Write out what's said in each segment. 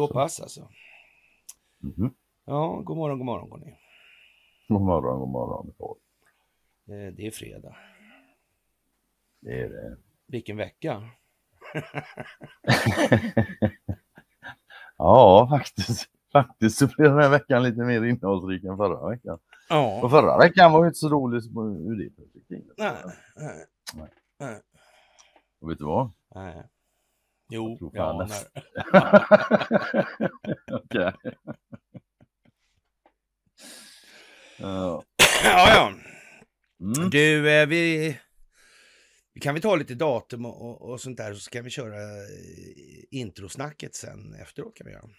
Så pass alltså. Mhm. Ja, god morgon, god morgon, morgon. God morgon, god morgon. Eh, det är fredag. Det är det. Vilken vecka. Ja, faktiskt. Faktiskt så blir den här veckan lite mer innehållsrik än förra veckan. Ja. Och förra veckan var ju inte så rolig ur det perspektivet. Nej, Nej. nej, Och vet du vad? nej. Jo, Jag anar. Okej. Ja. Ja, ja. Mm. Du, eh, vi, kan vi ta lite datum och, och, och sånt där så kan vi köra eh, introsnacket sen efteråt kan vi göra.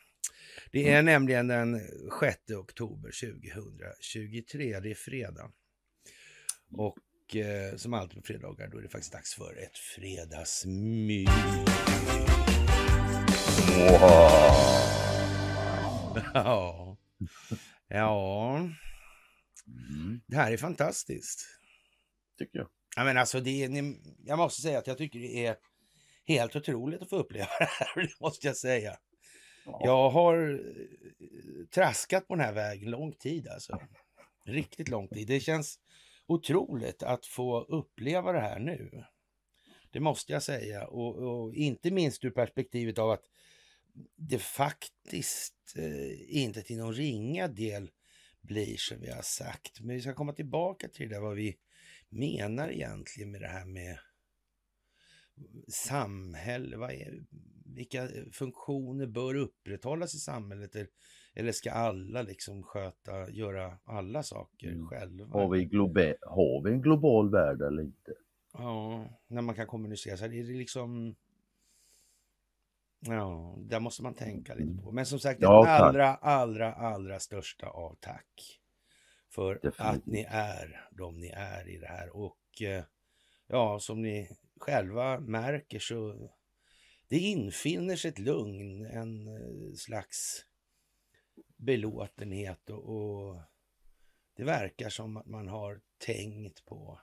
Det är nämligen den 6 oktober 2023, det är fredag. Och eh, som alltid på fredagar då är det faktiskt dags för ett fredagsmys. Ja. ja, Mm. det här är fantastiskt. Tycker jag. Ja, men alltså det är, ni, jag måste säga att jag tycker det är helt otroligt att få uppleva det här, det måste jag säga. Ja. Jag har eh, traskat på den här vägen lång tid alltså. Riktigt lång tid. Det känns otroligt att få uppleva det här nu. Det måste jag säga. Och, och inte minst ur perspektivet av att det faktiskt eh, inte till någon ringa del blir som vi har sagt. Men vi ska komma tillbaka till det där vad vi menar egentligen med det här med samhälle. Vad är, vilka eh, funktioner bör upprätthållas i samhället? Eller- eller ska alla liksom sköta, göra alla saker Mm. själva? Har, vi har vi en global värld eller inte? Ja, när man kan kommunicera så här, är det liksom... Ja, där måste man tänka lite på. Men som sagt, Ja, den allra, allra, allra största av tack för Definitivt. att ni är de ni är i det här. Och eh, ja, som ni själva märker så det infinner sig ett lugn, en eh, slags belåtenhet och, och det verkar som att man har tänkt på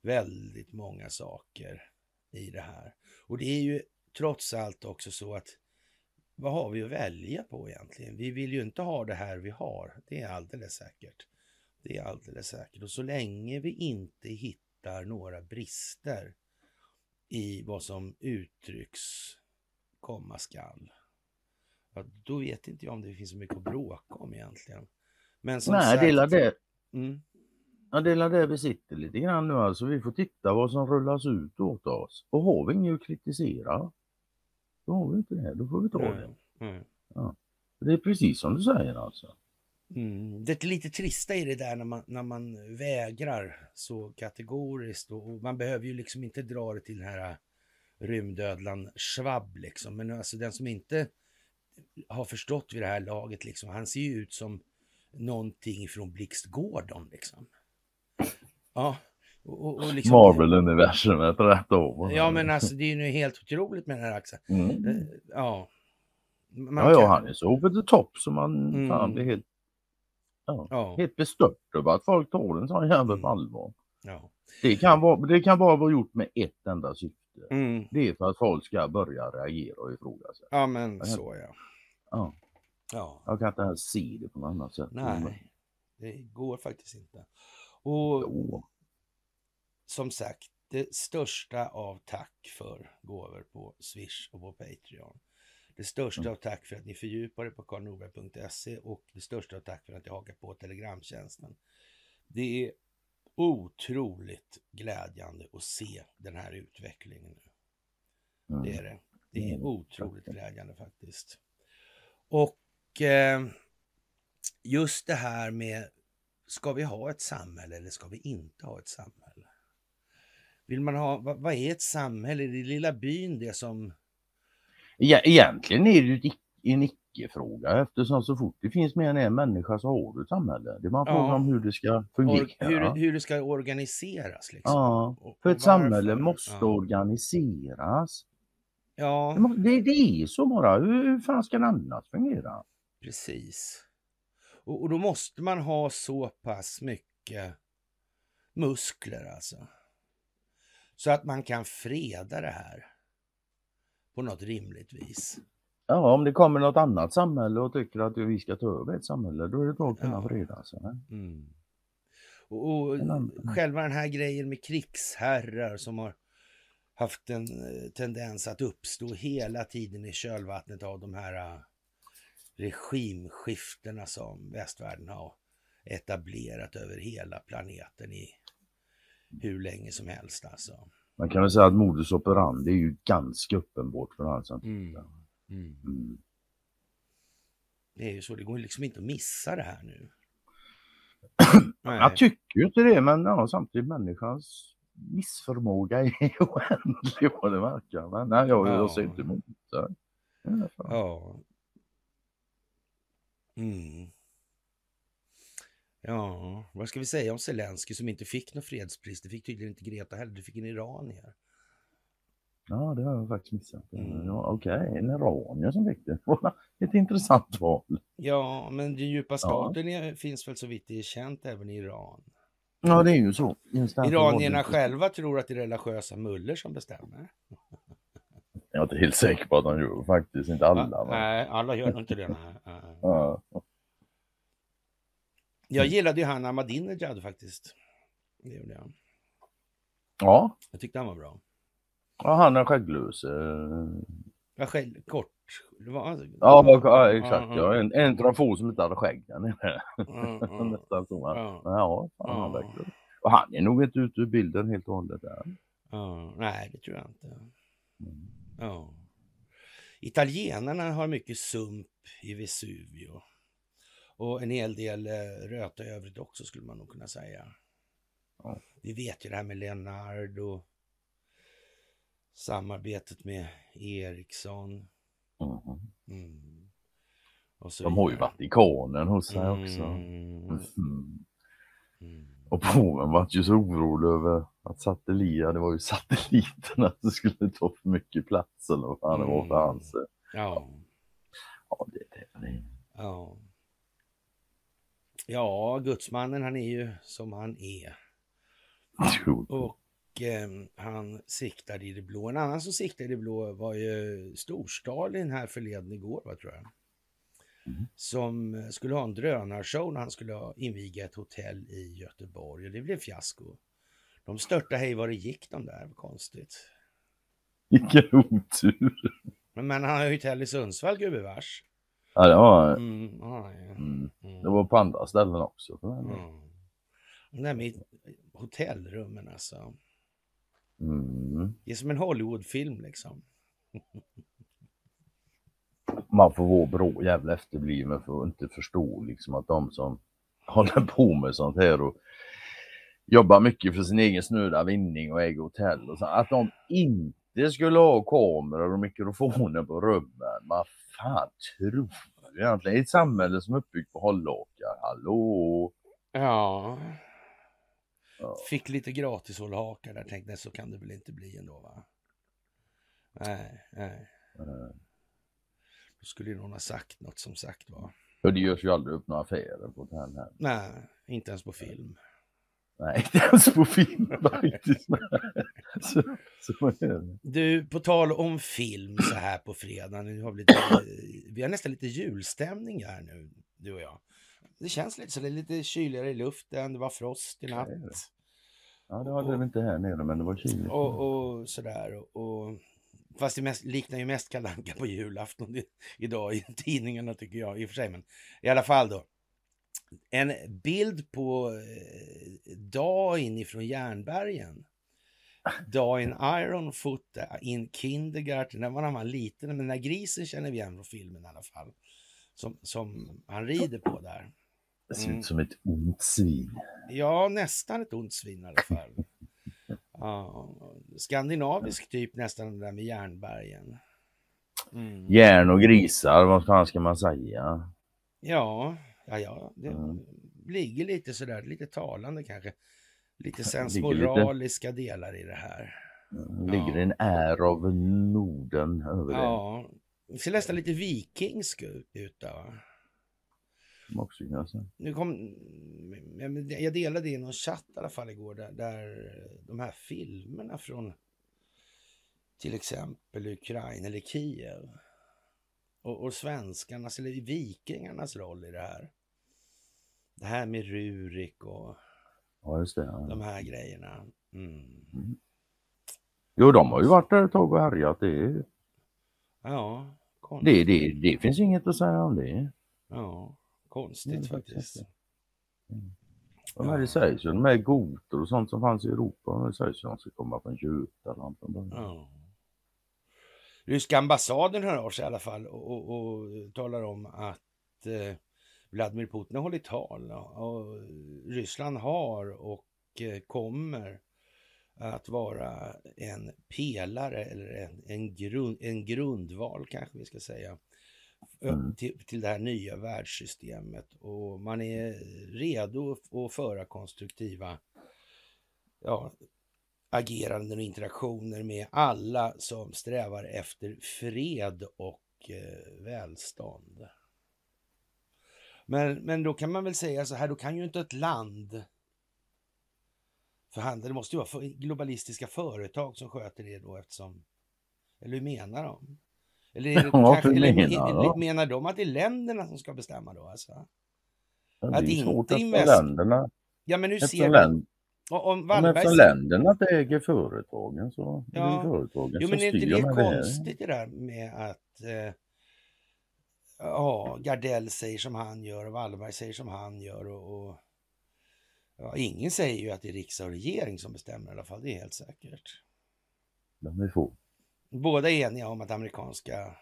väldigt många saker i det här. Och det är ju trots allt också så att vad har vi att välja på egentligen? Vi vill ju inte ha det här vi har. Det är alldeles säkert. Det är alldeles säkert. Och så länge vi inte hittar några brister i vad som uttrycks komma skall. Ja, då vet inte jag om det finns så mycket att bråka om egentligen. Men som Nej, sagt, det är det. Mm, Ja, det är det vi sitter lite grann nu alltså. Vi får titta vad som rullas ut åt oss. Och har vi inget att kritisera, då har vi inte det. Då får vi ta det. mm, mm. Det är precis som du säger alltså. Mm. Det är lite trista i det där när man, när man vägrar så kategoriskt och, och man behöver ju liksom inte dra det till den här rymdödlan Schwab liksom. Men alltså den som inte har förstått vid det här laget liksom, han ser ju ut som någonting från Blixt Gordon liksom. Ja, och, och, och liksom. Marvel-universumet rätt om. Ja, men alltså det är ju helt otroligt med den här axeln. Mm. Eh, Ja. Man Ja, ja, kan- han är så over the top som man Mm. fan blir helt, ja, Ja, helt bestört över att folk tar en sån jävel på Mm. allvar. ja. Det kan, vara, det kan bara vara gjort med ett enda syfte. Mm. Det är för att folk ska börja reagera och ifrågasätta. Ja, men så ja. Ja, Ja. jag kan inte ens se det på något annat sätt. Nej, det går faktiskt inte. Och Jo. som sagt, det största av tack för gåvor på Swish och på Patreon. Det största Mm. av tack för att ni fördjupar er på karlnorberg.se och det största av tack för att ni hakar på Telegramtjänsten. Det är otroligt glädjande att se den här utvecklingen nu. Mm. Det är det. Det är Mm, otroligt glädjande faktiskt. Och eh, just det här med, ska vi ha ett samhälle eller ska vi inte ha ett samhälle? Vill man ha, vad, vad är ett samhälle? Är det lilla byn det som, Ja, egentligen är det ju ett en icke-fråga eftersom så fort det finns mer än en människa så har du ett samhälle. Det är bara Ja. frågan om hur det ska fungera. or, hur, hur det ska organiseras liksom? Ja, för och ett samhälle måste Ja. organiseras. Ja, det, det är så bara. Hur, hur fan ska det annars fungera? precis. Och, och då måste man ha så pass mycket muskler alltså. Så att man kan freda det här på något rimligt vis. Ja, om det kommer något annat samhälle och tycker att vi ska ta över ett samhälle, då är det bra att kunna Ja. freda sig. Mm. Och, och själva den här grejen med krigsherrar som har haft en eh, tendens att uppstå hela tiden i kölvattnet av de här eh, regimskiftena som västvärlden har etablerat över hela planeten i hur länge som helst alltså. Man kan väl säga att modus operandi är ju ganska uppenbart för alla som tittar. Mm. Mm. Det är ju så, det går ju liksom inte att missa det här nu. Jag tycker ju inte det, men ja, samtidigt människans missförmåga är oändlig vad det verkar. Men nej, jag, Ja. jag ser inte emot det. Ja. Mm. Ja, vad ska vi säga om Zelensky som inte fick något fredspris? Det fick tydligen inte Greta heller, det fick en iranier. Ja, det har jag faktiskt missat. Mm. Ja, Okej, en iranier som fick det. Ett intressant val. Ja, men den djupa staten är, finns väl så vitt det är känt även i Iran. Ja, det är ju så. Iranierna själva tror att det är religiösa muller som bestämmer. Jag är inte helt säker på att de gör faktiskt, inte alla. Va? Nej, alla gör nog inte det. Ja. Jag gillade ju han Ahmadinejad faktiskt. Det gjorde jag. ja, Jag tyckte han var bra. Ja han är skägglös. eh. Jag själv, kort. Det var, Ja, vad- ja exakt. Ja, Ja, en, en av de få som inte hade skägg ja, ja. Nästan så. va? Ja. Ja, fan, han Ja. verkligen. Och han är nog inte ute ur bilden helt och hållet där. Ja, nej, det tror jag inte. Mm. Ja. Italienarna har mycket sump i Vesuvio. Och en hel del eh, röta i övrigt också skulle man nog kunna säga. Ja. Vi vet ju det här med Leonardo. Samarbetet med Ericsson. Mhm. Mm. Så De har ju. Vatikanen hos sig också. Mm. Mm. Mm. Och påven var ju så orolig över att satelliter, det var ju satelliterna som skulle ta för mycket plats eller vad fan det var för Mm. hans. Ja. Ja, det, det, det. Ja. Ja, gudsmannen han är ju som han är. Och eh, han siktade i det blå. En annan som siktade i det blå var ju Storstalin här förleden igår, vad tror jag. Mm. Som skulle ha en drönarshow när han skulle ha inviga ett hotell i Göteborg. Och det blev fiasko. De störtade hej vad det gick de där, vad konstigt. Vilken otur. Men, men han har ju hotell i Sundsvall gubevars. Ja, det var, Mm, ja, ja. mm, Mm. det var på andra ställen också. Mm. Det där med hotellrummen alltså. Mm. Det är som en Hollywoodfilm liksom. Man får vara bra jävla efterbliven för att inte förstå liksom att de som håller på med sånt här och jobbar mycket för sin egen snöda vinning och äger hotell och så, att de inte skulle ha kameror och mikrofoner på rummen. Vad fan tror du egentligen? I ett samhälle som är uppbyggt på hållhakar, hallå? Ja. Ja. Fick lite gratis hållhakar där. Tänkte jag, så kan det väl inte bli ändå va? Nej, nej. Eh, Då skulle ju någon ha sagt något som sagt var. För det görs ju aldrig upp några affärer på hotell här. Nej, inte ens på film. Nej, inte ens på film faktiskt. så, så det. Du, på tal om film så här på fredag. Nu har vi, lite, vi har nästan lite julstämning här nu, du och jag. Det känns lite så, det är lite kyligare i luften, det var frost i natt. Ja, det hade vi inte här nere, men det var kyligt. Och, och sådär. Och, och, fast det mest, liknar ju mest Kalle Anka på julafton i, idag i tidningarna tycker jag i och för sig. Men i alla fall då. En bild på eh, Dain ifrån Järnbergen. Dain Ironfoot in Kindergarten. Den var när han var liten. Men den där grisen känner vi igen från filmen i alla fall. Som, som han rider på där. Det ser Mm. ut som ett ont svin. Ja, nästan ett ont svin i alla fall. Ja, skandinavisk typ nästan det där med järnbergen. Mm. Järn och grisar, vad fan ska man säga? Ja, ja, ja, det Mm. ligger lite sådär, lite talande kanske. Lite sensmoraliska delar i det här. Det ligger en är av Norden över det. Ja, det ser nästan lite vikingsk ut. va? Också. Nu kom jag delade i någon chatt i alla fall igår där, där de här filmerna från till exempel Ukraina eller Kiev och, och svenskarnas eller vikingarnas roll i det här. Det här med Rurik och Ja, just det. Ja. de här grejerna. Mm. Jo, de har ju varit där ett tag och härjat. Det, är- Ja, det, det, det finns inget att säga om det. ja, konstigt Mm, faktiskt. faktiskt. De här, det sägs ju, de här gotor och sånt som fanns i Europa, det sägs ju att de ska komma från Götaland från början. Ja. Ryska ambassaden hör av sig i alla fall och, och, och talar om att eh, Vladimir Putin har hållit tal och, Ryssland har och eh, kommer att vara en pelare eller en, en, grund, en grundval kanske vi ska säga Mm. till, till det här nya världssystemet och man är redo att föra konstruktiva ja, ageranden och interaktioner med alla som strävar efter fred och eh, välstånd. Men, men då kan man väl säga så här, då kan ju inte ett land förhandla. Det måste ju vara globalistiska företag som sköter det då eftersom... Eller hur menar de? Eller, är Ja, kanske, hur eller menar menar de att det är länderna som ska bestämma då? Alltså? Ja, Att det är svårt inte eftersom invest- länderna, Ja, men nu ser eftersom, vi... länd, Om men Wallberg eftersom länderna äger företagen så det är Ja. företagen Jo, som men är inte det konstigt det där med att eh, ja, Gardell säger som han gör och Wallberg säger som han gör och, och ja, ingen säger ju att det är riksdag och regering som bestämmer i alla fall, det är helt säkert. De är få. Båda är eniga om att amerikanska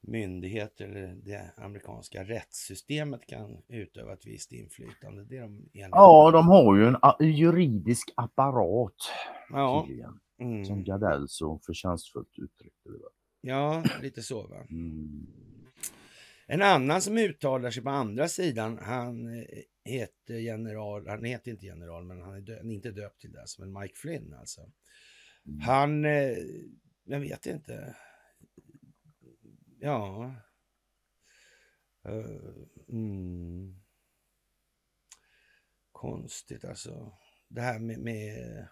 myndigheter eller det amerikanska rättssystemet kan utöva ett visst inflytande. Det är de eniga. Ja, de har ju en juridisk apparat ja. tydligen. Som Mm. Gardell så förtjänstfullt uttryckte det. ja, lite så va. Mm. En annan som uttalar sig på andra sidan, han eh, heter general, han heter inte general, men han är dö- inte döpt till det, som en Mike Flynn alltså. Han, eh, jag vet inte, ja, Eh, mm. konstigt alltså. Det här med, med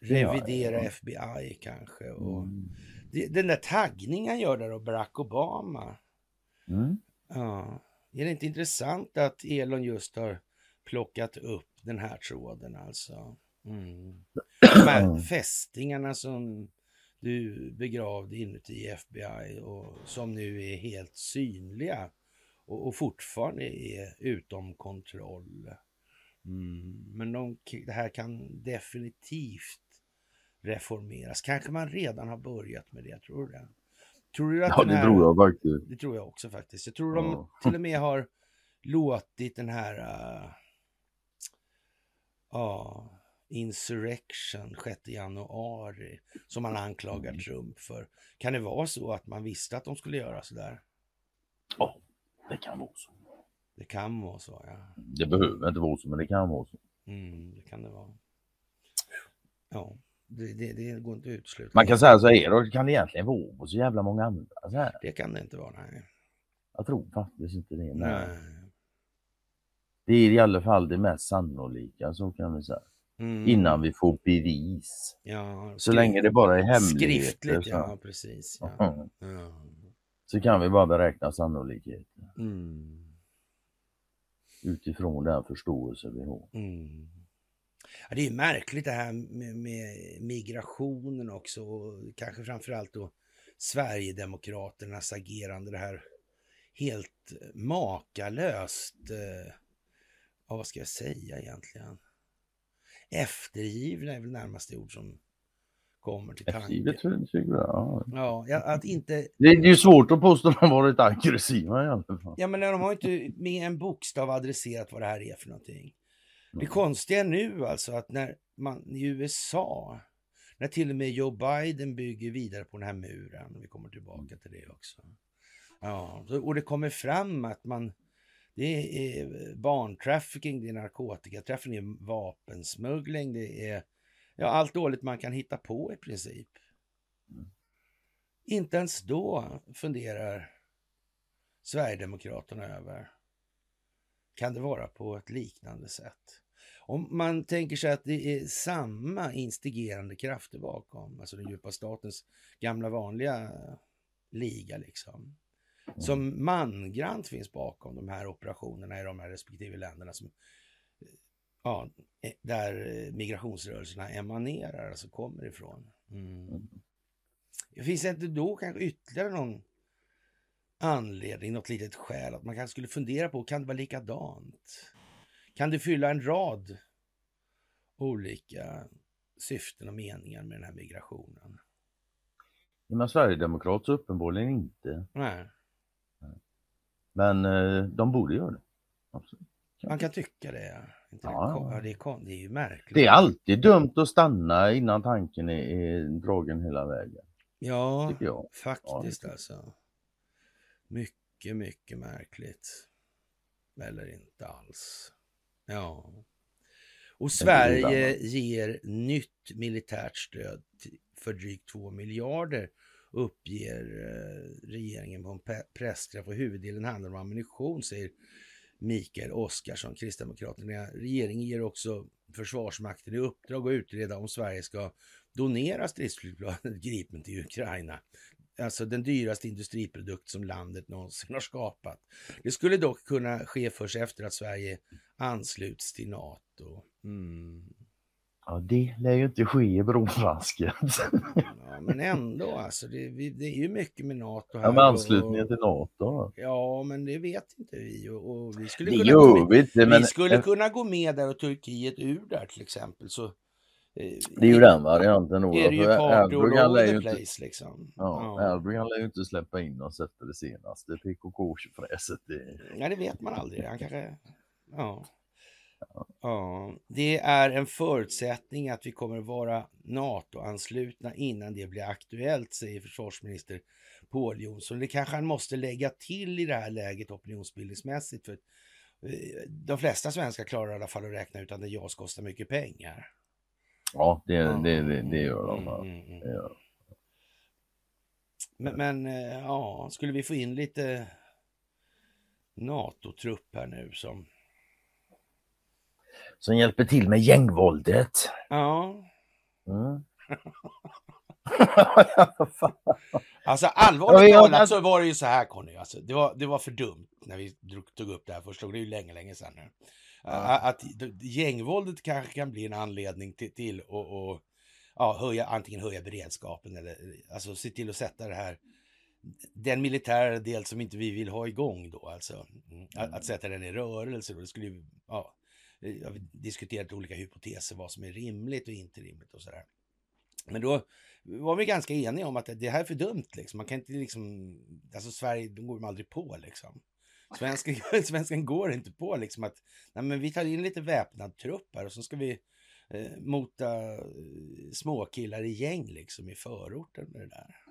revidera Ja, FBI kanske och Mm. den där taggningen gör där av Barack Obama. Mm. Ja, är det inte intressant att Elon just har plockat upp den här tråden alltså? Mm. De här fästingarna som du begravde inuti FBI och som nu är helt synliga och, och fortfarande är utom kontroll. Mm. Men de, det här kan definitivt reformeras. Kanske man redan har börjat med det, tror du det? Tror du att Ja, den det här... tror jag faktiskt. Det tror jag också faktiskt. Jag tror de Ja. till och med har låtit den här uh, ja, insurrection 6 januari som man anklagar. Trump för. Kan det vara så att man visste att de skulle göra så där? Ja, det kan vara så. Det kan vara så, ja. Det behöver inte vara så, men det kan vara så. Mm, det kan det vara. Ja, det, det, det går inte att utesluta. Man kan säga så här, då kan det egentligen vara på så jävla många andra. Så här. Det kan det inte vara, nej. Jag tror faktiskt inte det. Nej. nej. Det är i alla fall det mest sannolika, så kan vi säga. Mm, Innan vi får bevis. ja, Så länge det bara är hemligheter Skriftligt, så, ja precis. Ja. Ja. så kan vi bara beräkna sannolikheten Mm. utifrån den förståelse vi har. Mm. Ja, det är märkligt det här med, med migrationen också och kanske framförallt då Sverigedemokraternas agerande. Det här helt makalöst, eh, ja, vad ska jag säga egentligen? Eftergivna är väl närmaste ord som kommer till tanke. Eftergivet tycker jag. Ja. Ja, att inte Det är ju svårt att påstå att de varit aggressiva i alla fall. Ja, men de har inte med en bokstav adresserat vad det här är för någonting. Det Mm. konstiga nu alltså att när man i USA, när till och med Joe Biden bygger vidare på den här muren, vi kommer tillbaka till det också. Ja, och det kommer fram att man, det är barntrafficking, det är narkotikatrafficking, det är vapensmuggling, det är ja, allt dåligt man kan hitta på i princip. Mm. Inte ens då funderar Sverigedemokraterna över kan det vara på ett liknande sätt? Om man tänker sig att det är samma instigerande krafter bakom, alltså den djupa statens gamla vanliga liga liksom. Som mangrant finns bakom de här operationerna i de här respektive länderna som, ja, där migrationsrörelserna emanerar, alltså kommer ifrån. Mm. Finns det inte då kanske ytterligare någon anledning, något litet skäl att man kanske skulle fundera på, kan det vara likadant? Kan det fylla en rad olika syften och meningar med den här migrationen? Men Sverigedemokrater uppenbarligen inte. Nej. Men eh, de borde göra det. Absolut. Man kan tycka det. Inte Ja. det, är, det är ju märkligt. Det är alltid dumt att stanna innan tanken är, är dragen hela vägen. Ja, faktiskt Ja, alltså. Mycket, mycket märkligt. Eller inte alls. Ja. Och Sverige ger nytt militärt stöd för drygt 2 miljarder uppger eh, regeringen på en pressträff och huvuddelen handlar om ammunition, säger Mikael Oskarsson, Kristdemokraterna. Regeringen ger också Försvarsmakten i uppdrag att utreda om Sverige ska donera stridsflygplanet Gripen till Ukraina. Alltså den dyraste industriprodukt som landet någonsin har skapat. Det skulle dock kunna ske först efter att Sverige ansluts till NATO. Mm. Ja, det lär ju inte ske i brovasket. Ja, men ändå alltså, det, vi, det är ju mycket med NATO här. Ja, med och- anslutningen till NATO. Ja, men det vet inte vi. Och, och vi skulle Det kunna gå med, vi inte, men vi skulle kunna gå med där och Turkiet ur där till exempel. Så, eh, det är ju den varianten är det ju Erdogan lär ju inte, liksom. ja, Erdogan lär ju inte släppa in oss efter det senaste PKK-fräset. Det... Ja, det vet man aldrig. Han kanske... Ja. Ja. Det är en förutsättning att vi kommer vara NATO-anslutna innan det blir aktuellt, säger försvarsminister Pål Jonsson. Det kanske han måste lägga till i det här läget opinionsbildningsmässigt. För eh, de flesta svenskar klarar i alla fall att räkna ut att en JAS kostar mycket pengar. Ja, det, det, det, det gör de. Mm, ja. mm, mm. Det gör. Men, men eh, ja, skulle vi få in lite NATO-trupp här nu som... Som hjälper till med gängvåldet. Ja, Mm. Alltså allvarligt talat så var det ju så här Conny, alltså, det, var, det var för dumt när vi tog upp det här första gången, det är ju länge, länge sedan nu. Ja. Att gängvåldet kanske kan bli en anledning till, till att och, ja, höja, antingen höja beredskapen eller alltså se till att sätta det här, den militära del som inte vi vill ha igång då, alltså mm, att, att sätta den i rörelse då, det skulle ju, ja, jag har diskuterat olika hypoteser vad som är rimligt och inte rimligt och sådär. Men då var vi ganska eniga om att det här är för dumt liksom. Man kan inte liksom, alltså Sverige, de går man aldrig på liksom. Svensken, svensken går inte på liksom att, nej men vi tar in lite väpnad trupp här och så ska vi eh, mota eh, småkillar i gäng liksom i förorten med det där.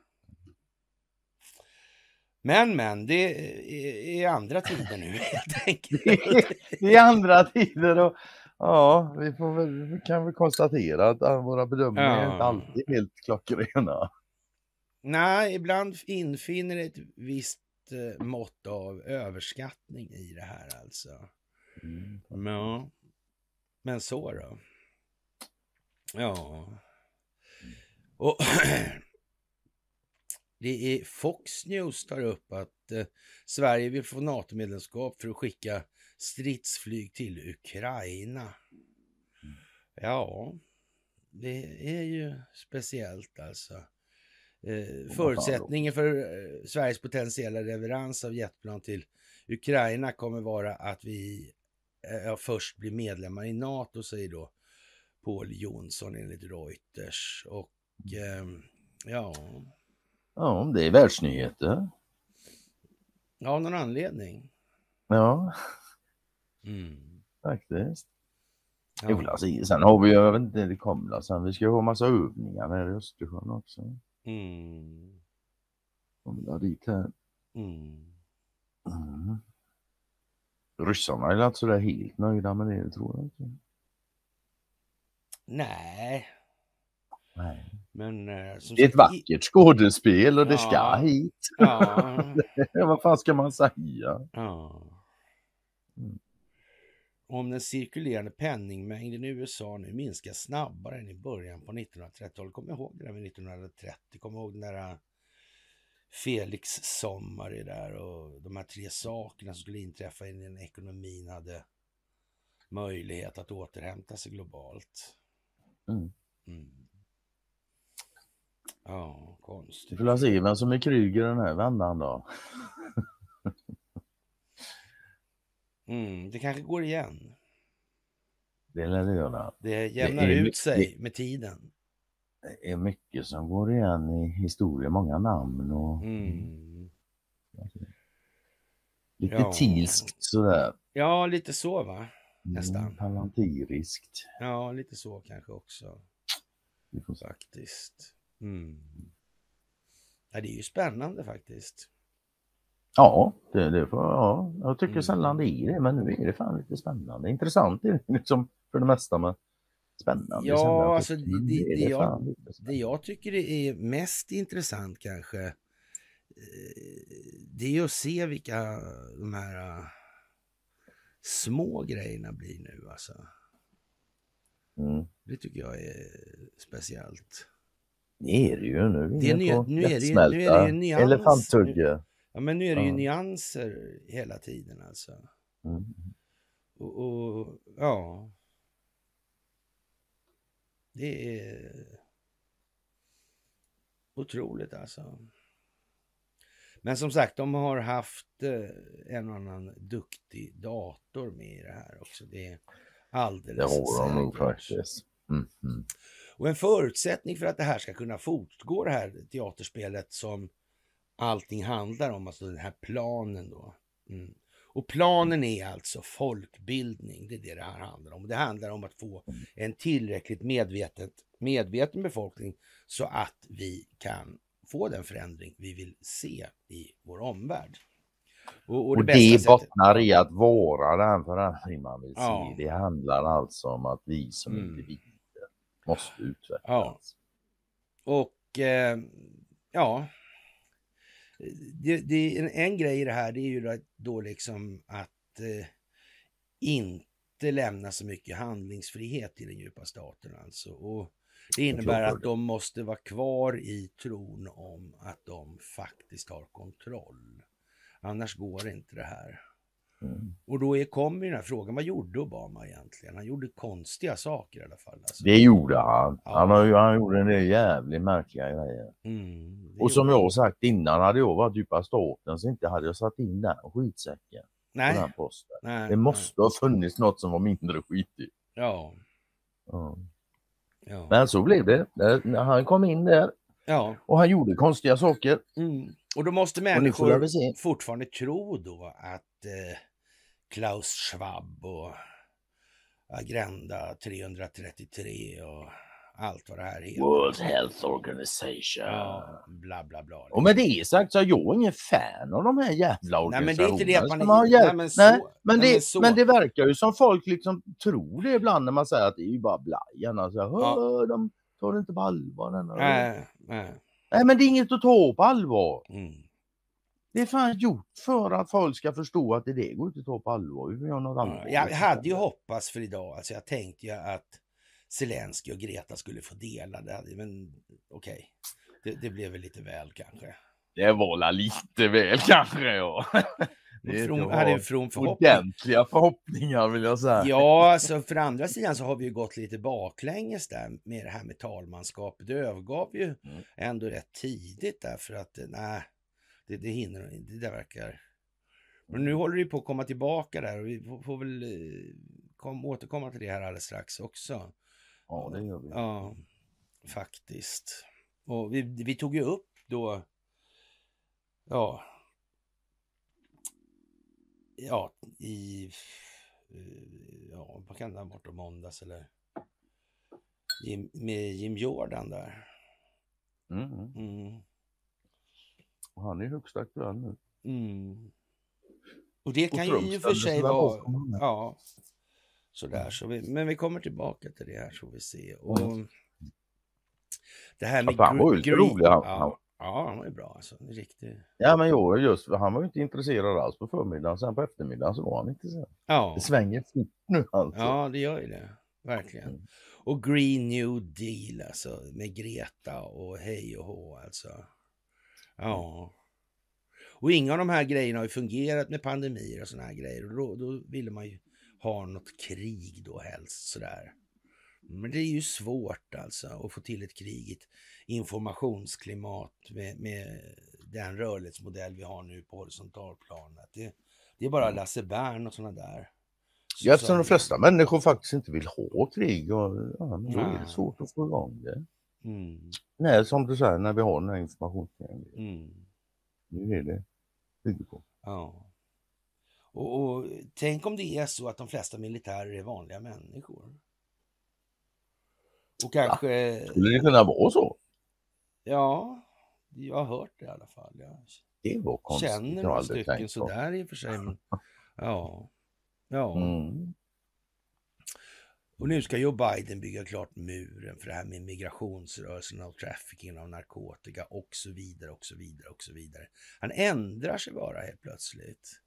Men men, det är, är andra tider nu helt enkelt. Det är andra tider och ja, vi får väl, vi kan väl konstatera att ah, våra bedömningar är inte Ja. alltid helt klockrena. Nej, ibland infinner ett visst eh, mått av överskattning i det här alltså. Ja. Men så då. Ja. Och det är Fox News tar upp att eh, Sverige vill få NATO-medlemskap för att skicka stridsflyg till Ukraina. Ja, det är ju speciellt alltså. Eh, förutsättningen för eh, Sveriges potentiella leverans av jetplan till Ukraina kommer vara att vi eh, först blir medlemmar i NATO, säger då Paul Jonsson enligt Reuters. Och ehm, ja, Ja, det är världsnyheter. av någon anledning. Ja, Mm. faktiskt. Ja. Jo, alltså, sen har vi ju, jag vet inte, det kommer väl sen, vi ska ha massa övningar nere i Östersjön också. Mm. Kommer väl dit här. Mm. Mm. Ryssarna är inte sådär helt nöjda med det, tror jag inte. Nej. Men eh, som Det är ett sagt, vackert skådespel och det ska Ja. hit. Ja, Vad fan ska man säga? ja. Mm. om den cirkulerande penningmängden i USA nu minskar snabbare än i början på 1930-talet. Kom ihåg det där med 1930, kom ihåg den där Felix sommar där och de här tre sakerna som skulle inträffa innan ekonomin hade möjlighet att återhämta sig globalt. Mm. Mm. Ja, konstigt. Får se vem som är Kryger den här vändan då. Mm, det kanske går igen. Det lär det göra. Det jämnar Det är ut sig mycket- med tiden. Det är mycket som går igen i historien, många namn och Mm. lite Ja. tilskt sådär. Ja, lite så va? Nästan. Mm, palantiriskt. Ja, lite så kanske också faktiskt. Mm. Ja, det är ju spännande faktiskt. Ja, det, det får, ja, jag tycker Mm. sällan det är det, men nu är det fan lite spännande. Intressant är det liksom för det mesta, men spännande. Ja, sällan. alltså, det- det- är det jag- Det jag tycker det är mest intressant kanske, eh, det är att se vilka de här eh, små grejerna blir nu alltså. Mm. Det tycker jag är speciellt. Det är det ju nu. Det är inne ny- på nu är det ju- lättsmälta nu är det ju en nyans. Elefanttugge. Ja, men nu är det ju Ja. nyanser hela tiden alltså. Mm. Och, och ja. Det är otroligt alltså. Men som sagt, de har haft eh, en och annan duktig dator med i det här också. Det är Det alldeles har de nog faktiskt. Mm. Mm. Och en förutsättning för att det här ska kunna fortgå, det här teaterspelet som allting handlar om, alltså den här planen då. Mm. Och planen är alltså folkbildning, det är det det här handlar om. Det handlar om att få en tillräckligt medvetet, medveten befolkning så att vi kan få den förändring vi vill se i vår omvärld. Och, Och det, bästa sättet- bottnar i att vara den förändring man vill Ja. se. Det handlar alltså om att vi som Mm. individer måste utvecklas. Ja. Och eh, ja, det, det, en, en grej i det här det är ju då, då liksom att eh, inte lämna så mycket handlingsfrihet till den djupa staten alltså. Och det innebär att de måste vara kvar i tron om att de faktiskt har kontroll. Annars går inte det här. Mm. Och då kommer ju den här frågan, vad gjorde Obama egentligen? Han gjorde konstiga saker i alla fall. Alltså. Det gjorde han. Ja. Han, har han gjorde en del jävligt märkliga grejer. Mm, Och som jag har sagt innan, hade jag varit djupa staten så inte hade jag satt in den skitsäcken på Nej, den posten. nej, Det måste ha funnits något som var mindre skitigt. Ja, Ja. ja. Men så blev det. Han kom in där ja. och han gjorde konstiga saker. Mm. Och då måste människor fortfarande tro då att eh, Klaus Schwab och Agenda 333 och allt vad det här heter. World Health Organization. Ja, bla bla bla. Och med det sagt så är jag ingen fan av de här jävla Nej, men det är inte det att man organisationerna. hjälp? nej, men så- Nej, men, nej, det, men så. men det verkar ju som folk liksom tror det ibland när man säger att det är ju bara blajan. Alltså, Ja. De tar det inte på allvar. denna." Nej, nej. Nej men det är inget att ta på allvar. Mm. Det är fan gjort för att folk ska förstå att det, det går inte att ta på allvar. Vi något Ja, annat. Jag hade ju hoppats för idag, alltså jag tänkte ju att Zelensky och Greta skulle få dela det, men okej. Det, det blev väl lite väl kanske. Det var lite väl kanske ja. Det är From, hade en from förhoppning. Ordentliga förhoppningar vill jag säga. Ja, alltså för andra sidan så har vi ju gått lite baklänges där med det här med talmanskapet. Det övergav ju Mm. ändå rätt tidigt därför att eh, nej, det, det hinner inte. Det där verkar... Men nu håller det på att komma tillbaka där och vi får, får väl eh, kom, återkomma till det här alldeles strax också. Ja det gör vi. Ja, faktiskt. Och vi, vi tog ju upp då, ja, ja, i, ja, vad kan det ha varit, måndags eller Jim, med Jim Jordan där. Mm, mm. Mm, Och Han är högst aktuell nu. mm. Och det Och kan ju Trump i och för sig vara, ja, sådär. Så vi, men vi kommer tillbaka till det här så vi se. Och det här med Ja, han var ju lite rolig. Han, ja, han, Ja, han var ju bra alltså. Riktig... Ja men jo, just han var ju inte intresserad alls på förmiddagen. Sen på eftermiddagen så var han intresserad. Ja. Det svänger fort nu alltså. ja, det gör ju det. Verkligen. Mm. Och Green New Deal alltså. Med Greta och hej och hå alltså. Ja. Och inga av de här grejerna har ju fungerat med pandemier och såna här grejer. Och då, då ville man ju ha något krig då helst sådär. Men det är ju svårt alltså att få till ett krig i ett informationsklimat med, med den rörlighetsmodell vi har nu på horisontalplanet. Det, det är bara Lasse Bern och sådana där. Så- Ja, eftersom som- de flesta människor faktiskt inte vill ha krig och ja, då är det svårt att få igång det. Mm, Nej, som du säger, när vi har den här informationskrigen. mm, Nu är det på. ja. Och, och tänk om det är så att de flesta militärer är vanliga människor. Och kanske, Skulle det kunna vara så? ja, jag har hört det i alla fall. Jag Det var konstigt. känner några stycken sådär i och för sig. Men, ja, ja. Mm. Och nu ska Joe Biden bygga klart muren för det här med migrationsrörelserna och trafficking av narkotika och så vidare och så vidare och så vidare. Han ändrar sig bara helt plötsligt.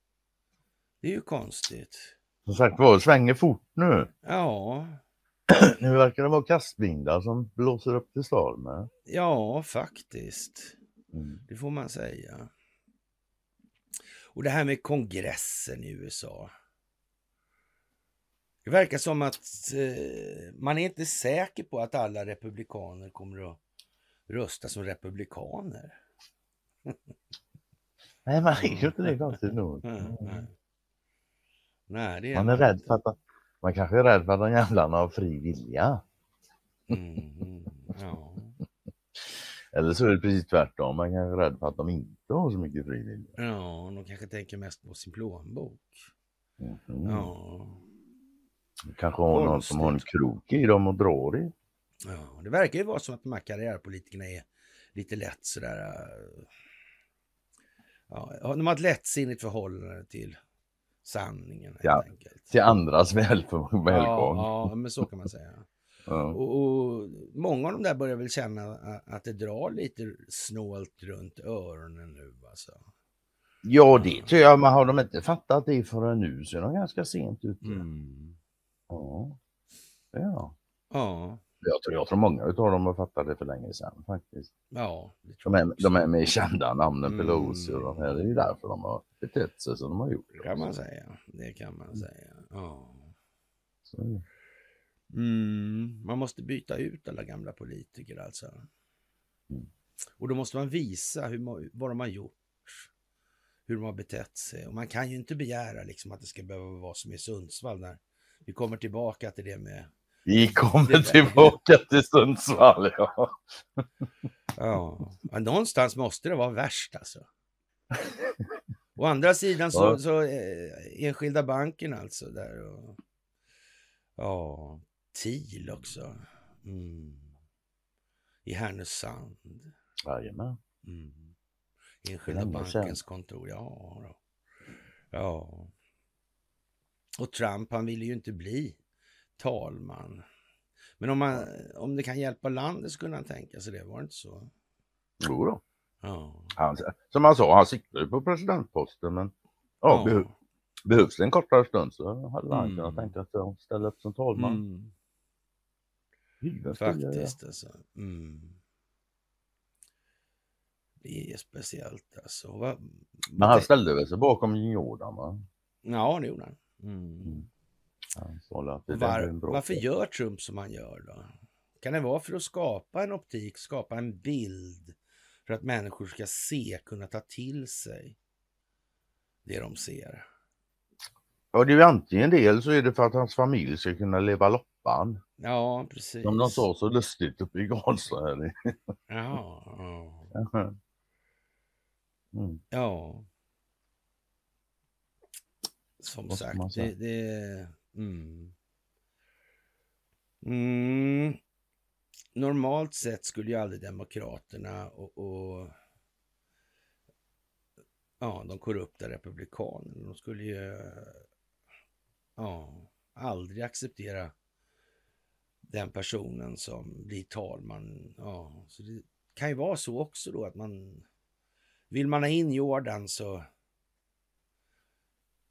Det är ju konstigt. Som sagt var, svänger fort nu. Ja, Nu verkar det vara kastvindar som blåser upp till storm. ja faktiskt. Mm. Det får man säga. Och det här med kongressen i USA. Det verkar som att eh, man är inte säker på att alla republikaner kommer att rösta som republikaner. Nej, man är ju inte det konstigt nog. Nej, nej. Nej, det är Man är rädd för att man kanske är rädd för att de jävlarna har fri vilja. Mm, mm, ja. Eller så är det precis tvärtom. Man kanske är rädd för att de inte har så mycket fri vilja. ja, de kanske tänker mest på sin plånbok. Mm. Ja. Kanske har någon som har en krok i dem och drar i. ja, det verkar ju vara som att de här karriärpolitikerna är lite lätt sådär... äh, Ja, de har ett lättsinnigt förhållande till sanningen helt Ja, enkelt. Till andras väl, välgång. Ja, ja, men så kan man säga. Ja. Och, och många av dem där börjar väl känna att det drar lite snålt runt öronen nu alltså. Ja, det tror jag. Men har de inte fattat det förrän nu så är de ganska sent ute. Mm. Ja. ja. Ja, Jag tror, jag tror många utav dem har fattat det för länge sedan faktiskt. ja. Det De jag är, de är med kända namnen Mm. Pelosi och de här. Det är ju därför de har betett sig som de har gjort. Det kan man säga. Det kan man säga. Ja. Mm, man måste byta ut alla gamla politiker alltså. Mm. Och då måste man visa hur, vad de har gjort. Hur de har betett sig. Och man kan ju inte begära liksom att det ska behöva vara som i Sundsvall när vi kommer tillbaka till det med Vi Det kommer tillbaka till Sundsvall. Ja. Ja, ja någonstans måste det vara värst alltså. Å andra sidan så, Ja. så eh, enskilda banken alltså där och ja, TIL också. Mm. I Härnösand. Jajamän. Mm. Enskilda bankens kontor, ja. Då. Ja. Och Trump, han ville ju inte bli talman. Men om, man, om det kan hjälpa landet så kunde han tänka sig det, var det inte så? Jo då. Ja. Han, som han sa, han siktar ju på presidentposten men ja, Ja. behö- behövs det en kortare stund så hade han Mm. kunnat tänka sig att ställa upp som talman. Mm, skulle jag faktiskt alltså. Mm. Det är speciellt alltså. Va, Men han ställde väl sig bakom Jordan va? Ja, det gjorde han. Mm. Mm. Där Var, varför gör Trump som han gör då? Kan det vara för att skapa en optik, skapa en bild för att människor ska se, kunna ta till sig det de ser? Ja, det är ju antingen det eller så är det för att hans familj ska kunna leva loppan. Ja, precis. Som de sa så lustigt uppe i. Här. Ja, ja. Mm. ja. Som ska sagt, det... det mm. Mm. Normalt sett skulle ju aldrig Demokraterna och, och ja, de korrupta republikanerna, de skulle ju ja, aldrig acceptera den personen som blir talman. Ja, så det kan ju vara så också då att man vill man ha in Jordan så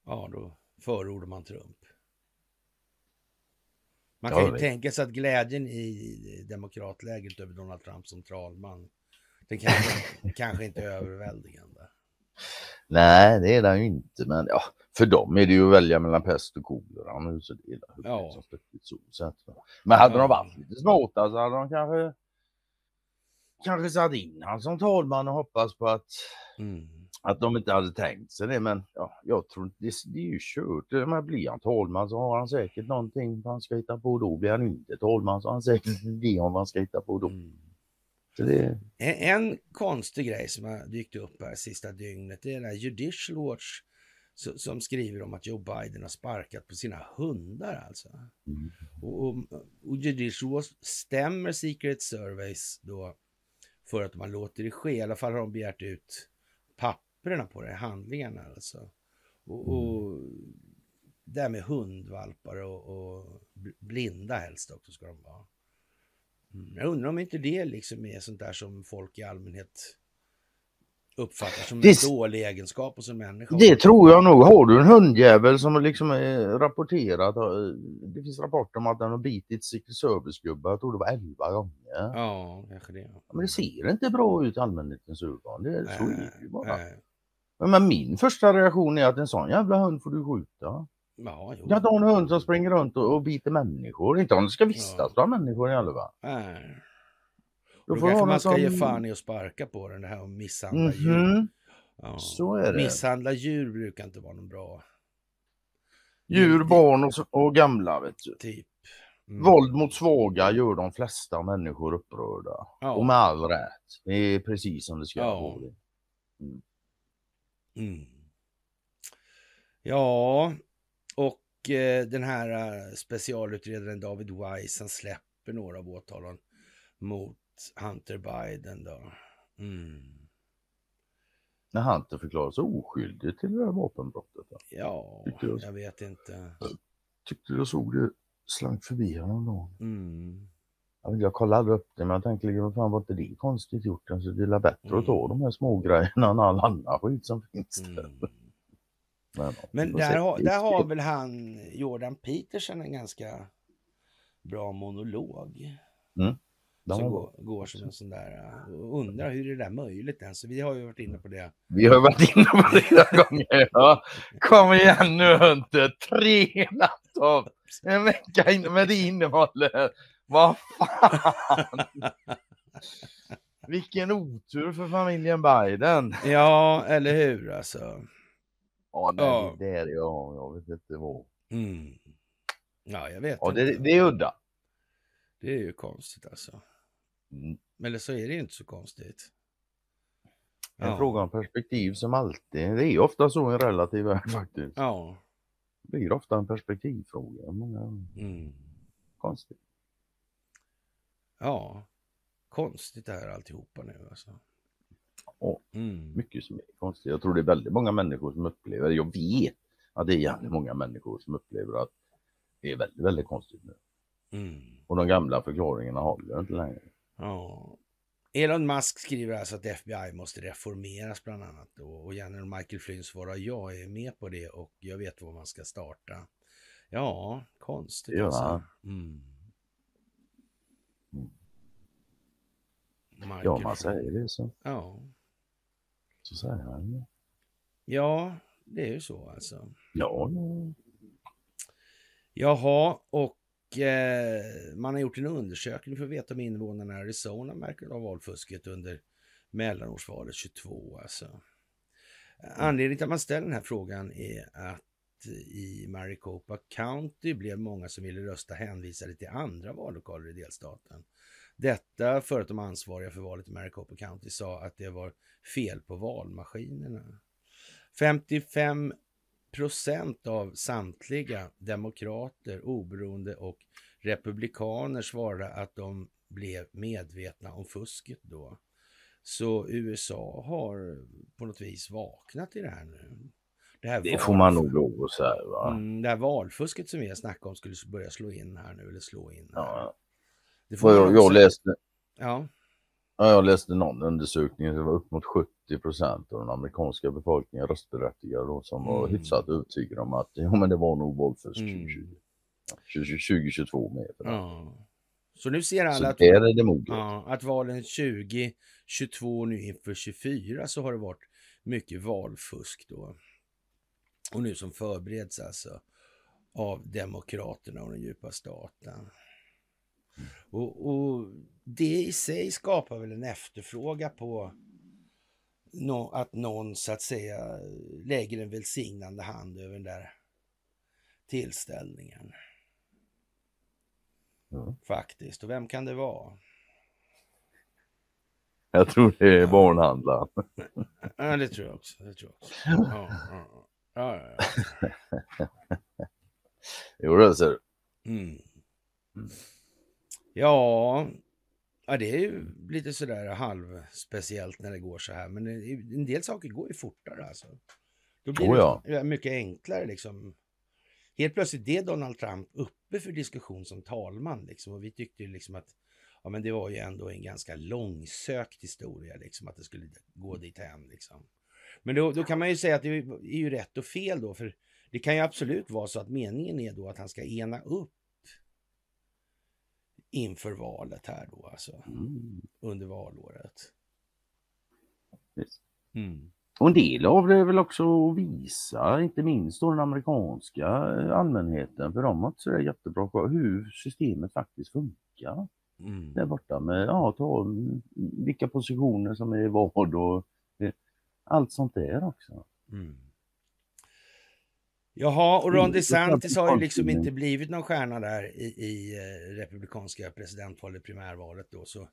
ja, då förordar man Trump. Man kan ju tänka sig att glädjen i demokratlägret över Donald Trump som talman, den kanske, kanske inte är överväldigande. Nej, det är den ju inte, men ja, för dem är det ju att välja mellan pest och kolera nu så det är ja. så sätt. Men hade ja. de varit lite smarta så hade de kanske kanske satt in han som talman och hoppas på att mm. Att de inte hade tänkt sig det. Men ja, jag tror det, det är ju kört. Men blir han talman så har han säkert någonting han ska hitta på då. Blir han inte talman så har han säkert en idé om vad han ska hitta på då. Mm. Det... En, en, konstig grej som har dykt upp här sista dygnet, det är den här Judicial Watch som skriver om att Joe Biden har sparkat på sina hundar alltså. Mm. Och, och, och Judicial Watch stämmer Secret Service då för att man låter det ske. I alla fall har de begärt ut papperna på det, handlingarna alltså. Och, och det här med hundvalpar och, och, blinda helst också ska de vara. Mm. Jag undrar om inte det liksom är sånt där som folk i allmänhet uppfattar som det, en dålig egenskap hos en människa. Det tror jag nog. Har du en hundjävel som liksom är rapporterat, eh, det finns rapporter om att den har bitit Secret Service-gubbar, jag tror det var 11 gånger. Ja, kanske det. Men det ser inte bra ut i allmänhetens ögon. Det är, så är det ju bara. Men, men min första reaktion är att en sån jävla hund får du skjuta. Ja, jo. Jag har en hund som springer runt och, och biter människor. Inte om det ska vistas ja. bland människor i alla fall. Nej. Då, får kanske man ska som... ge fan i att sparka på den, det här att misshandla mm -hmm. djur. Ja. Så är det. Misshandla djur brukar inte vara någon bra. Djur, barn och, och gamla vet du. Typ. Mm. Våld mot svaga gör de flesta människor upprörda. Ja. Och med all rätt. Det är precis som det ska ja. vara. Mm. Mm. Ja, och eh, den här eh, specialutredaren David Weiss, han släpper några av åtalen mot Hunter Biden då. Mm. När Hunter förklarade sig oskyldig till det här vapenbrottet. Då. Ja, jag, jag, vet inte. Tyckte jag såg det slank förbi honom Mm. Jag, jag kollade aldrig upp det men jag tänkte liksom, fan var inte det konstigt gjort? Alltså, det är bättre mm. att ta de här små grejerna än all annan skit som finns där. Mm. Men, men där, har, där har väl han, Jordan Peterson, en ganska bra monolog. Mm. Som går, går, som en sån där, och undrar hur är det där möjligt ens? Så vi har ju varit inne på det. Vi har varit inne på det flera gånger. Ja. Kom igen nu inte, tre laptop, en vecka in med det innehållet. Vad fan! Vilken otur för familjen Biden. Ja, eller hur alltså. Ja, nej, ja. det är det. Ja, jag vet inte vad. Mm. Ja, jag vet ja, inte. Det, det är udda. Det är ju konstigt alltså. Mm. Eller så är det inte så konstigt. En ja. fråga om perspektiv som alltid. Det är ofta så i en relativ värld faktiskt. Ja. Det blir ofta en perspektivfråga. Många... Mm. Konstigt. Ja. Konstigt det här alltihopa nu alltså. Ja, mm. mycket som är konstigt. Jag tror det är väldigt många människor som upplever, jag vet att det är jävligt många människor som upplever att det är väldigt, väldigt konstigt nu. Mm. Och de gamla förklaringarna håller inte längre. Ja. Elon Musk skriver alltså att FBI måste reformeras bland annat. Och general Michael Flynn svarar jag är med på det och jag vet var man ska starta. Ja, konstigt ja. alltså. Mm. Mm. Ja, man säger det så. Ja. Så säger han. Ja, det är ju så alltså. Ja, ja. Jaha, och eh, man har gjort en undersökning för att veta om invånarna i Arizona märker av valfusket under mellanårsvalet 22. Alltså. Anledningen till att man ställer den här frågan är att i Maricopa County blev många som ville rösta hänvisade till andra vallokaler i delstaten. Detta för att de ansvariga för valet i Maricopa County sa att det var fel på valmaskinerna. 55 procent av samtliga demokrater, oberoende och republikaner svarade att de blev medvetna om fusket då. Så USA har på något vis vaknat i det här nu. Det, här det får man nog lov att säga. Va? Mm, det här valfusket som vi har snackat om skulle börja slå in här nu, eller slå in. Här. Ja. Det får jag, jag läste, ja. Ja, jag läste någon undersökning, det var upp mot 70 procent av den amerikanska befolkningen röstberättigade då, som var Mm. hyfsat övertygade om att jo, men det var nog valfusk Mm. 2020. Ja, 2022 med. Ja. Så nu ser alla att, ja, att valen 2022 nu inför 24 så har det varit mycket valfusk då. Och nu som förbereds alltså av Demokraterna och den djupa staten. Och, och det i sig skapar väl en efterfråga på nå- att någon så att säga lägger en välsignande hand över den där tillställningen. Ja. Faktiskt. Och vem kan det vara? Jag tror det är barnhandlaren. Ja, det tror jag också. Det tror jag också. Ja, ja, ja. ja, ja, ja. Jo, det ser du. Mm. Ja, ja, det är ju lite sådär halvspeciellt när det går så här. Men en del saker går ju fortare alltså. Då blir Oh, det mycket enklare liksom. Helt plötsligt är Donald Trump uppe för diskussion som talman liksom. Och vi tyckte ju liksom att ja, men det var ju ändå en ganska långsökt historia liksom att det skulle gå dit hem liksom. Men då, då kan man ju säga att det är ju rätt och fel då, för det kan ju absolut vara så att meningen är då att han ska ena upp inför valet här då, alltså Mm. under valåret. Yes. Mm. Och en del av det är väl också att visa, inte minst då den amerikanska eh, allmänheten, för de har inte så där jättebra koll hur systemet faktiskt funkar Mm. där borta med, ja, ta mm, vilka positioner som är vad och eh, allt sånt där också. Mm. Jaha, och Ron Mm, DeSantis har ju liksom inte blivit någon stjärna där i, i eh, republikanska presidentvalet, primärvalet då. Så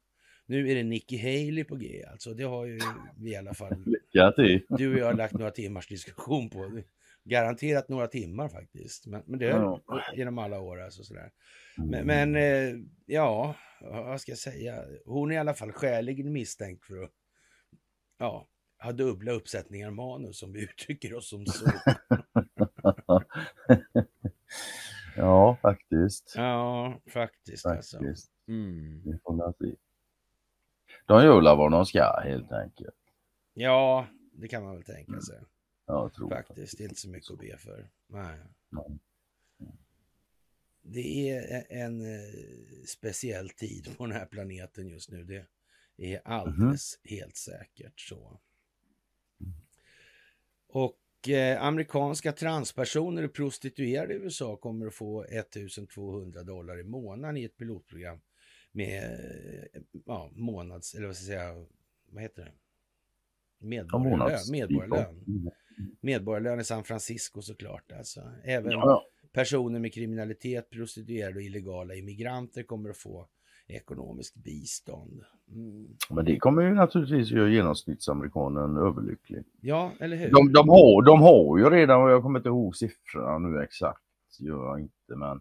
nu är det Nikki Haley på G alltså. Det har ju vi i alla fall, du och jag har lagt några timmars diskussion på. Garanterat några timmar faktiskt. Men, men det Ja. genom alla år alltså sådär. Mm. Men, men eh, ja, vad ska jag säga? Hon är i alla fall skäligen misstänkt för att ja, ha dubbla uppsättningar manus om vi uttrycker oss som så. ja, faktiskt. Ja, faktiskt alltså. faktiskt. Mm. Vi får se. De väl vad de ska helt enkelt. Ja, det kan man väl tänka sig. Jag tror Faktiskt, det är inte så mycket att be för. Nej. Nej. Det är en eh, speciell tid på den här planeten just nu. Det är alldeles helt säkert så. Och eh, amerikanska transpersoner och prostituerade i USA kommer att få 1200 dollar i månaden i ett pilotprogram med eh, ja, månads, eller vad ska jag säga, vad heter det? Medborgarlön. Medborgarlön. Mm. Medborgarlön i San Francisco såklart. Alltså. Även Ja, personer med kriminalitet, prostituerade och illegala immigranter kommer att få ekonomiskt bistånd. Mm. men det kommer ju naturligtvis göra genomsnittsamerikanen överlycklig. Ja, eller hur? De, de, har, de har ju redan, och jag kommer inte ihåg siffrorna nu exakt, gör jag inte men.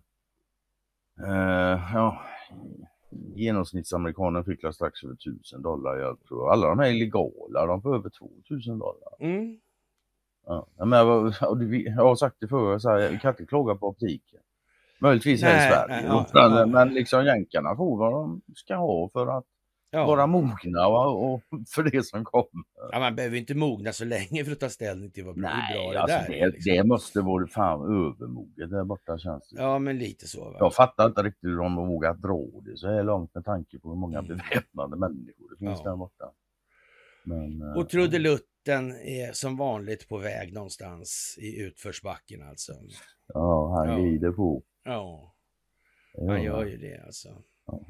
Eh, ja, genomsnittsamerikanen fick strax över 1000 dollar. Jag tror alla de här illegala, de får över 2000 dollar. Mm. Ja, men jag, jag har sagt det förr, här, jag kan inte klaga på optiken. Möjligtvis här i Nej, Sverige. nej, ja, men, ja. men liksom jänkarna får vad de ska ha för att Ja. vara mogna och, och för det som kommer. ja, man behöver inte mogna så länge för att ta ställning till vad bra, bra det alltså där det, är. Liksom. det måste vara fan övermoget där borta känns det. Ja, men lite så. Va? Jag fattar inte riktigt hur de vågat dra det så här långt med tanke på hur många Mm. beväpnade människor det finns Ja. där borta. Men, eh, Och trudelutten är som vanligt på väg någonstans i utförsbacken alltså. Ja, han Ja. glider på. Ja, han gör ju det alltså. Ja.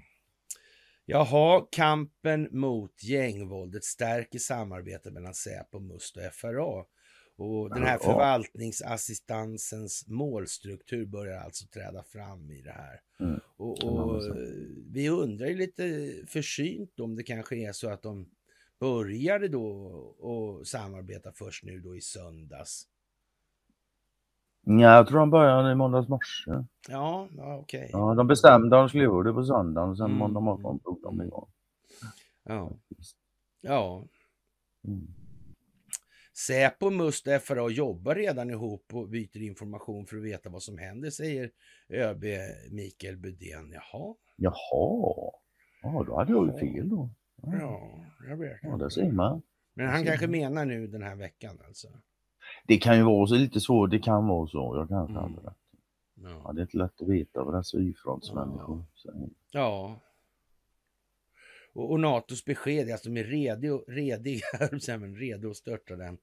Jaha, kampen mot gängvåldet stärker samarbetet mellan Säpo, MUST och FRA. Och den här förvaltningsassistansens målstruktur börjar alltså träda fram i det här. Mm. Och, och vi undrar ju lite försynt om det kanske är så att de började då och samarbeta först nu då i söndags. Ja, jag tror de började i måndags morse. Ja, ja okej. Ja, de bestämde att de skulle göra det på söndagen och sen Mm. måndag morgon drog de igång. Ja. ja. Mm. Säpo, Must och FRA jobbar redan ihop och byter information för att veta vad som händer, säger ÖB Mikael Budén. Jaha, Jaha, ja, då hade jag ju fel då. Ja, jag vet Ja, det ser man. Men han kanske menar nu den här veckan alltså. Det kan ju vara så lite svårt, det kan vara så. Jag kanske Mm. hade rätt. Ja, Ja. det är inte lätt att veta vad dessa Y-frontsmänniskor säger. ja. Och, och NATOs besked är att de är redo, rediga, redo att störta den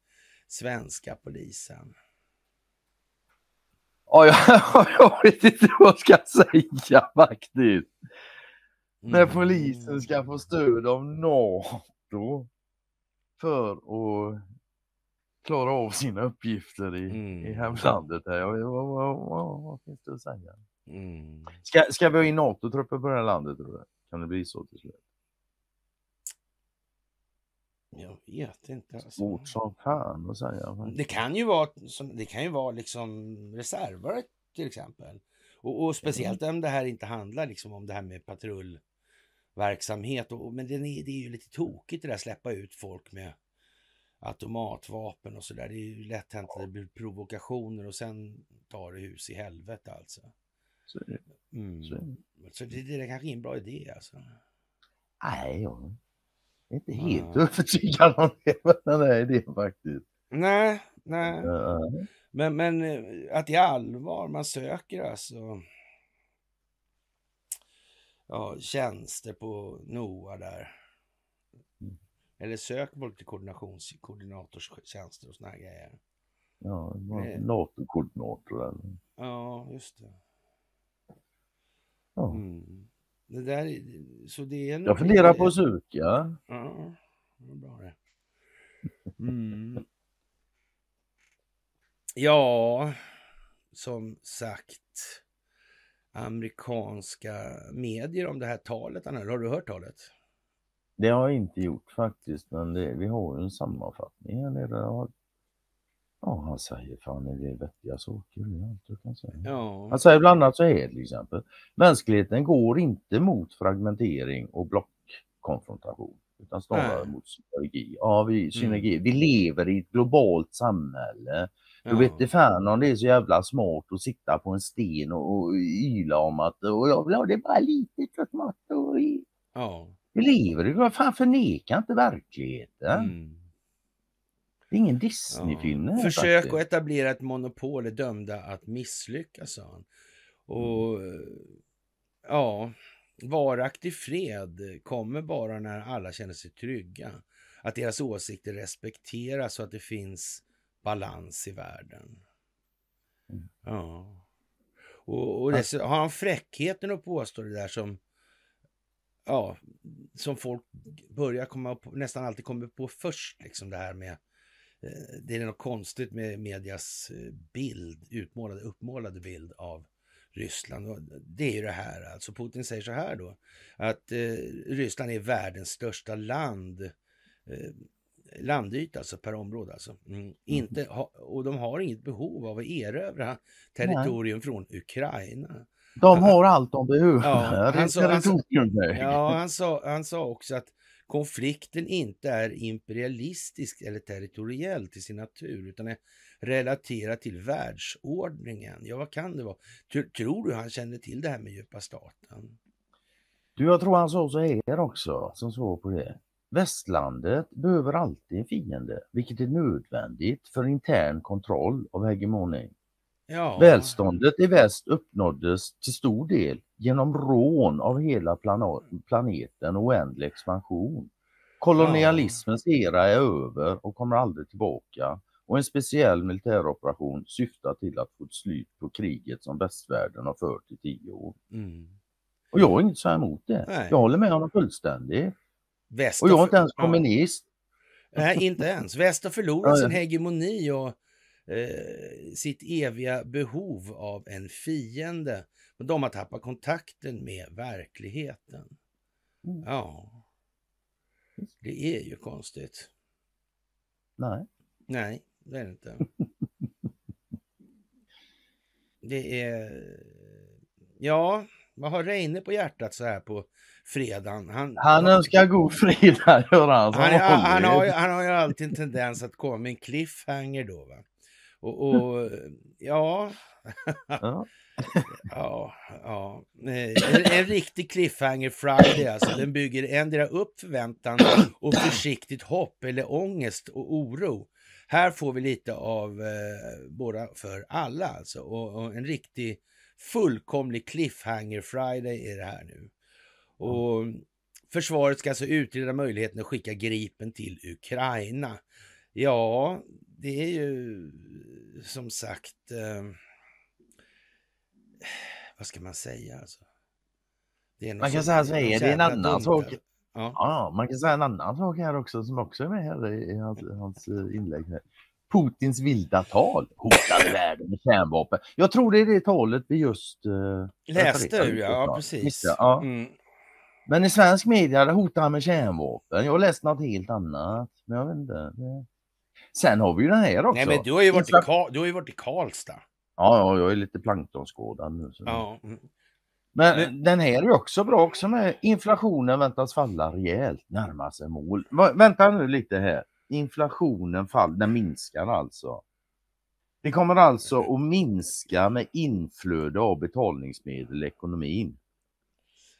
svenska polisen. Ja, jag, jag vet inte vad jag ska säga faktiskt. När Mm. polisen ska få stöd av NATO för att klara av sina uppgifter i, Mm. i hemlandet. Här. Vad, vad, vad, vad finns det att säga? Mm. Ska, ska vi ha in NATO-trupper på det här landet tror du? Kan det bli så till slut? Jag vet inte. Alltså. Svårt som fan att säga. Det kan ju vara, det kan ju vara liksom reservare till exempel. Och, och speciellt om det här inte handlar liksom om det här med patrullverksamhet. Och, men det är, det är ju lite tokigt det där släppa ut folk med automatvapen och sådär. Det är ju lätt hänt att det blir provokationer och sen tar det hus i helvete alltså. Så, Mm. så. Så det, det är kanske ingen bra idé alltså. nej, jag är inte Ja. helt övertygad om det. Men den här idén faktiskt. Nej, nej. Ja, Men, men eh, att är allvar man söker alltså. Ja, tjänster på NOA där. Mm. Eller sök på lite koordinations, koordinatorstjänster och såna här grejer. ja, NATO-koordinator eller? Ja, just det. Ja. Mm. Det där, är- så det är Jag funderar på att söka. Ja, det var bra det. Mm. Ja, som sagt, amerikanska medier om det här talet höll. Har du hört talet? Det har jag inte gjort faktiskt, men det, vi har en sammanfattning här nere. Ja, han säger fan en del vettiga saker. Det är allt jag kan säga. Ja. Han säger bland annat så här till exempel. Mänskligheten går inte mot fragmentering och blockkonfrontation. Utan snarare Nej. mot synergi. Ja, Mm. vi, synergi. vi lever i ett globalt samhälle. Ja. Då vet det fan om det är så jävla smart att sitta på en sten och, och yla om att och jag vill ha det bara lite och smått. Och ja. vi lever i, vad fan förneka inte verkligheten. Mm. Det är ingen Disney-film. här Försök faktiskt. att etablera ett monopol är dömda att misslyckas, sa han. Och Mm. eh, ja, varaktig fred kommer bara när alla känner sig trygga. Att deras åsikter respekteras och att det finns balans i världen. Mm. Ja. Och, och dess, har han fräckheten att påstå det där som ja, som folk börjar komma på, nästan alltid kommer på först, liksom det här med eh, det är något konstigt med medias eh, bild, utmålade, uppmålade bild av Ryssland. Det är ju det här, alltså Putin säger så här då, att eh, Ryssland är världens största land, eh, landyta alltså per område alltså. Mm. Inte, ha, och de har inget behov av att erövra territorium från Ukraina. De har allt de behöver. Ja, han sa- han sa-. Ja, han sa, han sa också att konflikten inte är imperialistisk eller territoriell till sin natur utan är relaterad till världsordningen. Ja, vad kan det vara? Tror, tror du han kände till det här med djupa staten? Du, jag tror han sa så här också, som svar på det. Västlandet behöver alltid en fiende, vilket är nödvändigt för intern kontroll av hegemoni. Ja, Välståndet i väst uppnåddes till stor del genom rån av hela planeten och oändlig expansion. Kolonialismens era är över och kommer aldrig tillbaka och en speciell militäroperation syftar till att få ett slut på kriget som västvärlden har fört i tio år. Mm. Och jag har inget så emot det. Nej. Jag håller med honom fullständigt. Väst Och jag är inte ens kommunist. Nej, inte ens. Väst förlorat Ja, sin hegemoni och eh, sitt eviga behov av en fiende. Och de har tappat kontakten med verkligheten. Mm. Ja, det är ju konstigt. Nej. Nej, det är det inte. Det är... Ja, vad har Reine på hjärtat så här på fredagen? Han, Han önskar god fredag, gör han. han, han, han, har, han har ju alltid en tendens att komma med en cliffhanger då. Va? Och, och ja, Ja. ja, ja. En, en riktig cliffhanger Friday alltså. Den bygger endera upp förväntan och försiktigt hopp eller ångest och oro. Här får vi lite av eh, båda för alla alltså. Och, och, en riktig fullkomlig cliffhanger Friday är det här nu. Och försvaret ska alltså utreda möjligheten att skicka Gripen till Ukraina. Ja, det är ju som sagt... Eh, vad ska man säga alltså? man kan säga så här, det är en annan sak. Ja. ja. man kan säga en annan sak här också som också är med här i hans, hans eh, inlägg. Här. Putins vilda tal hotade världen med kärnvapen. Jag tror det är det talet vi just uh, läste. Ur, ja, precis. Ja. Mm. Men i svensk media hotar han med kärnvapen. Jag har läst något helt annat. Men jag vet inte. Det... Sen har vi ju den här också. Nej, men du har ju varit, i, Ka du har ju varit i Karlstad. Ja, ja, jag är lite planktonskådad nu. Så. Ja. Mm. Men, men den här är också bra också med inflationen väntas falla rejält, närma sig mål. Vänta nu lite här. Inflationen faller, den minskar alltså. Det kommer alltså att minska med inflöde av betalningsmedel i ekonomin.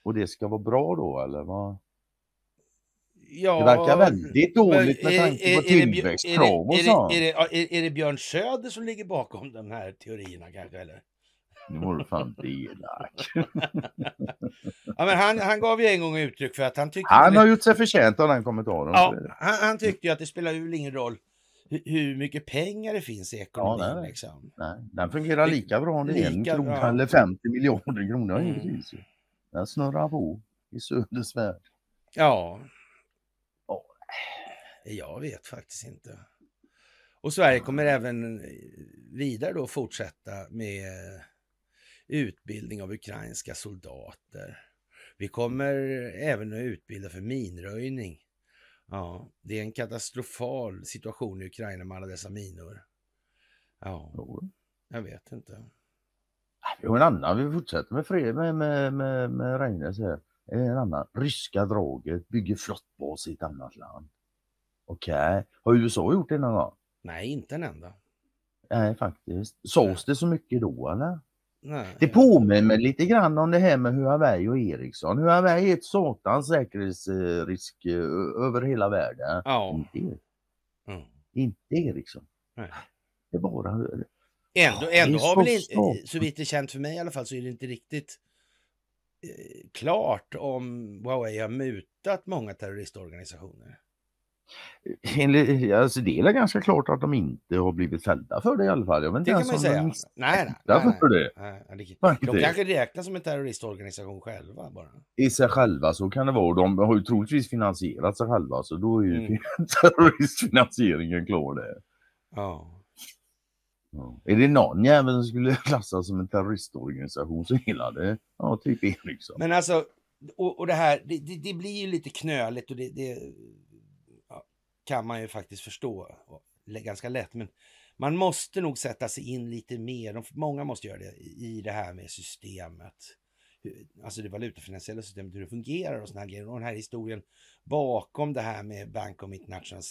Och det ska vara bra då eller vad? Ja, det verkar väldigt dåligt med tanke på tillväxtkrav och så. Är det, är det Björn Söder som ligger bakom de här teorierna kanske eller? Nu var du fan elak. ja, men han, han gav ju en gång uttryck för att han tyckte... Han har gjort sig förtjänt av den kommentaren. Ja, han, han tyckte ju att det spelar ju ingen roll hur mycket pengar det finns i ekonomin. Ja, nej. Liksom. Nej, den fungerar lika bra om det är en krona eller 50 miljoner kronor. Mm. Den snurrar på i Söders värld. Ja. Oh. Jag vet faktiskt inte. Och Sverige kommer även vidare då fortsätta med utbildning av ukrainska soldater. Vi kommer även att utbilda för minröjning. Ja, det är en katastrofal situation i Ukraina med alla dessa minor. Ja, jag vet inte. Har en annan, vi fortsätter med fred med, med, med, med Reines här. En annan, ryska draget bygger flottbas i ett annat land. Okej, okay. har USA gjort det någon gång? Nej, inte en enda. Nej, faktiskt. Sås det så mycket då eller? Nej. Det påminner mig lite grann om det här med Huawei och Ericsson. Huawei är ett satans säkerhetsrisk eh, över hela världen. Ja. Inte, mm. inte Ericsson. Nej. Det är bara... Ändå, ändå har väl inte, så vitt det är känt för mig i alla fall, så är det inte riktigt eh, klart om Huawei har mutat många terroristorganisationer alltså det är ganska klart att de inte har blivit fällda för det i alla fall. Jag vet inte det kan man säga. Nej, nej, nej, för det. nej, De kanske räknas som en terroristorganisation själva bara. I sig själva så kan det vara. De har ju troligtvis finansierat sig själva så då är ju mm. terroristfinansieringen klar där. Ja. Ja. Är det någon jävel som skulle klassas som en terroristorganisation så gillar det, ja typ Ericsson. Men alltså, och, och det här, det, det, det blir ju lite knöligt och det, det kan man ju faktiskt förstå ganska lätt. Men man måste nog sätta sig in lite mer, många måste göra det, i det här med systemet. Alltså det valutafinansiella systemet, hur det fungerar och sådana grejer. Och den här historien bakom det här med Bank of International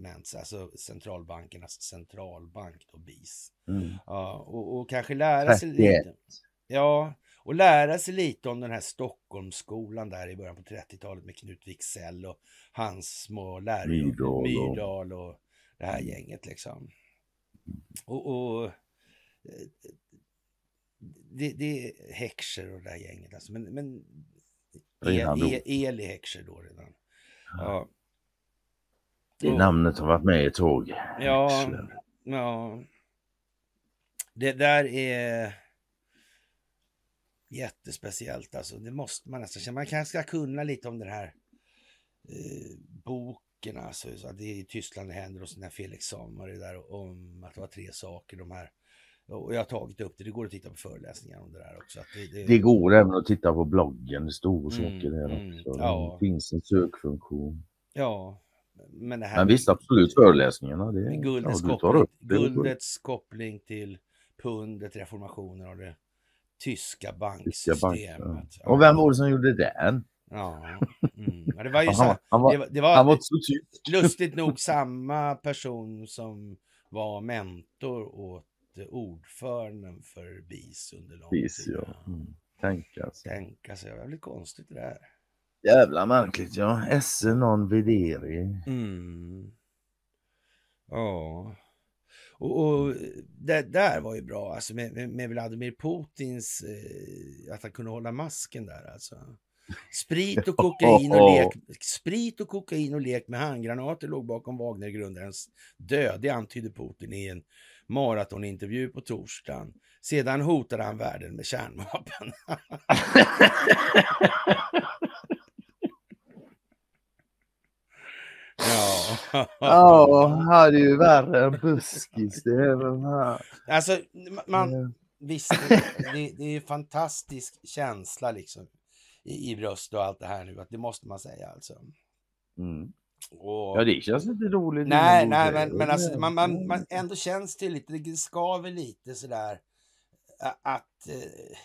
Settlements, alltså centralbankernas centralbank, då BIS. Mm. Ja, och, och, kanske lära sig lite. Ja, och lära sig lite om den här Stockholmsskolan där i början på 30-talet med Knut Wicksell och hans små lärjungar, Myrdal och det här gänget liksom. Och, och eh, det, det, är Heckscher och det här gänget alltså. Men, men El, El, Eli Heckscher då redan. Ja. Det namnet har varit med i tåg. Ja, ja. Det där är jättespeciellt alltså. Det måste man nästan känna. Man kanske ska kunna lite om den här eh, boken alltså. Så att det är i Tyskland det händer och så när Felix Samar är där om att det var tre saker. De här och jag har tagit upp det. Det går att titta på föreläsningar om det där också. Det, det... det, går även att titta på bloggen. Det står mm, saker där mm, också. Ja. Det finns en sökfunktion. Ja. Men, det här men visst, absolut föreläsningarna. Det, guldets, ja, koppling, guldets koppling till pundet, reformationen av det tyska banksystemet. Bank, ja. Och vem var det som gjorde den? Ja, mm. det var ju så, han, han var, det, det var, han var så tyst. lustigt nog samma person som var mentor åt ordföranden för BIS under lång BIS, tid. Ja. Mm. Tänka sig. Tänka sig. Jävligt konstigt det där. Jävla märkligt ja. Esse non videri. Mm. Ja. Och, och det där var ju bra, alltså med, med, Vladimir Putins, eh, att han kunde hålla masken där alltså. Sprit och kokain och lek, sprit och kokain och lek med handgranater låg bakom Wagnergrundarens död, det antydde Putin i en maratonintervju på torsdagen. Sedan hotade han världen med kärnvapen. Ja. Ja, här är ju värre än buskis. Det är den här. Alltså, man, visst, det, det, är ju fantastisk känsla liksom i, i bröst och allt det här nu, att det måste man säga alltså. Mm. Och, Ja, det känns inte roligt. nej, nej, men, men alltså, man, man, man ändå känns det lite, det skaver lite sådär att eh,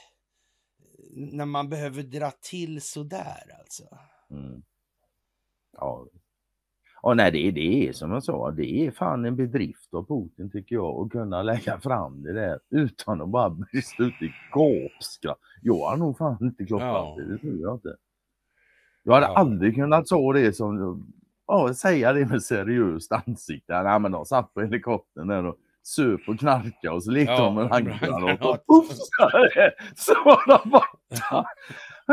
när man behöver dra till sådär alltså. Mm. Ja. Och nej, det, det är som jag sa, det är fan en bedrift av Putin tycker jag att kunna lägga fram det där utan att bara brista ut i gapskratt. Jag har nog fan inte klockat Ja. det, det tror jag inte. Jag hade Ja. aldrig kunnat så det som, ja, säga det med seriöst ansikte. Nej men de satt på helikoptern där och söp och knarkade och så lekte Ja, de med handgranat. och puffsade så var de borta.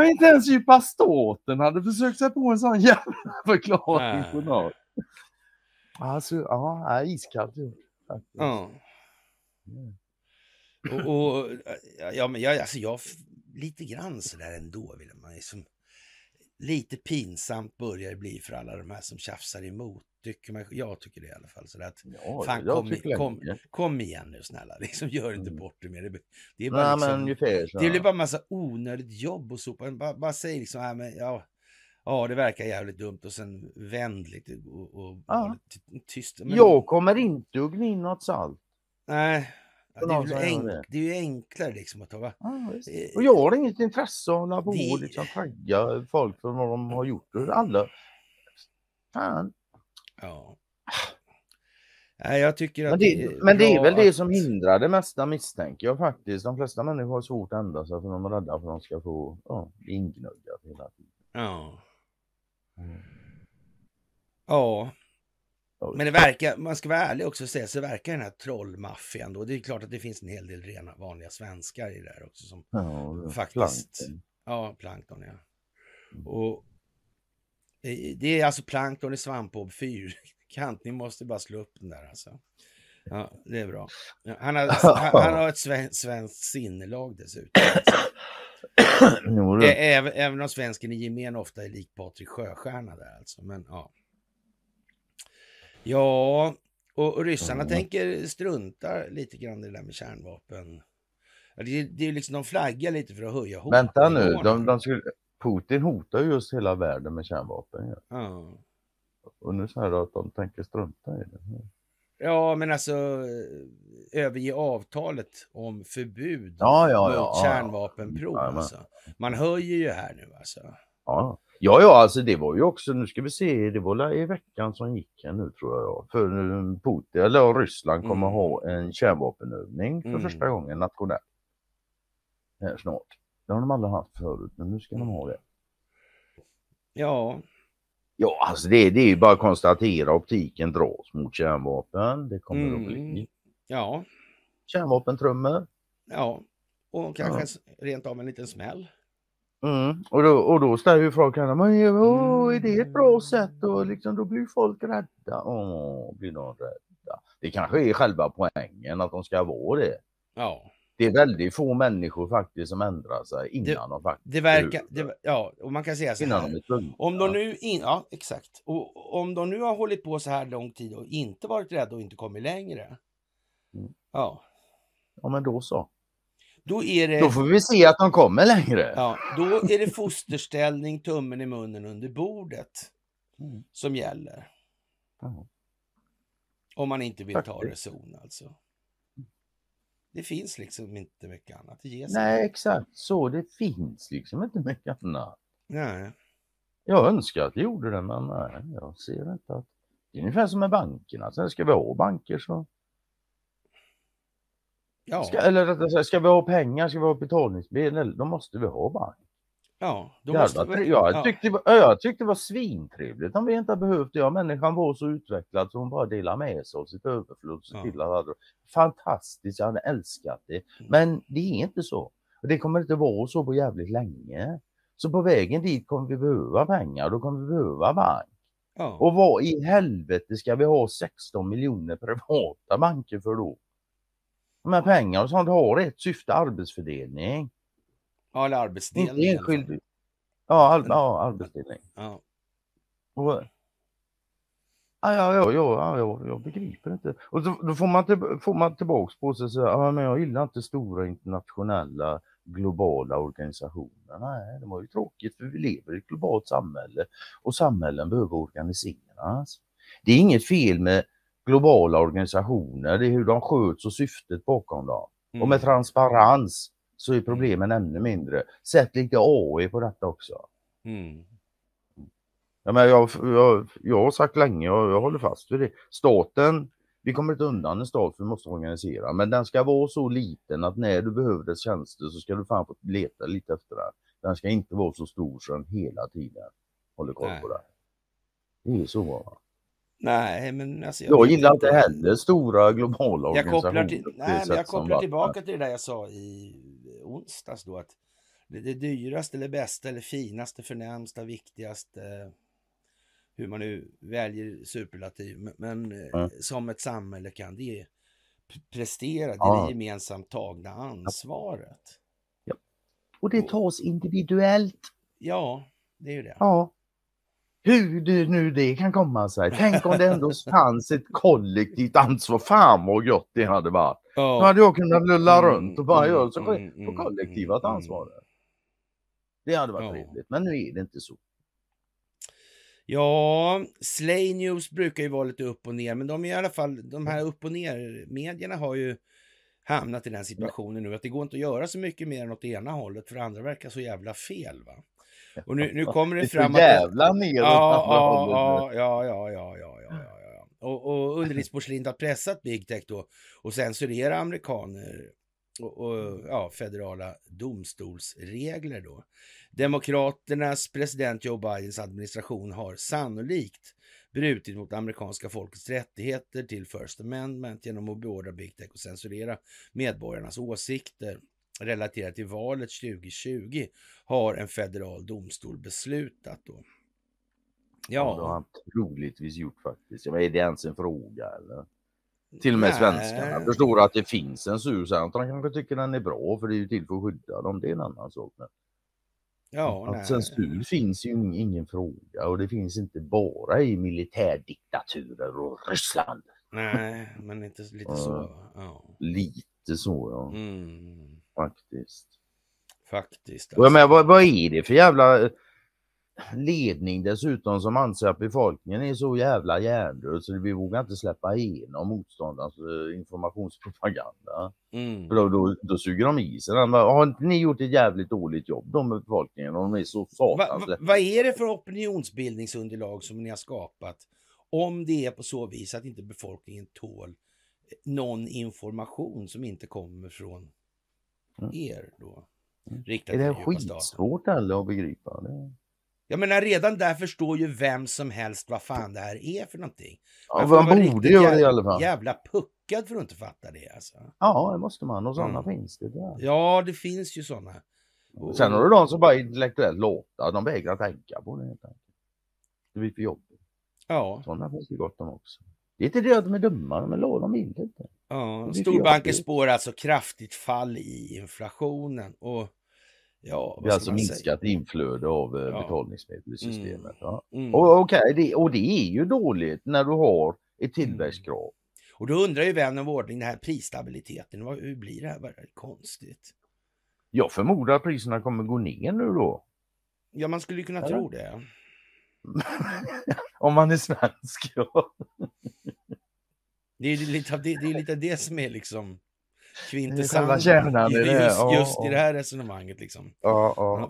Inte ens djupa staten hade försökt sig på en sån jävla förklaring på något. Alltså, ja, ja, iskallt gjort. Ja. Mm. Och, och ja, men jag, alltså jag, lite grann sådär ändå vill man liksom, lite pinsamt börjar det bli för alla de här som tjafsar emot. Tycker man, jag tycker det i alla fall. Så att, Ja, Fan, kom, kom, kom igen nu snälla, liksom, gör inte Mm. bort det mer. Det, det är bara Nej, liksom, ungefär det blir bara massa onödigt jobb och sopa. Bara, bara säg liksom, äh, men, ja, ja, det verkar jävligt dumt och sen vänd lite och, och Ja. tyst. Men, Jag kommer inte att gni något salt. Nej, ja, det, är gör enk, det. det är ju enklare liksom att ta, va? Ja. Eh, Och jag har inget intresse av att hålla på och Det- liksom tagga folk för vad de har gjort. Alla. Fan. Ja. Nej, jag tycker att Men det, är men det är väl det att- som hindrar det mesta misstänker jag faktiskt. De flesta människor har svårt att ändra sig för de är rädda för att de ska få ja, bli ingnöggat hela tiden. Ja. Ja, men det verkar, man ska vara ärlig också och säga, så verkar den här trollmaffian då, det är klart att det finns en hel del rena vanliga svenskar i det här också som, ja, faktiskt. plankton. ja, plankton ja. Mm. Och eh, det är alltså plankton i svampbob fyrkant, ni måste bara slå upp den där alltså. Ja, det är bra. Han har, han, han har ett sven, svenskt sinnelag dessutom. Jo, Även, även om svensken i gemen ofta är lik Patrik Sjöstjärna där alltså. Men ja. Ja, och, och ryssarna Ja. tänker strunta lite grann i det där med kärnvapen. Det, är- det är liksom, de flaggar lite för att höja hotet. Vänta nu, de, de skulle, Putin hotar ju just hela världen med kärnvapen. Ja. Ja. Och nu säger du att de tänker strunta i det. Ja, men alltså eh, överge avtalet om förbud Ja, ja, mot ja. kärnvapenprov. Alltså. Man höjer ju här nu alltså. Ja, ja, ja, alltså det var ju också, nu ska vi se, det var i veckan som gick här nu tror jag. För nu Putin, eller Ryssland kommer Mm. ha en kärnvapenövning för Mm. första gången nationellt. Snart. Det har de aldrig haft förut, men nu ska de ha det. Ja, Ja, alltså det, det är ju bara att konstatera, optiken dras mot kärnvapen. Det kommer Mm. att bli ja, kärnvapentrummor. ja. Och kanske s- rent av en liten smäll. Mm. Och, då, och då ställer ju folk här, men åh, är det ett bra sätt? Och liksom, då blir folk rädda. Åh, blir de rädda? Det kanske är själva poängen att de ska vara det. Ja. Det är väldigt få människor faktiskt som ändrar sig innan de faktiskt Det verkar, det, ja, och man kan säga så Innan här. de. Om de nu, in, ja exakt, och om de nu har hållit på så här lång tid och inte varit rädda och inte kommit längre. Mm. Ja, Ja men då så. då är det, Då får vi se att de kommer längre. ja, då är det fosterställning, tummen i munnen under bordet Mm. som gäller. Ja. Om man inte vill ta Faktiskt. reson alltså. Det finns liksom inte mycket annat att ge sig. Nej exakt så, det finns liksom inte mycket annat. Nej. Jag önskar att jag gjorde det men nej, jag ser inte att det är ungefär som med bankerna. Sen ska vi ha banker så Ja, Ska, eller ska vi ha pengar, ska vi ha betalningsmedel, då måste vi ha bank. Ja, Jävla vi... jag, ja. tyckte, jag tyckte det var svintrevligt om vi inte behövt det. Ja, människan var så utvecklad så hon bara delade med sig av sitt överflöd. Ja. till Fantastiskt, jag hade älskat det. Mm. Men det är inte så. Och det kommer inte vara så på jävligt länge. Så på vägen dit kommer vi behöva pengar, då kommer vi behöva bank. Ja. Och vad i helvete ska vi ha 16 miljoner privata banker för då? De här pengarna och sånt har ett syfte, arbetsfördelning. Ja, eller arbetsdelning. enskild. Ja, all, ja arbetsdelning. Ja. Och, ja, ja, ja, ja, ja, jag begriper inte. Och då, då får, man till, får man tillbaks på sig så här, ja, men jag gillar inte stora internationella globala organisationer. Nej, det var ju tråkigt för vi lever i ett globalt samhälle och samhällen behöver organiseras. Det är inget fel med globala organisationer, det är hur de sköts och syftet bakom dem. Och med Mm. transparens så är problemen ännu mindre. Sätt lite AI på detta också. Mm. Ja, men jag, jag, jag har sagt länge och jag håller fast vid det. Staten, vi kommer inte undan en stat för vi måste organisera. Men den ska vara så liten att när du behöver dess tjänster så ska du fan få leta lite efter den. Den ska inte vara så stor så den hela tiden håller koll på det. Det är så. Va? Nej, men alltså... Jag vet gillar inte heller stora globala Jag organisationer. kopplar, till, det nej, men jag kopplar tillbaka till det där jag sa i onsdags då. Att det, det dyraste eller bästa eller finaste, förnämsta, viktigaste, hur man nu väljer superlativ, men, Mm. som ett samhälle kan det prestera, det Ja. gemensamt tagna ansvaret. Och det tas individuellt. Ja, det är ju det. Ja. Hur det nu det kan komma sig. Tänk om det ändå fanns ett kollektivt ansvar. Fan vad gött det hade varit. Då Ja, hade jag kunnat lulla Mm, runt och bara mm, göra så på mm, kollektiva mm, ansvaret. Det hade varit Ja. trevligt. Men nu är det inte så. Ja, Slay News brukar ju vara lite upp och ner, men de är i alla fall, de här upp och ner-medierna har ju hamnat i den situationen nu att det går inte att göra så mycket mer än åt det ena hållet, för det andra verkar så jävla fel. va? Och nu, nu kommer det Det är så fram att... jävla neråt Ja, ja, ja, ja, ja, ja, ja, ja, ja. Och, och underlivsporslinet har pressat Big Tech då och censurera amerikaner och, och ja, federala domstolsregler då. Demokraternas president Joe Bidens administration har sannolikt brutit mot amerikanska folkets rättigheter till First Amendment genom att beordra Big Tech och censurera medborgarnas åsikter relaterat till valet 2020 har en federal domstol beslutat då. Ja, det har han troligtvis gjort faktiskt. Men är det ens en fråga eller? Till och med Nej. svenskarna förstår att det finns censur. Sen att de kanske tycker den är bra för det är ju till för att skydda dem. Det är en annan sak. Men ja, att nej. censur finns ju ing- ingen fråga och det finns inte bara i militärdiktaturer och Ryssland. nej, men inte lite så. Ja. Lite så ja, Mm, faktiskt. faktiskt. Alltså. menar, vad, vad är det för jävla eh, ledning dessutom som anser att befolkningen är så jävla hjärndöd så vi vågar inte släppa igenom motståndarnas eh, informationspropaganda. Mm. För då, då, då suger de i sig den. Har inte ni gjort ett jävligt dåligt jobb de med befolkningen och de är så Va, satans va, vad är det för opinionsbildningsunderlag som ni har skapat? Om det är på så vis att inte befolkningen tål någon information som inte kommer från. Er då. Mm. Riktat Är det skitsvårt eller att begripa? Det... Jag menar redan där förstår ju vem som helst vad fan det här är för någonting. Ja, man vara borde göra det i alla fall. Jävla puckad för att inte fatta det alltså. Ja, det måste man och sådana Mm. finns det. Där. Ja, det finns ju sådana. Och- Sen har du de som bara är intellektuellt låta. De vägrar tänka på det helt enkelt. Det blir för jobbigt. Ja, Sådana finns det gott om också. Det är inte det att de är dumma, de är låga, de vill inte. ja. Det storbanker spår alltså kraftigt fall i inflationen. Och ja, har ska alltså man säga? minskat inflöde av eh, Ja. betalningsmedel i systemet. Ja. Mm. Och, okej, det, och det är ju dåligt när du har ett tillväxtkrav. Och då undrar ju vän av ordning, den här prisstabiliteten, vad, hur blir det här? Vad är det konstigt? Jag förmodar att priserna kommer gå ner nu då. Ja, man skulle kunna Eller? tro det. Om man är svensk, ja. Det är lite det, det, är lite det som är liksom kvintessensen just, just i det här resonemanget. Liksom.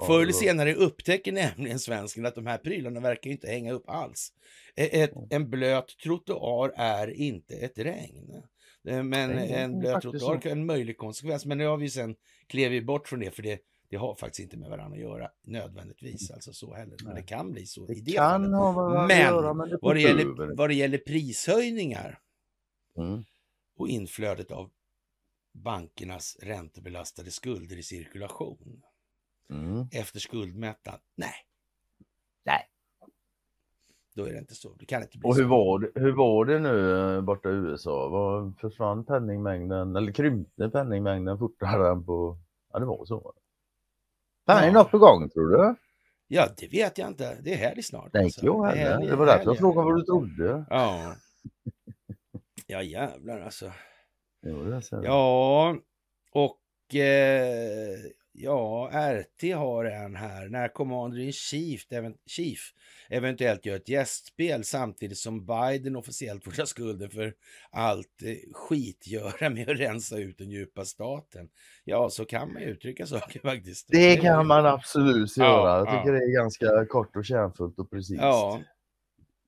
Förr eller senare upptäcker nämligen svensken att de här prylarna verkar inte hänga upp alls. Ett, en blöt trottoar är inte ett regn. Eh, Men är en blöt trottoar kan en möjlig konsekvens. Men nu har vi sen klev vi bort från det för det, det har faktiskt inte med varandra att göra nödvändigtvis. Alltså så heller. Men det kan bli så Det i det kan fallet. ha varandra Men att göra, men det Vad det, gäller, vad det gäller prishöjningar Mm. och inflödet av bankernas räntebelastade skulder i cirkulation Mm. efter skuldmättnad. Nej, Nej. då är det inte så. Det kan inte bli Och hur så. var, det, hur var det nu eh, borta i USA? Var, försvann penningmängden eller krympte penningmängden fortare än på... Ja, det var så. Fan, är det Ja. något på gång tror du? Ja, det vet jag inte. Det är helg snart. Nej, alltså. jag är heller. helg- Det var därför helg, jag frågade helg. vad du trodde. Ja. Ja, jävlar alltså. Jo. Ja, och eh, ja, RT har en här. När Commander in Chief, even, Chief eventuellt gör ett gästspel samtidigt som Biden officiellt får ta skulden för allt eh, skitgöra med att rensa ut den djupa staten. Ja, så kan man uttrycka saker faktiskt. Det kan man absolut Ja, göra. Jag ja. tycker det är ganska kort och kärnfullt och precis. Ja,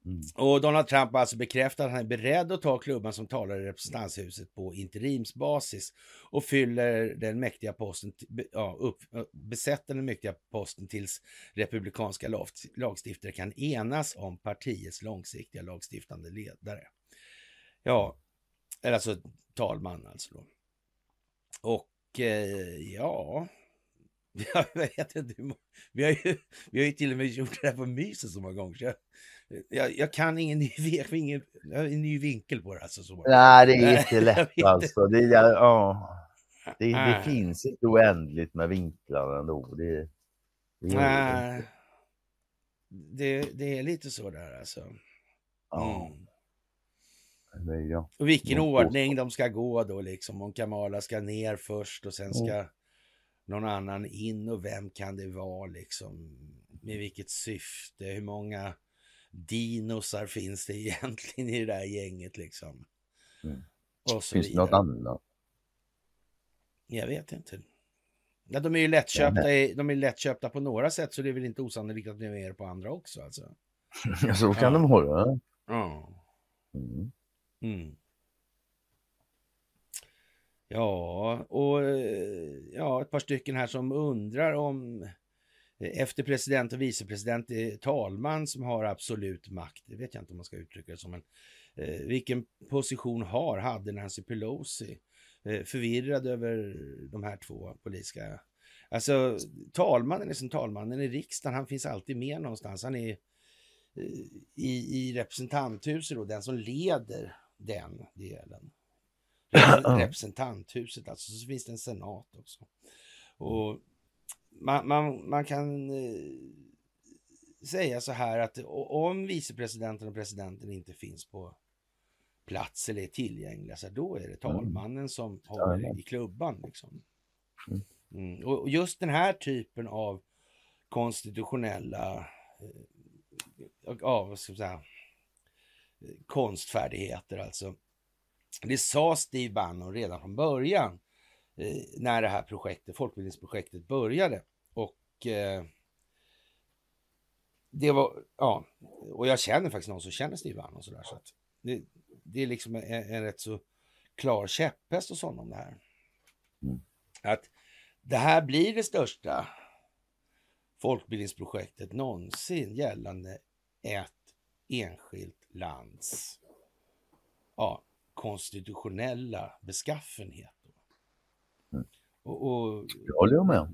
Mm. och Donald Trump har alltså bekräftat att han är beredd att ta klubban som talar i representanthuset på interimsbasis och fyller den mäktiga posten, ja, upp, besätter den mäktiga posten tills republikanska lagstiftare kan enas om partiets långsiktiga lagstiftande ledare. Ja, eller alltså talman alltså då. Och eh, ja, jag vet inte vi har, ju, vi har ju till och med gjort det här på myset så många gånger. Jag, jag, kan ingen ny, ingen, en ny vinkel på det. Alltså, så. Nej, det är inte lätt alltså. Det, är- ja, det, det finns inte oändligt med vinklar ändå. Det, det gör det det, är lite så där alltså. Ja, Mm. är ja. Och vilken Mm, ordning de ska gå då liksom. Om Kamala ska ner först och sen ska någon annan in och vem kan det vara liksom? Med vilket syfte? Hur många dinosar finns det egentligen i det där gänget liksom? Mm. Finns det vidare. något annat? Jag vet inte. Ja, de är ju lättköpta, i, de är lättköpta på några sätt så det är väl inte osannolikt att de är på andra också alltså. Så kan Ja. de hålla. Ja. Mm. Mm. Ja, och eh, ja, ett par stycken här som undrar om efter president och vicepresident är talman som har absolut makt. Det vet jag inte om man ska uttrycka det som. Men, eh, vilken position har, hade Nancy Pelosi? Eh, förvirrad över de här två politiska... Alltså talmannen är som talmannen i riksdagen, han finns alltid med någonstans. Han är eh, i, i representanthuset då, den som leder den delen. Representanthuset alltså, så finns det en senat också. Och man, man, man kan eh, säga så här att om vicepresidenten och presidenten inte finns på plats eller är tillgängliga, så då är det talmannen som håller i klubban. Liksom. Mm. Mm. Och just den här typen av konstitutionella eh, ja, vad ska jag säga, eh, konstfärdigheter alltså. Det sa Steve Bannon redan från början eh, när det här projektet, folkbildningsprojektet började. Och eh, det var, ja, och jag känner faktiskt någon som känner Steve Bannon sådär. Så att det, det är liksom en, en rätt så klar käpphäst hos honom det här. Mm. Att det här blir det största folkbildningsprojektet någonsin gällande ett enskilt lands ja, konstitutionella beskaffenhet. Och, och Det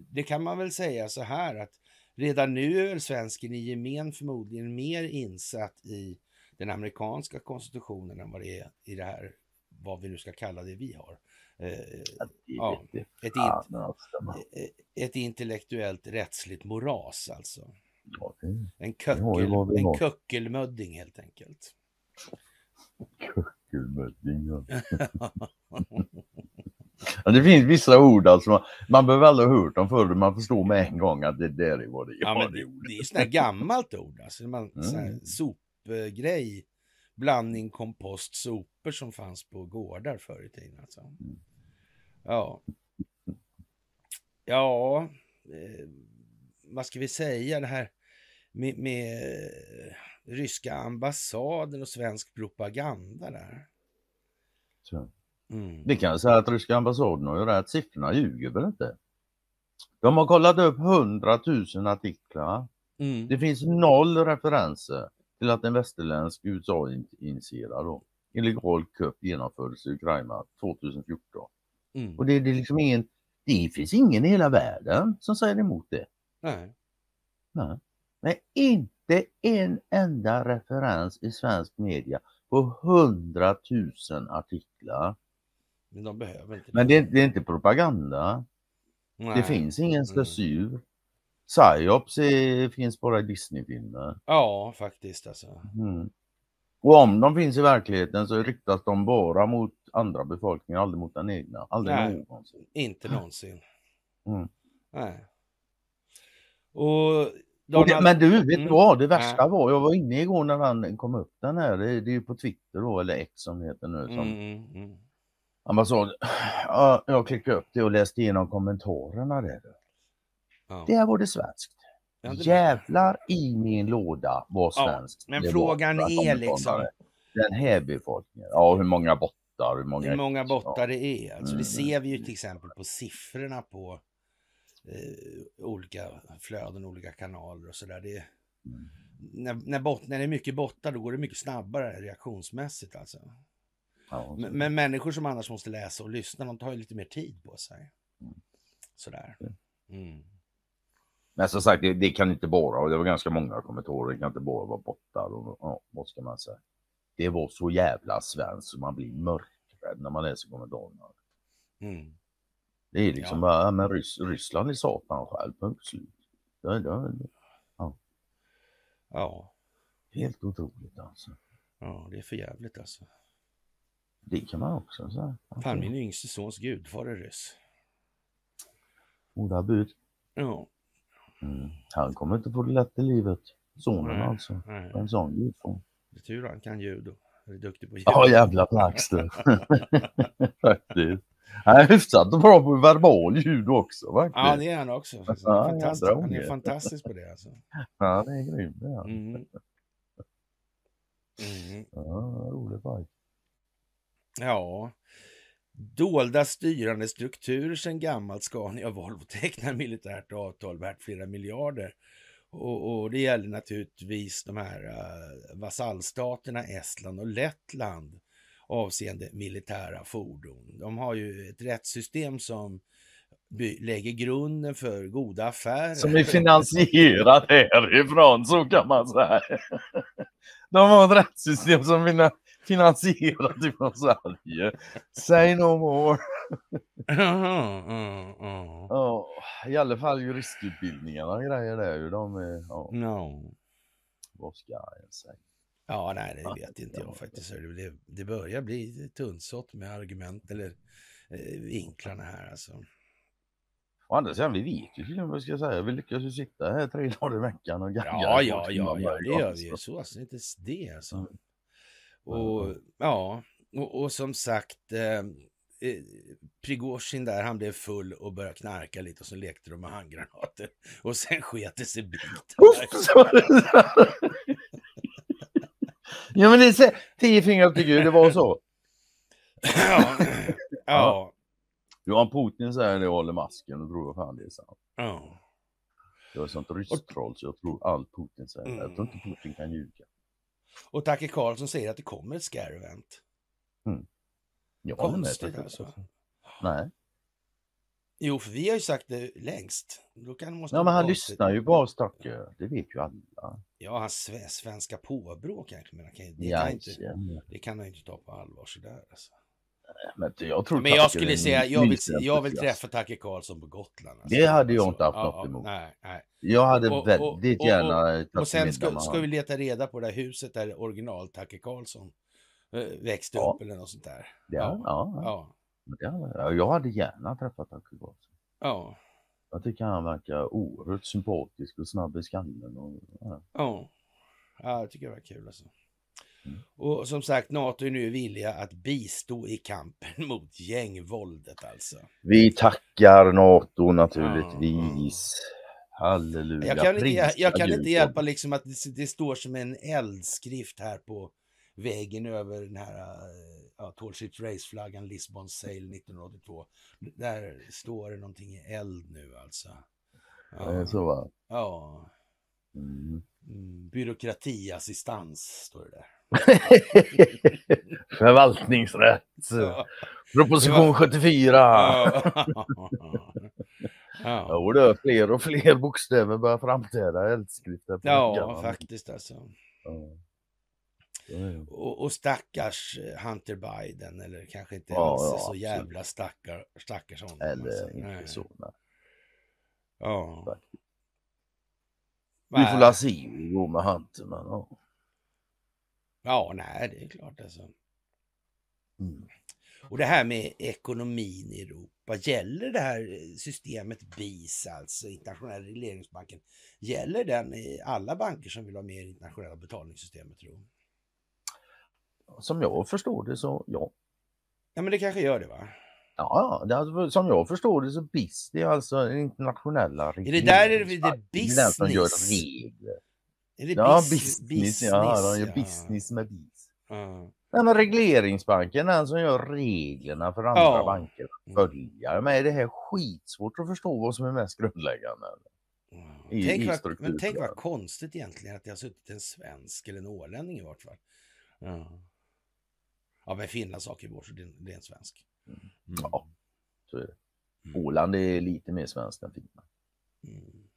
det kan man väl säga så här att redan nu är väl svensken i gemen förmodligen mer insatt i den amerikanska konstitutionen än vad det är i det här, vad vi nu ska kalla det vi har. Eh, Ja, ett, in, fan, alltså. ett intellektuellt rättsligt moras alltså. Ja, En, köckel, en köckelmödding helt enkelt. kul med det. Ja, det finns vissa ord alltså, man, man behöver aldrig ha hört dem förr, man förstår med en gång att det där är vad det är. Ja, men det, det är här gammalt ord. Alltså, man, sån här Mm. sopgrej. Blandning kompost sopor som fanns på gårdar förr i tiden. Alltså. Ja. Ja, eh, vad ska vi säga det här med, med eh, ryska ambassaden och svensk propaganda där. Så. Mm. Vi kan säga att ryska ambassaden har ju rätt, siffrorna ljuger väl inte? De har kollat upp 100 000 artiklar. Mm. Det finns noll referenser till att en västerländsk USA-initierad illegal kupp genomfördes i Ukraina 2014. Mm. Och det, det är liksom ingen, det finns ingen i hela världen som säger emot det. Nej. Nej. Men inte en enda referens i svensk media på 100 000 artiklar. Men de behöver inte Men det, det är inte propaganda. Nej. Det finns ingen Mm. censur. Psyops är, finns bara i Disneyfilmer. Ja, faktiskt alltså. Mm. Och om de finns i verkligheten så riktas de bara mot andra befolkningar, aldrig mot den egna. Aldrig Nej. någonsin. Inte någonsin. Mm. Nej. Och det, Donald... men du, vet du Mm. vad? Det värsta Nej. var, jag var inne igår när den kom upp den här, det, det är ju på Twitter då, eller X som det heter nu. Som Mm, mm, mm. Ambassad. Ja, jag klickade upp det och läste igenom kommentarerna där. Ja. Där var det svenskt. Ja, det- Jävlar i min låda var Ja, svenskt. men det var frågan att är liksom-. Den här befolkningen. Ja, hur många bottar, hur många... Hur många bottar det är. Alltså, Mm. Det ser vi ju till exempel på siffrorna på eh, olika flöden, olika kanaler och sådär. Det, Mm. när, när, bot, när det är mycket bottar då går det mycket snabbare reaktionsmässigt alltså. Ja, Men, men människor som annars måste läsa och lyssna, de tar ju lite mer tid på sig. Mm. Sådär. Mm. Men som sagt, det, det kan inte bara, och det var ganska många kommentarer, det kan inte bara vara bottar och ja, vad ska man säga. Det var så jävla svenskt så man blir mörkrädd när man läser kommentarerna. Mm. Det är liksom Ja. bara, ja, men Rys Ryssland är satan själv, punkt slut. Det, det, det, Ja. helt otroligt alltså. ja, det är för jävligt alltså. Det kan man också säga. Fan, min yngste sons gudfar är ryss. Goda bud. Ja. Mm. Han kommer inte få det lätt i livet. Sonen Nej, alltså. nej. En sån gudfar. Det är tur han kan judo. Han är duktig på judo. Ja jävla plax du. Faktiskt. Han är hyfsat bra på verbal ljud också faktiskt. Ja, det är han också. Ja, fantastisk, han är fantastisk på det alltså. Ja, det är grym det är han. Mm. Mm. Ja, rolig fight. Ja. Dolda styrande strukturer sedan gammalt. Scania och Volvo tecknar militärt avtal värt flera miljarder. Och, och det gäller naturligtvis de här uh, vasallstaterna Estland och Lettland avseende militära fordon. De har ju ett rättssystem som by- lägger grunden för goda affärer. Som är finansierat härifrån, så kan man säga. De har ett rättssystem som finansierar finansierat ifrån Sverige. Say no more. Ja, ja, ja. I alla fall juristutbildningarna och grejer där ju. De är, ja, No. vad ska jag säga? Ja, nej, det vet inte jag faktiskt. Det, det börjar bli tunnsått med argument eller eh, vinklarna här alltså. Å andra sidan, vi vet ju vad jag ska säga. Vi lyckas ju sitta här tre dagar i veckan och gagga. Ja, ja, ja, ja, det gör vi ju. så. Så alltså, inte det alltså. Mm. Och ja, och, och som sagt, eh, eh, Prigozjin där, han blev full och började knarka lite och så lekte de med handgranater. Och sen sket det sig så. Ja men det är så- tio fingrar upp till Gud, det var så. ja, ja, Johan Putin säger det och håller masken och tror fan det är sant. ja. Jag är sånt rystroll så jag tror allt Putin säger. Mm. Jag tror inte Putin kan ljuga. Och Tacke Karlsson säger att det kommer ett scare event. Jag håller med. Alltså. Nej. Jo, för vi har ju sagt det längst. Då kan, måste Ja men han lyssnar ju på oss Tucker. Det vet ju alla. Ja, hans sve- svenska påbrå kanske, men han kan, det, Ja, kan inte, det kan han inte ta på allvar sådär. Alltså. Men jag tror Men jag skulle säga, jag vill, jag vill träffa Tacke Karlsson på Gotland. Alltså. Det hade jag Alltså, inte haft ja, något ja, emot. Nej, nej. Jag hade Och- och- väldigt och- gärna Och tagit sen ska, ska vi leta reda på det här huset där original Tacke Karlsson eh, växte Ja. upp eller något sånt där. Ja, ja, ja. Ja, Jag hade gärna träffat Tucker Carlson. ja, Jag tycker han verkar oerhört sympatisk och snabb i skallen. Och, ja. ja. Ja, jag tycker det var kul alltså. Och som sagt, NATO är nu villiga att bistå i kampen mot gängvåldet alltså. Vi tackar NATO naturligtvis. Halleluja. Jag kan, inte, jag, jag kan inte hjälpa liksom att det, det står som en eldskrift här på väggen över den här ja, Tall Ships Race-flaggan, Lisbon Sail 1982. Där står det någonting i eld nu alltså. Är så va? Ja. Mm. Mm, byråkratiassistans står det där. Förvaltningsrätt. Ja. Proposition 74. Ja. ja. Jo det, fler och fler bokstäver börjar framträda i eldskrifter. ja, faktiskt alltså. Ja. Och, och stackars eh, Hunter Biden, eller kanske inte Ja, alls ja, så absolut. jävla stackar, stackars honom. Eller alltså. inte Nej. så. Nej. Ja. Faktiskt. Vi får la se hur det går med Hunter. Men, ja. Ja, nej, det är klart alltså. Mm. Och det här med ekonomin i Europa, gäller det här systemet BIS, alltså internationella regleringsbanken, gäller den i alla banker som vill ha med i internationella betalningssystemet tror du? Som jag förstår det så ja. Ja, men det kanske gör det va? Ja, det som jag förstår det så BIS, det är alltså den internationella Är det där är det, det som gör business? regler. Är det Ja, bis- business, ja, de gör ja. business med BIS. Ja. Den här regleringsbanken, den som gör reglerna för andra Ja. banker. Mm. Följa. Men är det här skitsvårt att förstå vad som är mest grundläggande? Ja. I- tänk i vad, men tänk vad konstigt egentligen att det har suttit en svensk eller en ålänning i vart fall. Ja, ja men Finlands sak är vår, så det, är- det är en svensk. Mm. Ja, så är det. Mm. Åland är lite mer svenskt än Finland. Mm.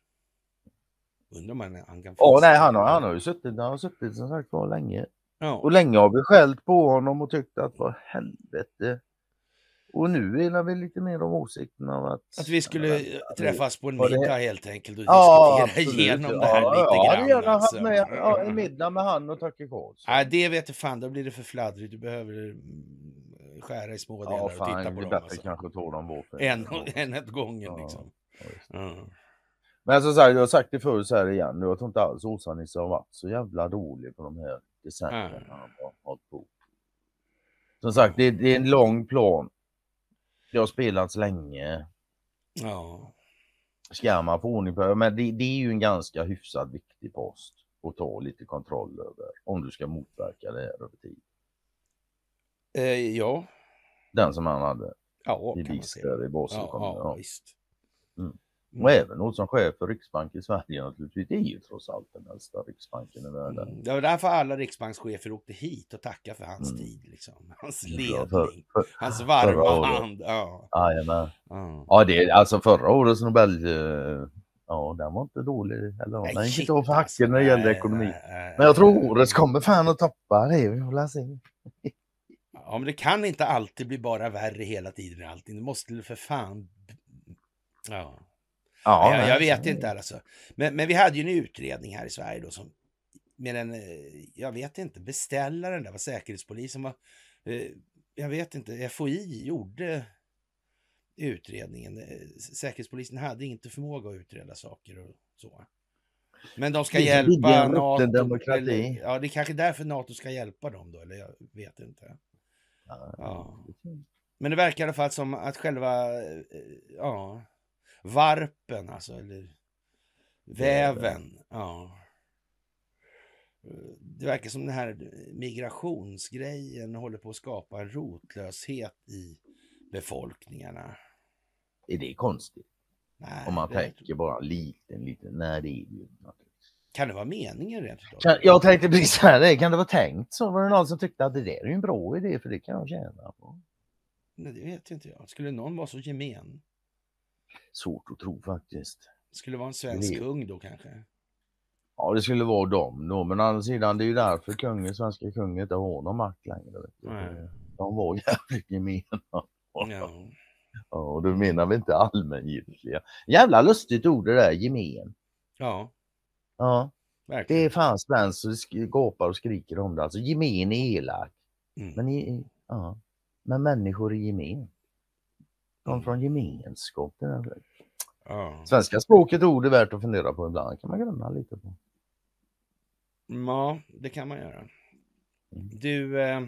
Undrar om han, han kan Ja, nej, han har, han har ju suttit, han har suttit som sagt var länge. Ja. Och länge har vi skällt på honom och tyckt att vad helvete. Och nu är vi lite mer om åsikten av att... Att vi skulle träffas på en var det- middag helt enkelt och Ja, diskutera absolut. igenom det här ja, lite ja, grann. hade gärna alltså. med ja, en middag med han och Tacke Karlsson. Nej, det vet jag fan, då blir det för fladdrigt. Du behöver skära i små delar Ja, och titta på det är dem. bättre Alltså. kanske ta dem var för En, en åt gången Ja, liksom. ja. Men som sagt, jag har sagt det förut så här igen, jag tror inte alls Åsa-Nisse har varit så jävla dålig på de här decennierna Nej. han har hållit på. Som sagt, det, det är en lång plan. Det har spelats länge. ja. Ska man få ordning på men det, det är ju en ganska hyfsat viktig post att ta lite kontroll över om du ska motverka det här över tid. Eh, ja. Den som han hade Ja, i kan man BIS säga. där i Basel. Ja, ja, ja. visst. Mm. Mm. Och även något som chef för Riksbanken i Sverige naturligtvis. Det är ju trots allt den äldsta riksbanken i världen. Mm. Det var därför alla riksbankschefer åkte hit och tackade för hans Mm. tid. Liksom. Hans ledning. för- för- Hans varma hand. Ja. Jajamän. Ja. Ja, det är alltså förra årets Nobel. eh, Ja, den var inte dålig. Eller, nej, den gick inte av för alltså. hacken när det gäller Nej, ekonomi. nej, nej, Men jag tror årets kommer fan att toppa det. Vi får se. Ja, men det kan inte alltid bli bara värre hela tiden allting. Det måste för fan... Ja. Ja, jag, jag vet inte alltså. Men, men vi hade ju en utredning här i Sverige då som med en, eh, jag vet inte, beställaren där var säkerhetspolisen var, eh, jag vet inte, FOI gjorde utredningen. Eh, Säkerhetspolisen hade inte förmåga att utreda saker och så. Men de ska hjälpa NATO. demokrati. Eller, ja, det är kanske därför NATO ska hjälpa dem då, eller jag vet inte. Ja. Men det verkar i alla fall som att själva, eh, ja, varpen alltså, eller väven, ja. Det verkar som den här migrationsgrejen håller på att skapa en rotlöshet i befolkningarna. Är det konstigt? Nej, Om man tänker bara liten, liten. Nej, det är ju inte. Kan det vara meningen rent utav? Jag tänkte precis säga det. Kan det vara tänkt så? Var det någon som tyckte att det där är en bra idé för det kan jag tjäna på? Nej, det vet inte jag. Skulle någon vara så gemen? Svårt att tro faktiskt. Skulle vara en svensk Det- kung då kanske? Ja, det skulle vara dem då. Men å andra sidan, det är ju därför kungen, svenska kungen inte har någon makt längre. Vet du. Nej. De var jävligt gemena. Ja. Ja, och då menar vi inte allmängiltiga. Jävla lustigt ord det där, gemen. Ja, Ja, det verkligen. är fan svenskt så det sk- gapar och skriker om det. Alltså gemen är elak. Mm. Men, i, ja, men människor i gemen. De Mm. från gemenskap. det där. Ja. Svenska språket ord är värt att fundera på ibland. kan man grunna lite på. Ja, det kan man göra. Mm. Du, eh,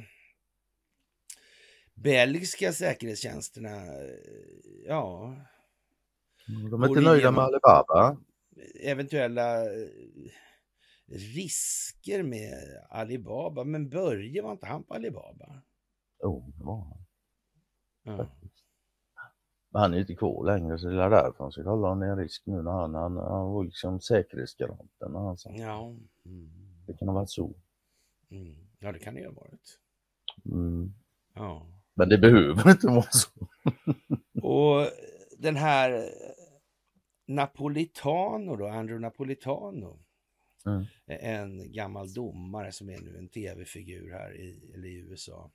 belgiska säkerhetstjänsterna, eh, ja, De är inte nöjda med Alibaba. Eventuella eh, risker med Alibaba. Men Börje, var inte han på Alibaba? Jo, det var han. Ja. Men han är inte kvar längre så det är därför han ska kolla om det är en risk nu när han, han, han var liksom säkerhetsgaranten när han sa. Ja. Mm. Det kan ha varit så. Mm. ja, det kan det ju ha varit. Mm. Ja. Men det behöver inte vara så. Och den här Napolitano då, Andrew Napolitano. Mm. En gammal domare som är nu en tv-figur här i, eller i USA.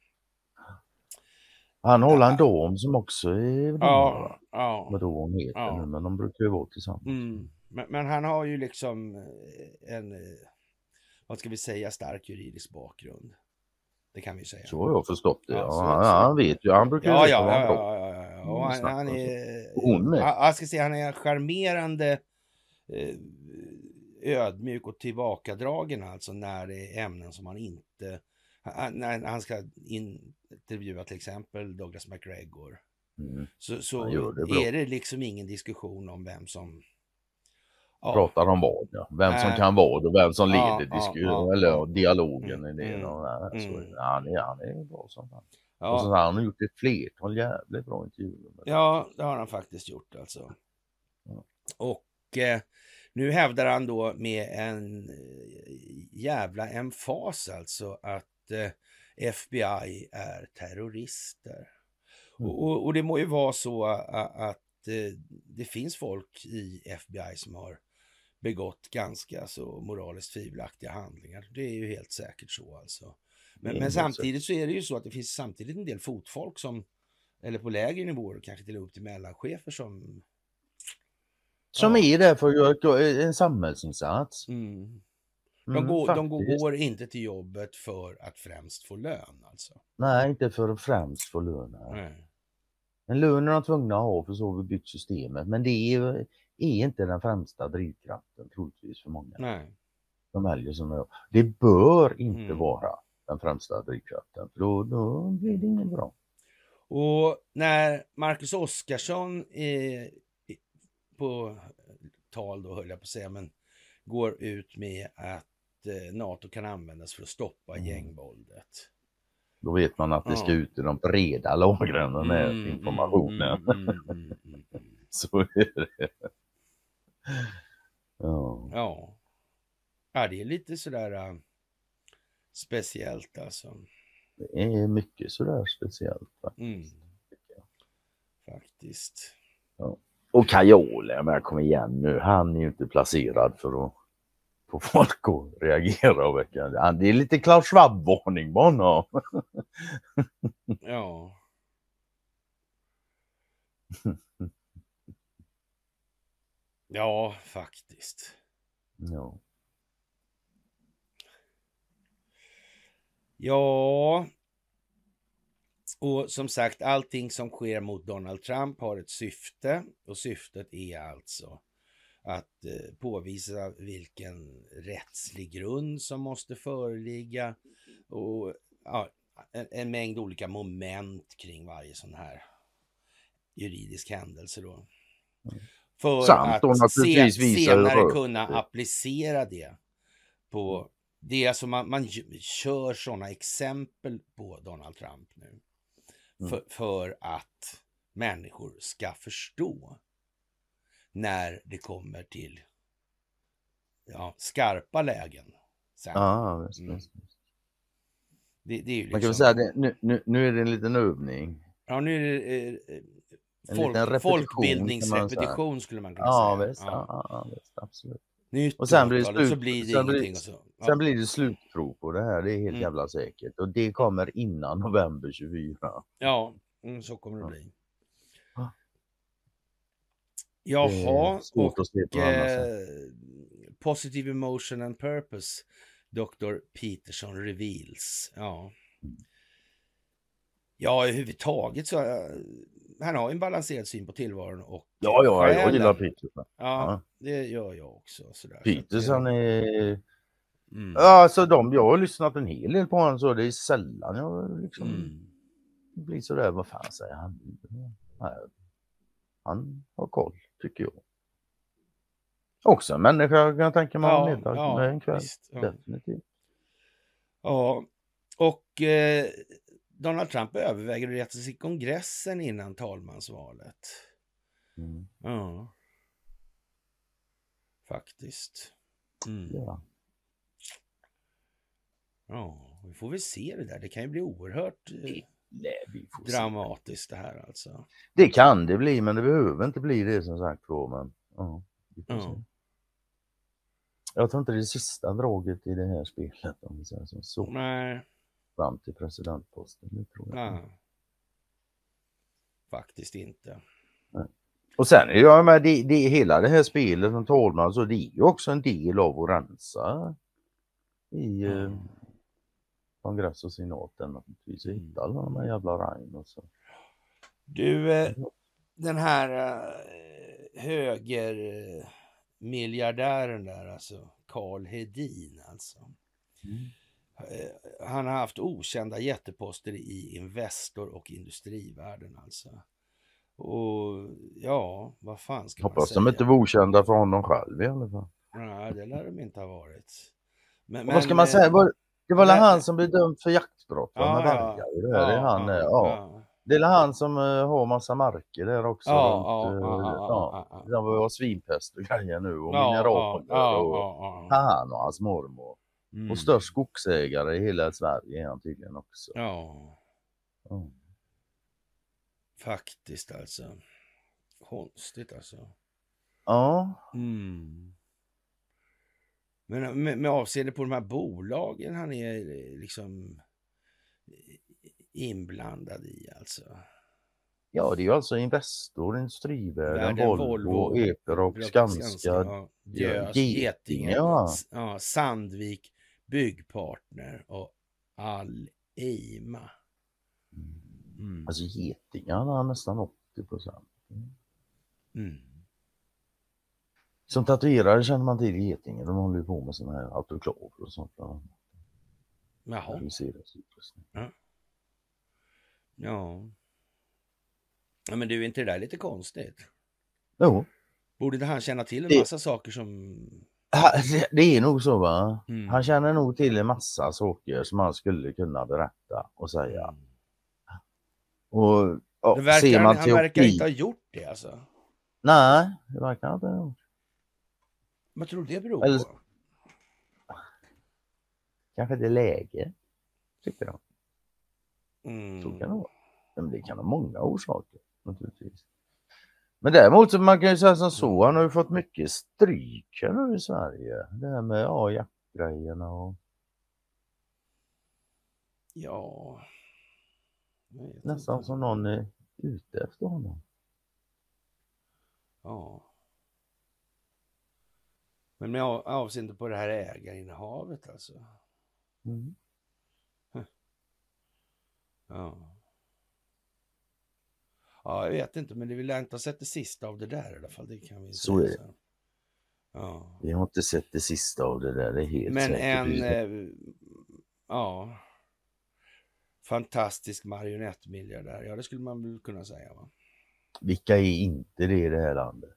Han håller en dam som också är domare. Ja, ja. Vad då hon heter Ja. nu, men de brukar ju vara tillsammans. Mm. Men, men han har ju liksom eh, en, eh, vad ska vi säga, stark juridisk bakgrund. Det kan vi säga. Så har jag förstått det. Ja, han, han vet ju, han brukar ju Ja, veta ja, ja, ja, ja. Och han, han är... Hon med. Ja, Jag ska säga, han är en charmerande, eh, ödmjuk och tillbakadragen alltså när det är ämnen som han inte... Han, när han ska intervjua till exempel Douglas McGregor Mm. så, så det är det liksom ingen diskussion om vem som... Ja, Pratar om vad, ja. Vem som Nej. kan vad och vem som leder ja, disku- ja, eller dialogen Mm, det. mm, och, så, mm. han, är, han är bra som fan. ja. Och så har han gjort ett flertal jävligt bra intervjuer. Ja, det har han faktiskt gjort alltså. Och eh, nu hävdar han då med en eh, jävla emfas alltså att eh, FBI är terrorister. Mm. Och, och det må ju vara så a- att eh, det finns folk i FBI som har begått ganska så moraliskt tvivelaktiga handlingar. Det är ju helt säkert så alltså. Men, men samtidigt så är det ju så att det finns samtidigt en del fotfolk som, eller på lägre nivåer, kanske till och upp till mellanchefer som... Som Ja. är där för att göra en samhällsinsats. Mm, de, Mm, går, de går inte till jobbet för att främst få lön alltså. Nej, inte för att främst få lön. nej. Nej. En lön är de tvungna att ha för så har vi byggt systemet. Men det är, är inte den främsta drivkraften troligtvis för många. Nej. De väljer som jag. Det bör inte Mm. vara den främsta drivkraften. För då, då blir det inget bra. Och när Marcus Oskarsson är på tal då höll jag på att säga, men går ut med att eh, NATO kan användas för att stoppa Mm. gängvåldet. Då vet man att det ska ut i de breda lagren den här Mm, informationen. mm, mm, mm, mm, mm. Så är det. Ja. Ja. ja, det är lite sådär äh, speciellt alltså. Det är mycket sådär speciellt. faktiskt. Mm. Faktiskt. Och Kajole, jag menar kom igen nu, han är ju inte placerad för att få folk att reagera och. Han- Det är lite Klaus Schwab-varning på honom. Ja. Ja, faktiskt. Ja. Ja. Och som sagt, allting som sker mot Donald Trump har ett syfte och syftet är alltså att eh, påvisa vilken rättslig grund som måste föreligga och ja, en, en mängd olika moment kring varje sån här juridisk händelse då. För Samt att naturligtvis se, visa hur senare kunna det. applicera det på det är alltså man, man kör sådana exempel på Donald Trump nu. Mm. För, för att människor ska förstå när det kommer till ja, skarpa lägen. Sen. Ja, visst, Mm. visst. Det, det ju Man kan väl liksom, säga det, nu, nu, nu är det en liten övning. ja, nu är det eh, eh, En folk, liten repetition, kan man folkbildningsrepetition skulle man kunna Ja, säga. visst, ja. Ja, ja, visst, absolut. Nytt Och sen blir det och så slut- blir det sen blir- så. Ja. Sen blir det slutprov på det här, det är helt Mm. jävla säkert. Och det kommer innan november 24. Ja, mm, så kommer det bli. Jaha, och eh, Positive Emotion and Purpose, Dr. Peterson reveals. Ja. Ja, överhuvudtaget så, eh, han har en balanserad syn på tillvaron och Ja, ja, jag gillar Peterson. Ja, Ja. det gör jag också. Sådär. Peterson är... Mm. Alltså de, jag har lyssnat en hel del på honom så det är sällan jag liksom Mm. blir sådär, vad fan säger han? Nej, han har koll, tycker jag. Också en människa kan jag tänka mig Ja, middag ja, med en kväll. visst, ja. Definitivt. Ja, och eh, Donald Trump överväger att resa sig i kongressen innan talmansvalet. Mm. Ja. Faktiskt. Mm. Ja. Ja, vi får väl se det där. Det kan ju bli oerhört eh, Nej, dramatiskt det här alltså. Det kan det bli, men det behöver inte bli det som sagt var. Men, ja, Ja. Jag tror inte det är sista draget i det här spelet om vi säger så. Nej, Fram till presidentposten. Det tror jag. nej. Faktiskt inte. Och sen är jag med, det, det, hela det här spelet som talman, så det är ju också en del av att rensa i eh, Mm. kongress och senaten naturligtvis. Mm. Hitta alla de här jävla Ryan och så. Du, eh, den här eh, högermiljardären där, alltså Karl Hedin alltså. Eh, Han har haft okända jätteposter i Investor och industrivärlden alltså. Och ja, vad fan ska man Hoppas säga? de inte var okända för honom själv i alla fall. Nej, det lär de inte ha varit. Men, Och vad ska men, man eh, säga? Det var väl men- han som blev dömd för jaktbrott Ja, med ja. vargar? Det, är han, ja, ja. Det är han som har massa marker där också. Ja, runt, ja, eh, ja, ja, ja. ja, ja. Det var svinpest och grejer nu och Ja, mineraler ja, och ja, ja. han och hans mormor. Mm. Och störst skogsägare i hela Sverige är han tydligen också. Ja, Ja. faktiskt alltså. Konstigt alltså. Ja, Mm. Men med, med avseende på de här bolagen han är liksom inblandad i alltså. ja, det är ju alltså Investor, Industrivärden, Värden, Volvo, Volvo, Epiroc, Skanska, ja, Gös, Getinge, ja. Ja, Sandvik, Byggpartner och Alleima. Mm. Alltså Getinge han har nästan 80 procent. Mm. Som tatuerare känner man till Getinge. De håller ju på med sådana här autoklaver och sånt. Ja. Jaha, Realiseringsutrustning. ja. ja. Men du, är inte det där lite konstigt? Jo, Borde inte han känna till en Det- massa saker som... det- är nog så va. Mm. Han känner nog till en massa saker som han skulle kunna berätta och säga. Mm. Och Det verkar, ser han, man han till verkar inte ha gjort det alltså. Nej, det verkar inte. ha gjort. Vad tror du det beror Eller- på? Kanske det är läge, tycker jag. Mm. Så kan det vara. Men det kan ha många orsaker naturligtvis. Men däremot så man kan ju säga som så, han har ju fått mycket stryk här nu i Sverige. Det här med ja, jaktgrejerna och Ja... Nästan inte. som någon är ute efter honom. Ja. Men med av- avseende på det här ägarinnehavet alltså. Mm. Ja. Ja, jag vet inte, men det vill jag inte ha sett det sista av det där i alla fall. Det kan vi Så säga är det. Ja. Vi har inte sett det sista av det där, det är helt Men säkert. en, eh, ja, fantastisk marionettmiljardär. Ja, det skulle man väl kunna säga. Va? Vilka är inte det i det här landet?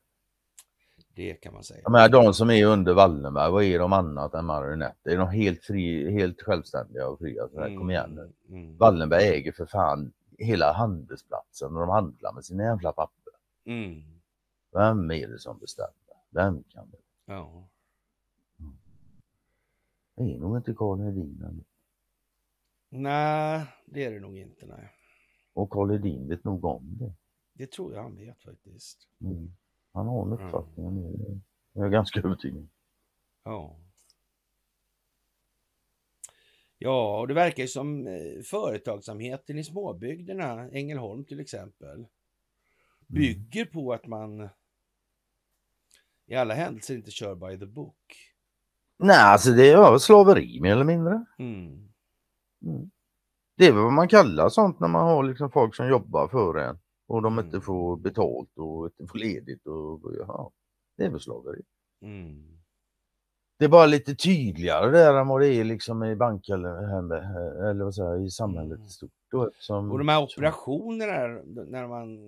Det kan man säga. Jag menar de som är under Wallenberg, vad är de annat än marionetter? Är de helt, fri, helt självständiga och fria? Så här, Kom igen nu. Mm. Wallenberg äger för fan hela handelsplatsen och de handlar med sina jävla papper. Mm. Vem är det som bestämmer? Vem kan det? Ja. Det är nog inte Karl Hedin. Nej, det är det nog inte. Nej. Och Karl Hedin vet nog om det. Det tror jag han vet faktiskt. Mm. Han har en Mm. uppfattning det. Jag är ganska övertygad. Ja. Ja, och det verkar ju som eh, företagsamheten i småbygderna, Ängelholm till exempel, bygger på att man i alla händelser inte kör by the book. Nej, alltså det är ja, slaveri mer eller mindre. Mm. Mm. Det är väl vad man kallar sånt när man har liksom folk som jobbar för en och de Mm. inte får betalt och inte får ledigt. Och, ja, det är väl slaveri. Mm. Det är bara lite tydligare där än vad det är liksom i bank eller, eller vad säger i samhället Mm. i stort. Då, eftersom, Och de här operationerna när man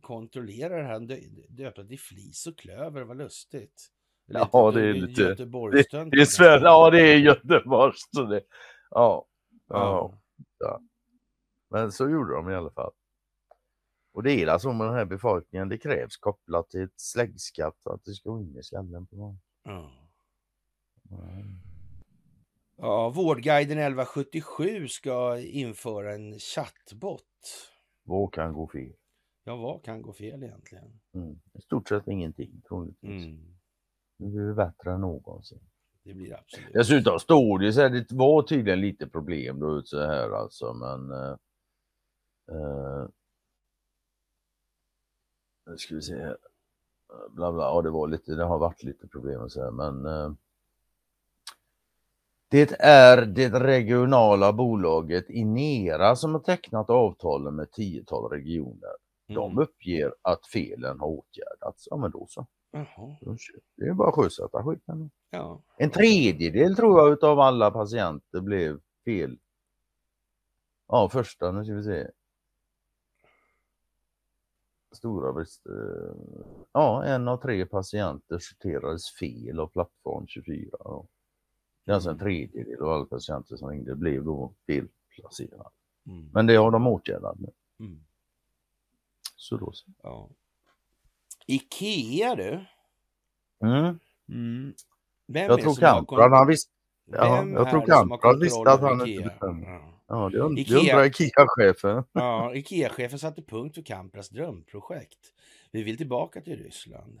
kontrollerar det här dö- döpta till flis och klöver, vad lustigt. Ja, det är lite- Göteborgsstönt. det är ja det är Göteborgs. så det- Ja, ja, Ja. men så gjorde de i alla fall. Och det är alltså med den här befolkningen, det krävs kopplat till ett släggskatt att det ska in i skallen på någon. Ja. Ja, Vårdguiden 1177 ska införa en chattbot. Vad kan gå fel? Ja, vad kan gå fel egentligen? Mm. I stort sett ingenting troligtvis. Mm. Nu är vi bättre än någonsin. Det blir det absolut. Dessutom står det så här, det var tydligen lite problem då så här alltså men eh, eh, nu ska vi se här. Eh, Bla bla, ja det var lite, det har varit lite problem och så här men eh, det är det regionala bolaget Inera som har tecknat avtalen med tiotal regioner. De Mm. uppger att felen har åtgärdats. Ja men då så. Jaha, Då Det är bara att sjösätta skiten. ja. En tredjedel tror jag utav alla patienter blev fel. Ja, första, nu ska vi se. Stora brister. Ja, en av tre patienter sorterades fel av plattform 24. Ja. Det är alltså en tredjedel av alla patienter som ringde blev då felplacerade. Mm. Men det har de åtgärdat nu. Mm. Så då så. ja. Ikea du. Mm. Mm. Vem Jag det tror Kamprad, han visste, ja, jag tror det Kamprad visste att han över inte Ikea? bestämde. Ja. Ja, det und- det Ikea- undrar Ikea-chefen. Ja, Ikea-chefen satte punkt för Kampras drömprojekt. Vi vill tillbaka till Ryssland.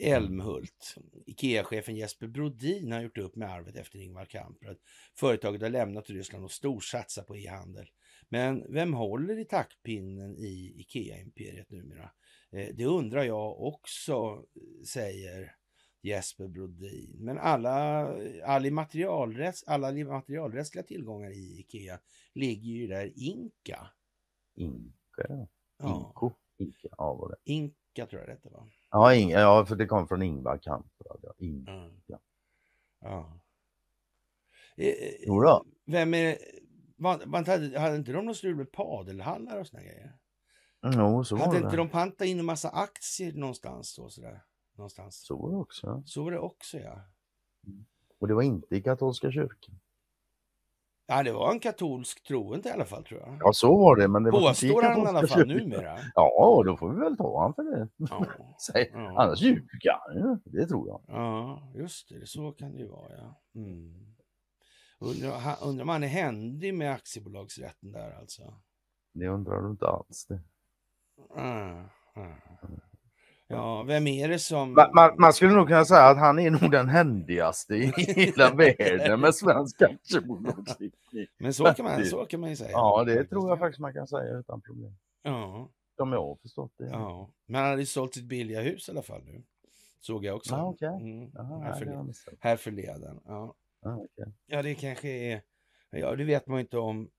Älmhult. Ikea-chefen Jesper Brodin har gjort upp med arvet efter Ingvar Kamprad. Företaget har lämnat Ryssland och storsatsar på e-handel. Men vem håller i taktpinnen i Ikea-imperiet numera? Eh, det undrar jag också, säger Jesper Brodin. Men alla, all immaterialrätts, alla immaterialrättsliga tillgångar i Ikea ligger ju där Inka. Inka. Ja, Inko. Inka, ja var det. Inka tror jag det hette va? Ja, Ing, ja, för det kom från Ingvar Kamprad. Ja. In, Ja. Ja. ja. Eh, eh, Jo då. Vem är var, var inte, hade, inte de något strul med padelhallar och såna grejer? Jo, så hade inte de pantat in en massa aktier någonstans då sådär? Någonstans. Så var det också. Så var det också ja. Och det var inte i katolska kyrkan. Ja, det var en katolsk troende i alla fall tror jag. Ja, så var det. Men det Påstår han i alla fall numera. Ja, då får vi väl ta han för det. Ja, Ja. Annars ljuger han ju. Det tror jag. ja just det. Så kan det ju vara ja. Mm. Undrar, undrar om han är händig med aktiebolagsrätten där alltså. Det undrar du inte alls. Det. Ah, ah. Ja, vem är det som... Man, man, man skulle nog kunna säga att han är nog den händigaste i hela världen med svensk aktiebolagslagstiftning. Men så kan, man, så kan man ju säga. Ja, det tror jag faktiskt man kan säga utan problem. Ja, Som jag har förstått det. ja. Men han hade ju sålt sitt billiga hus i alla fall nu. Såg jag också. Ja, okej. Mm, Jaha, här, nej, det har förleden. jag missat. här. Ja. Ja, okej. ja, det kanske är... Ja, det vet man ju inte om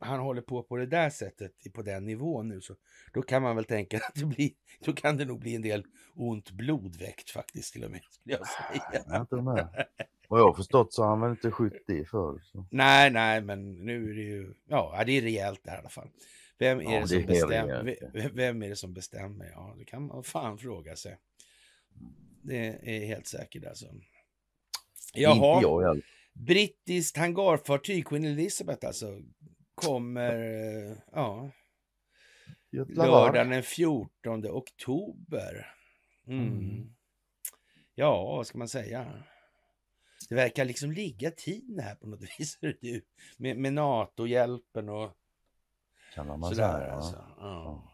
han håller på på det där sättet, på den nivån nu. Så då kan man väl tänka att det blir... Då kan det nog bli en del ont blodväckt faktiskt till och med, skulle jag säga. Jag tror med. Vad jag har förstått så har han väl inte skjutit det förr. Så. Nej, nej, men nu är det ju... Ja, det är rejält där i alla fall. Vem är, Ja, det, det som är bestämmer? Vem, är det som bestämmer? Ja, det kan man fan fråga sig. Det är helt säkert alltså. Inte Jaha, jag i alla fall. brittiskt hangarfartyg, Queen Elizabeth alltså, kommer eh, ja, lördagen den 14 oktober. Mm. Mm. Ja, vad ska man säga? Det verkar liksom ligga i tiden här på något vis. med, med NATO-hjälpen och Kan man sådär. säga. Alltså. Ja.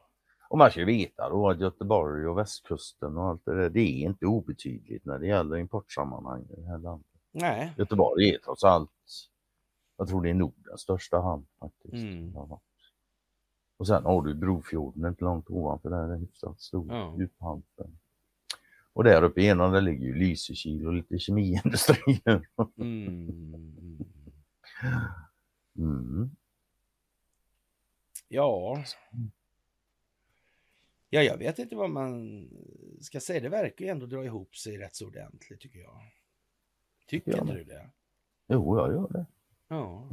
Och man ska veta då att Göteborg och västkusten och allt det där, det är inte obetydligt när det gäller importsammanhang i det här landet. Nej, Göteborg är trots allt, jag tror det är Nordens största hamn faktiskt. Mm. Och sen har du Brofjorden inte långt ovanför där, är hyfsat stor Ja. djuphamn. Och där uppe igenom där ligger ju Lysekil och lite kemiindustrier. mm. Mm. ja. Ja, jag vet inte vad man ska säga. Det verkar ju ändå dra ihop sig rätt så ordentligt tycker jag. Tycker Ja, inte du det? Jo, jag gör det. Ja.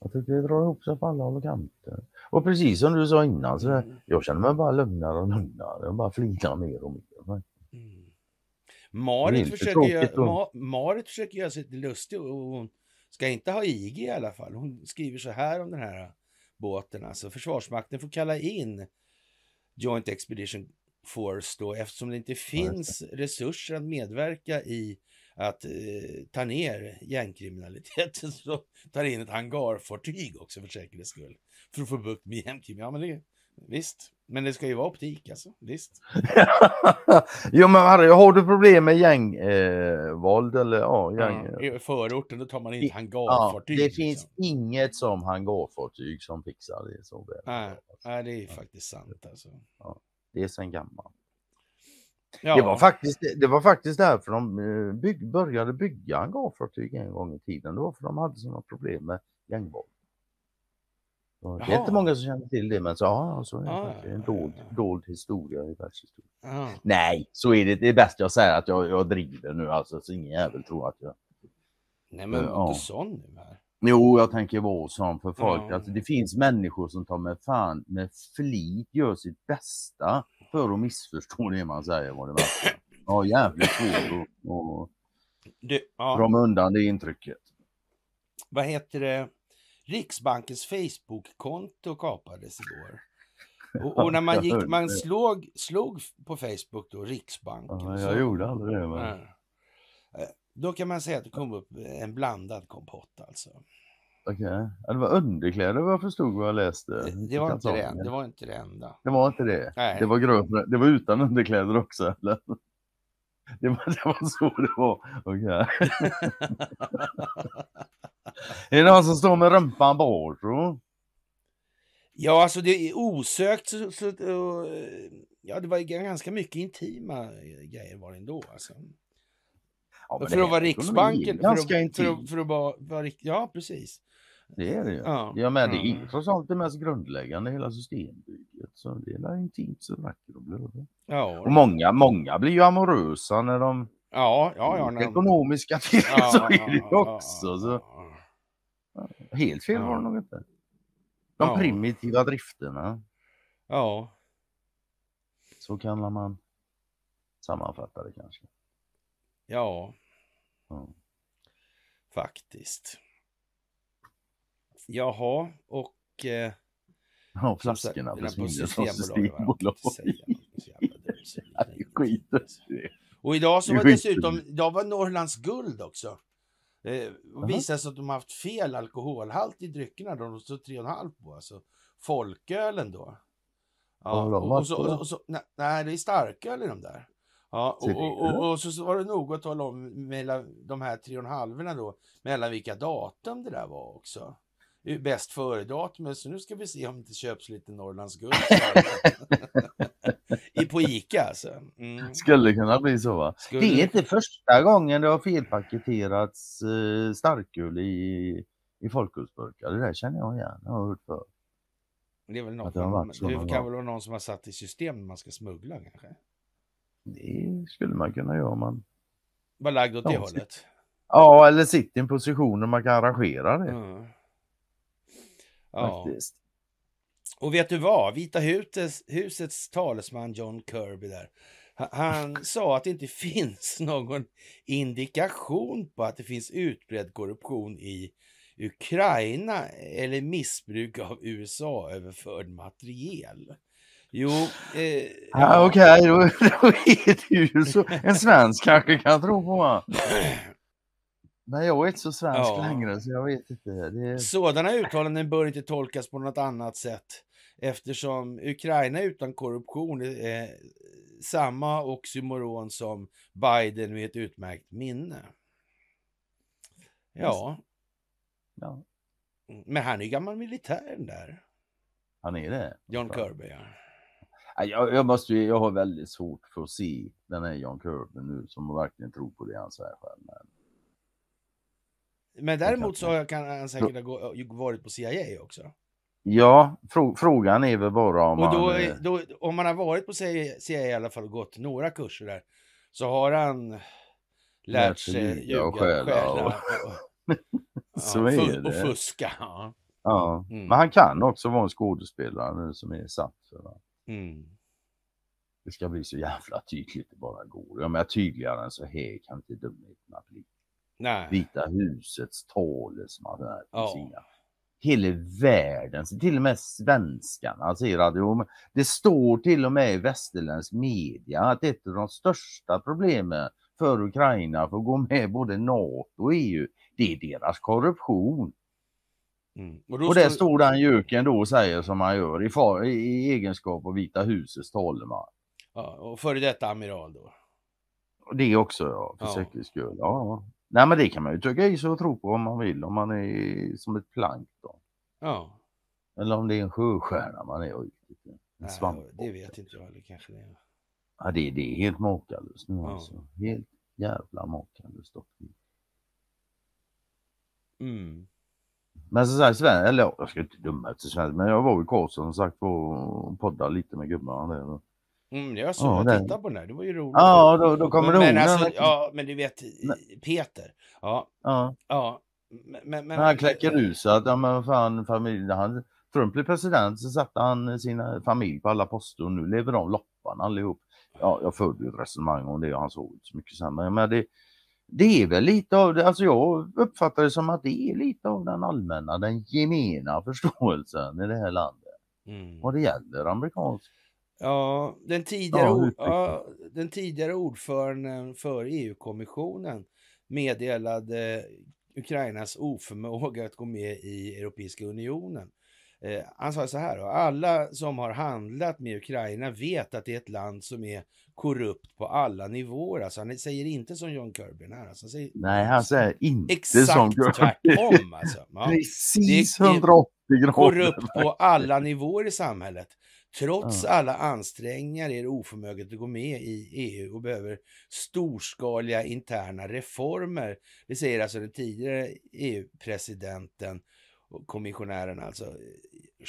Jag tycker det drar ihop sig på alla håll och kanter. Och precis som du sa innan, så där, Mm. jag känner mig bara lugnare och lugnare. Jag bara flinar mer och mer. Mm. Marit försöker, göra. Ma, Marit försöker göra sig lite lustig och hon ska inte ha IG i alla fall. Hon skriver så här om den här båten. Alltså Försvarsmakten får kalla in Joint Expedition Force då eftersom det inte finns resurser att medverka i att eh, ta ner gängkriminaliteten så tar in ett hangarfartyg också för säkerhets skull. För att få bukt med gängkriminalitet. Ja, men det, visst, men det ska ju vara optik alltså. Visst. jo men Harry, har du problem med gängvåld eh, eller ja, gäng... Ja, I förorten då tar man in ett Ja, hangarfartyg. det liksom. finns inget som hangarfartyg som fixar det så väl. Nej, nej, det är faktiskt sant alltså. Det är sen gammalt. Ja, Det, var faktiskt, det var faktiskt därför de eh, bygg, började bygga hangarfartyg en gång i tiden. Det var för de hade sådana problem med gängvåld. Det är inte många som känner till det men så, ja, så är det ja, en dold, dold historia i världshistorien. ja. Nej, så är det. Det är bäst jag säger att jag, jag driver nu alltså så ingen jävel tror att jag Nej, men Ja. inte sån nu här. Jo, jag tänker vara sån för folk. Ja. Alltså, det finns människor som tar med fan med flit gör sitt bästa för att missförstå det man säger vad det värsta. Ja, jävligt svårt att- Du, ja, dra undan det intrycket. vad heter det? Riksbankens Facebook-konto kapades igår. Och, och när man gick, man slog, slog på Facebook då, Riksbanken. Ja, så- jag gjorde aldrig det. Men... Eh, Då kan man säga att det kom upp en blandad kompott alltså. Okej. Ja, det var underkläder vad jag förstod vad jag läste. Det, det, var, inte det, det var inte det enda. det var inte det. Nej. Det var gröna. Det var utan underkläder också eller? Det var, det var så det var. Okej. är det någon som står med rumpan tror Ja, alltså det är osökt så, så ja, det var ganska mycket intima eh, grejer var det ändå alltså. Ja, för det att vara Riksbanken, för att, för, att, för att vara, vara ja precis. Det är det ju. Ja. Ja, men det är trots allt det mest grundläggande i hela systembygget. Så det är intimt så vackert och blöd. Ja, Och många, många blir ju amorösa när de ja, ja, ja, när ekonomiska till ja, så är det ju också. Så helt fel var det nog inte. De primitiva drifterna, Ja, så kan man sammanfatta det kanske. Ja. faktiskt. Jaha, och eh, Ja, flaskorna på Systembolaget. Och idag så var dessutom, idag var Norrlands guld också. Eh, och visade sig att de haft fel alkoholhalt i dryckerna. De står 3,5 på. Alltså folkölen då. Ja, och, och, så, och, och så, nej, nej, det är starköl i de där. Ja, och, och, och, och så var det nog att tala om mellan de här 3,5 då, mellan vilka datum det där var också. Bäst före-datumet, så nu ska vi se om det inte köps lite Norrlands guld. På Ica alltså. Mm. Skulle kunna bli så va? Skulle- Det är inte första gången det har felpaketerats eh, starköl i, i folkölsburkar. Det där känner jag igen. Jag har hört för. Det är väl något det det kan väl vara någon som har satt i system när man ska smuggla kanske. Det skulle man kunna göra om man... Var lagd åt det Ja, hållet. Ja, eller sitta i en position där man kan arrangera det. Mm. Ja. Faktiskt. Och vet du vad? Vita husets, husets talesman John Kirby där. ha- Han sa att det inte finns någon indikation på att det finns utbredd korruption i Ukraina eller missbruk av USA-överförd materiel. Jo, eh, Ja, Okej, då, då är det ju så. En svensk kanske kan tro på va? Men jag är inte så svensk Ja. längre så jag vet inte. Det... Sådana uttalanden bör inte tolkas på något annat sätt eftersom Ukraina utan korruption är eh, samma oxymoron som Biden med ett utmärkt minne. Ja, Ja, men han är ju gammal militär den där, han är det. John. Kirby. Ja. Jag, jag, måste, jag har väldigt svårt för att se den här John Kirby nu som verkligen tror på det han säger själv. Men, Men däremot så kan han säkert ha gå- varit på CIA också. ja, frå, frågan är väl bara om Och då, han... eh, då, om man har varit på CIA i alla fall och gått några kurser där så har han lärt Lärt sig ljuga och och stjäla och- och, Så ja, det. och fuska. Ja. Ja, Mm. men han kan också vara en skådespelare nu som är satt för det. Mm. Det ska bli så jävla tydligt det bara går. Jag menar tydligare än så här kan inte dumheterna bli. Nej. Vita husets talesman. där, Ja. Hela världen, till och med svenskarna säger att det står till och med i västerländsk media att ett av de största problemen för Ukraina för att gå med både NATO och EU, det är deras korruption. Mm. Och, Och där står- den juken då och säger som han gör i, far, i, egenskap av Vita husets talman. ja, och före detta amiral då. Det också ja, för Ja. säkerhets skull. Ja. Nej men det kan man ju tycka i sig och tro på om man vill, om man är som ett plankton. Ja, Eller om det är en sjöstjärna man är. Oj, En svamp. det vet inte jag heller kanske det. är. Ja, det, det är helt makalöst nu Ja. alltså. Helt jävla makalöst. Mm. Men så säger Sven, eller ja, jag ska inte döma efter Sven, men jag var i Karlsson som sagt och poddade lite med gubbarna där. Mm, jag såg, Ja, jag tittade på den här, det var ju roligt. Ja, då, då kommer men, alltså, när- ja, men du vet, Peter. Ja, ja. ja. Men, men, han kläcker ur sig att ja, men fan, familj, han, Trump blev president så satte han sin familj på alla poster och nu lever de loppan allihop. Ja, jag förde ju ett resonemang om det och han såg inte så mycket sen. Men det, det är väl lite av det, alltså jag uppfattar det som att det är lite av den allmänna, den gemena förståelsen i det här landet. Mm. Vad det gäller amerikansk. Ja, den tidigare, Ja, ja, den tidigare ordföranden för EU-kommissionen meddelade Ukrainas oförmåga att gå med i Europeiska unionen. Eh, han sa så här, då, alla som har handlat med Ukraina vet att det är ett land som är korrupt på alla nivåer. Alltså, han säger inte som John Kirby här. Alltså, han säger Nej, han säger inte exakt som tvärtom. Alltså. Ja. Precis Det är 180 grader. korrupt på alla nivåer i samhället. Trots Ja. alla ansträngningar är det oförmöget att gå med i EU och behöver storskaliga interna reformer. Det säger alltså den tidigare EU-presidenten och kommissionären alltså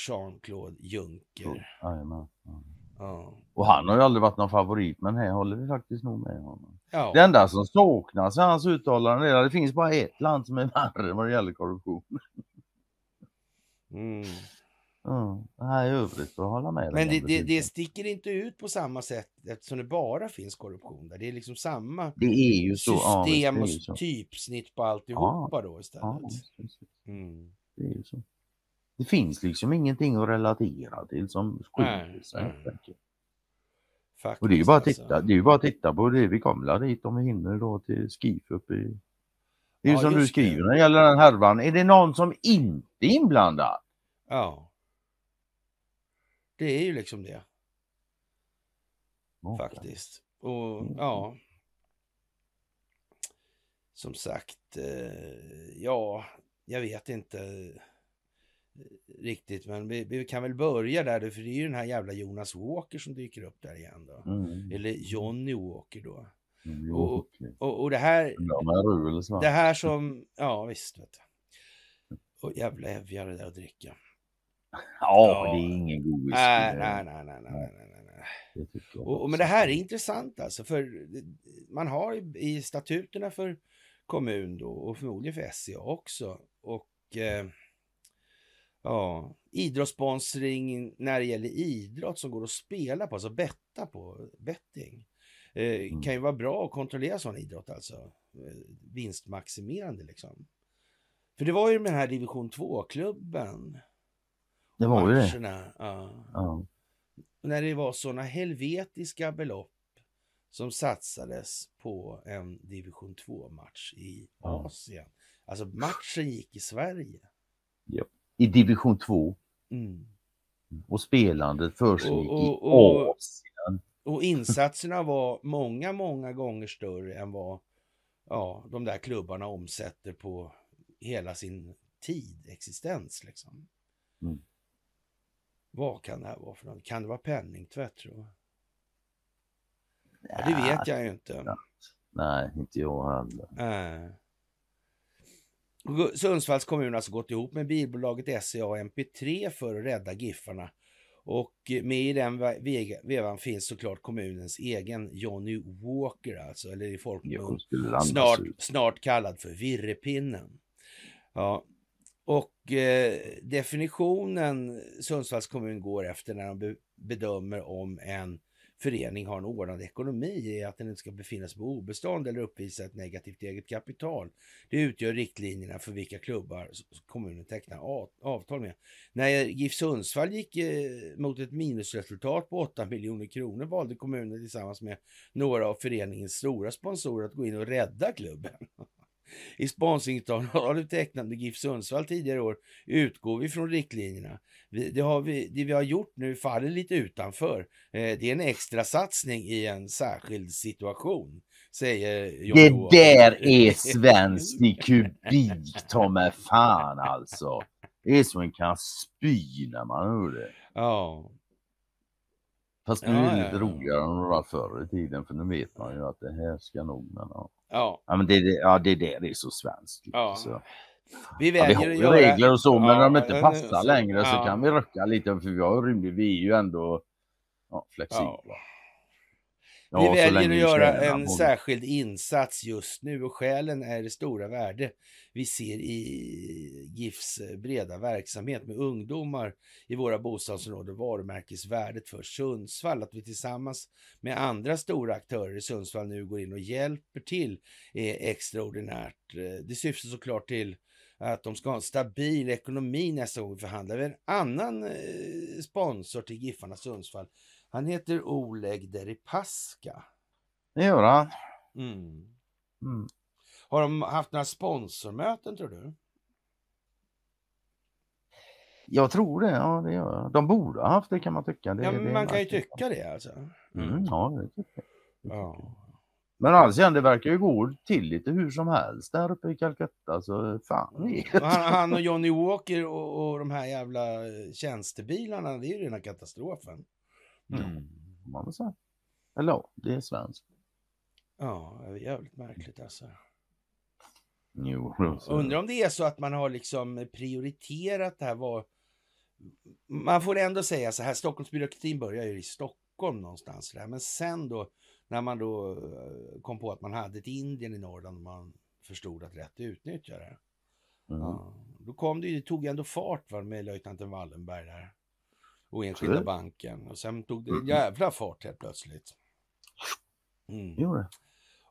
Jean-Claude Juncker. Ja. Ja. Och han har ju aldrig varit någon favorit men här håller vi faktiskt nog med honom. Det Ja. enda som saknas i hans uttalanden är att det finns bara ett land som är värre vad det gäller korruption. Mm. Ja, det här i övrigt får hålla med Men det, det, det sticker inte ut på samma sätt eftersom det bara finns korruption där. Det är liksom samma det är ju så. ja, system är och så. typsnitt på alltihopa då istället. Ja, Mm. det är ju så. Det finns liksom ingenting att relatera till som skiljer Nej, sig. nej. enkelt. Faktiskt, Och det är ju bara att alltså. titta, det är bara att titta på det. Vi kommer dit om vi hinner då till Skif uppe i... Det är ju Ja, som du skriver när det gäller den härvan. Är det någon som inte är inblandad? Ja. Det är ju liksom det Ja, faktiskt. Och Mm. ja. Som sagt, eh, ja, jag vet inte eh, riktigt, men vi, vi kan väl börja där, för det är ju den här jävla Jonas Walker som dyker upp där igen då. Mm. Eller Johnny Walker då. Mm, och-. Och, och det här, Ja, det här som, ja visst vet du. Och jävla evjare där att dricka. Ja, Ja. det är ingen god whisky. Nej, nej, nej, nej, nej, nej, nej, Och, och, men det här är intressant alltså, för man har i- i statuterna för kommun då och förmodligen för SCA också. Och eh, ja, idrottssponsring när det gäller idrott som går att spela på, alltså betta på, betting. Eh, Mm. Kan ju vara bra att kontrollera sån idrott alltså. Eh, vinstmaximerande liksom. För det var ju med den här division 2-klubben. Det var ju det. Ja Ja. när det var sådana helvetiska belopp som satsades på en division 2-match i Ja. Asien. Alltså matchen gick i Sverige. I division 2 Mm. och spelandet försiggick i Asien. Och insatserna var många, många gånger större än vad ja, de där klubbarna omsätter på hela sin tid, existens liksom. Mm. Vad kan det här vara för något? Kan det vara penningtvätt tror jag? Ja, det vet jag ju inte. Nej, inte jag heller. Nej. Sundsvalls kommun har alltså gått ihop med bilbolaget SCA och MP3 för att rädda Giffarna. Och med i den vevan finns såklart kommunens egen Johnny Walker, alltså, eller i folkmun snart, snart kallad för Virrepinnen. Ja. Och eh, definitionen Sundsvalls kommun går efter när de be bedömer om en förening har en ordnad ekonomi är att den inte ska befinna sig på obestånd eller uppvisa ett negativt eget kapital. Det utgör riktlinjerna för vilka klubbar kommunen tecknar avtal med. När GIF Sundsvall gick eh, mot ett minusresultat på 8 miljoner kronor valde kommunen tillsammans med några av föreningens stora sponsorer att gå in och rädda klubben. I sponsringsavtalet tecknat med GIF Sundsvall tidigare år utgår vi från riktlinjerna. det, har vi, det vi har gjort nu faller lite utanför. Eh, det är en extra satsning i en särskild situation, säger John Det Johan. där är svenskt i kubik, ta mig fan alltså. Det är som en kan spy när man hör det. Ja. Fast nu är det lite roligare än det var förr i tiden för nu vet man ju att det här ska nog men ja. Ja. ja men det, ja, det, det, det är så svenskt. Ja. Så. Vi väljer ja, vi har göra... regler och så ja, men när de inte passar längre så kan vi rucka lite för vi har rymligt, vi är ju ändå ja, flexibla. Ja, vi väljer att göra en både. särskild insats just nu och skälen är det stora värde vi ser i GIFs breda verksamhet med ungdomar i våra bostadsområden, varumärkesvärdet för Sundsvall. Att vi tillsammans med andra stora aktörer i Sundsvall nu går in och hjälper till är extraordinärt. Det syftar såklart till att de ska ha en stabil ekonomi nästa gång vi förhandlar. En annan eh, sponsor till Giffarna Sundsvall han heter Oleg Deripaska. Det gör han. Mm. Mm. Har de haft några sponsormöten tror du? Jag tror det, ja det gör jag. De borde ha haft det kan man tycka. Det, ja, det man kan ju tycka det alltså. Mm. ja, det tycker jag. Ja. Men alltså det verkar ju gå till lite hur som helst där uppe i Calcutta så fan vet han, han och Johnny Walker och, och de här jävla tjänstebilarna, det är ju rena katastrofen. Mm. Man vill säga. Eller ja, det är svenskt. Ja, det är jävligt märkligt alltså. Jo, Undrar om det är så att man har liksom prioriterat det här. Var... Man får ändå säga så här, Stockholmsbyråkratin börjar ju i Stockholm någonstans. Där. Men sen då, när man då eh, kom på att man hade ett Indien i Norrland och man förstod att rätt utnyttja det. Mm. Ja, då kom det ju, det tog ändå fart va, med löjtnanten Wallenberg där och Enskilda mm. banken. Och sen tog det en jävla fart helt plötsligt. Mm. Jo,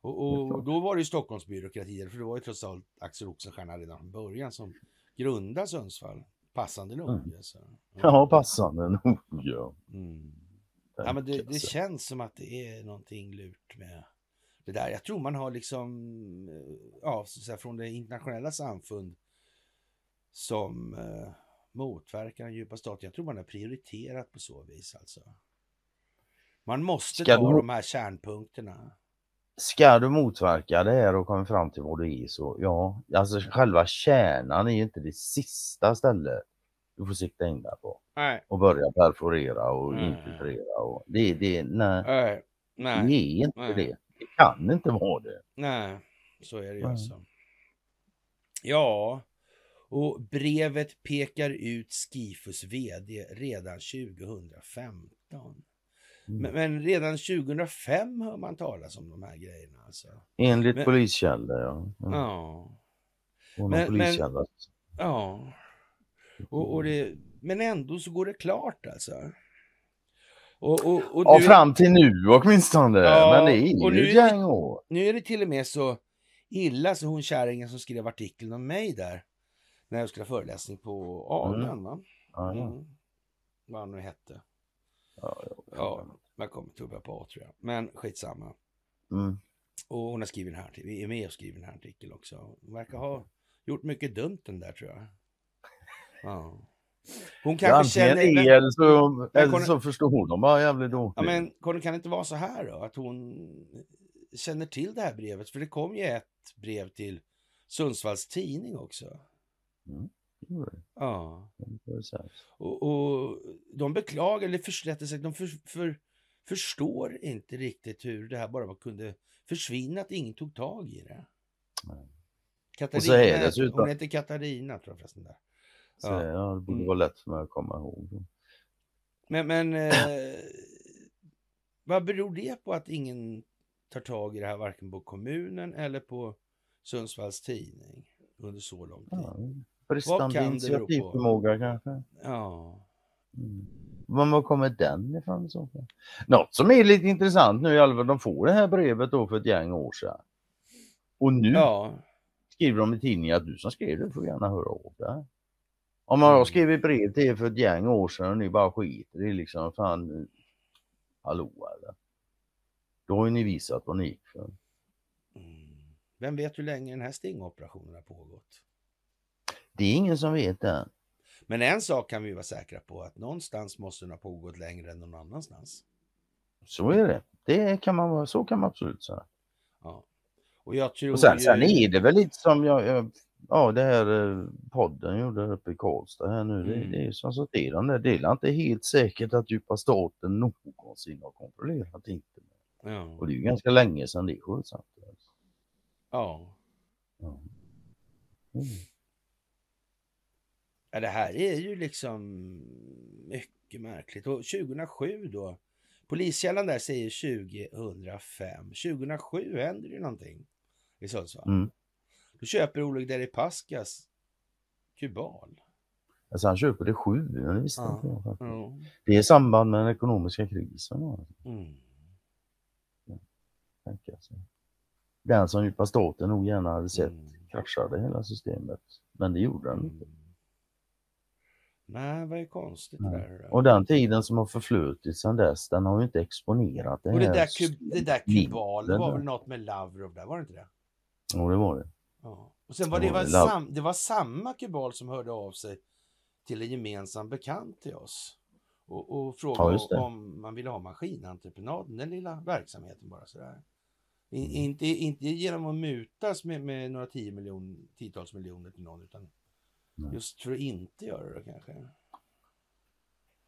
och, och då var det ju Stockholmsbyråkratier, för det var ju trots allt Axel Oxenstierna redan från början som grundade Sundsvall. Passande nog. Mm. Alltså. Ja, passande nog, ja. Mm. Ja, men det, det, känns som att det är någonting lurt med det där. Jag tror man har liksom, ja, så från det internationella samfund som motverka den djupa staten. Jag tror man har prioriterat på så vis alltså. Man måste ska ta du, de här kärnpunkterna. Ska du motverka det här och komma fram till vad det är så ja, alltså själva kärnan är ju inte det sista stället du får sikta in där på. Nej. Och börja perforera och nej. infiltrera och det, det, nej. nej. nej. Det är inte nej. det. Det kan inte vara det. Nej, så är det ju alltså. Ja, och brevet pekar ut Skifus vd redan 2015. Mm. Men, men, redan 2005 hör man talas om de här grejerna. Alltså. Enligt poliskällor, ja. Mm. Ja. Men, men, ja. Och, och det, men ändå så går det klart alltså. Och, och, och ja, fram till nu åtminstone. Ja, men det är ju gäng år. Nu är det till och med så illa så hon kärringen som skrev artikeln om mig där när jag skulle ha föreläsning på Agan. Mm. Va? Mm. Vad han nu hette. Ja, jag, ja, jag kommer tubba på A tror jag. Men skitsamma. Mm. Och hon har skrivit den här, vi är med och skrivit den här artikeln också. Hon verkar ha gjort mycket dumt den där tror jag. Ja. Hon kanske ja, känner... Är, eller så, eller hon, så förstår hon dem bara jävligt dåligt. Ja, men kan det inte vara så här då? Att hon känner till det här brevet? För det kom ju ett brev till Sundsvalls tidning också. Mm. Ja. Och, och, de beklagar, eller för, sig, de för, för, förstår inte riktigt hur det här bara kunde försvinna, att ingen tog tag i det. Nej. Katarina, det hon heter Katarina tror jag förresten. Där. Så, ja. ja, det borde mm. vara lätt för mig att komma ihåg. Men, men eh, vad beror det på att ingen tar tag i det här, varken på kommunen eller på Sundsvalls tidning under så lång tid? Ja. Bristande initiativförmåga kanske? Ja. Mm. Men var kommer den ifrån i så fall? Något som är lite intressant nu i alla fall, de får det här brevet då för ett gäng år sedan. Och nu Ja, skriver de i tidningen att du som skrev det får gärna höra av dig. Om jag Mm. skrev ett brev till er för ett gäng år sedan och ni bara skiter i liksom, fan, hallå eller? Då har ju ni visat vad ni gick för. mm. vem vet hur länge den här stingoperationen har pågått? Det är ingen som vet det. Men en sak kan vi vara säkra på, att någonstans måste den ha pågått längre än någon annanstans. Så är det. Det kan man, vara- så kan man absolut säga. Ja. Och jag tror Och sen, ju... sen är det väl lite som jag, jag ja det här eh, podden gjorde uppe i Karlstad här nu. Det, Mm. det är som så det är de där. Det är inte helt säkert att djupa staten någonsin har kontrollerat internet. Ja. Och det är ju ganska länge sedan det sjösattes. ja. Ja. Mm. Ja, det här är ju liksom mycket märkligt. Och 2007 då, Poliskällan där säger 2005. 2007 händer ju någonting i Sundsvall. Mm. Då köper Oleg Deripaskas Kubal. Alltså han köper det sju, det visste Ja. inte jag faktiskt. Det är i samband med den ekonomiska krisen. Mm. Den som djupa staten nog gärna hade sett Mm. kraschade hela systemet. Men det gjorde den inte. Mm. Nej, vad är konstigt det där. Och den tiden som har förflutit sedan dess, den har ju inte exponerat det Och det där, kub, det där Kubal, det var väl något med Lavrov där, var det inte det? Jo, det var det. Ja. Och sen var Det det, var var väl Lav- sam, det var samma Kubal som hörde av sig till en gemensam bekant till oss. Och, och Ja, frågade det. om man ville ha maskinentreprenaden, den lilla verksamheten bara sådär. I, Mm. inte, inte genom att mutas med, med några tio miljon, tiotals miljoner till någon, utan. Just för att inte göra det kanske.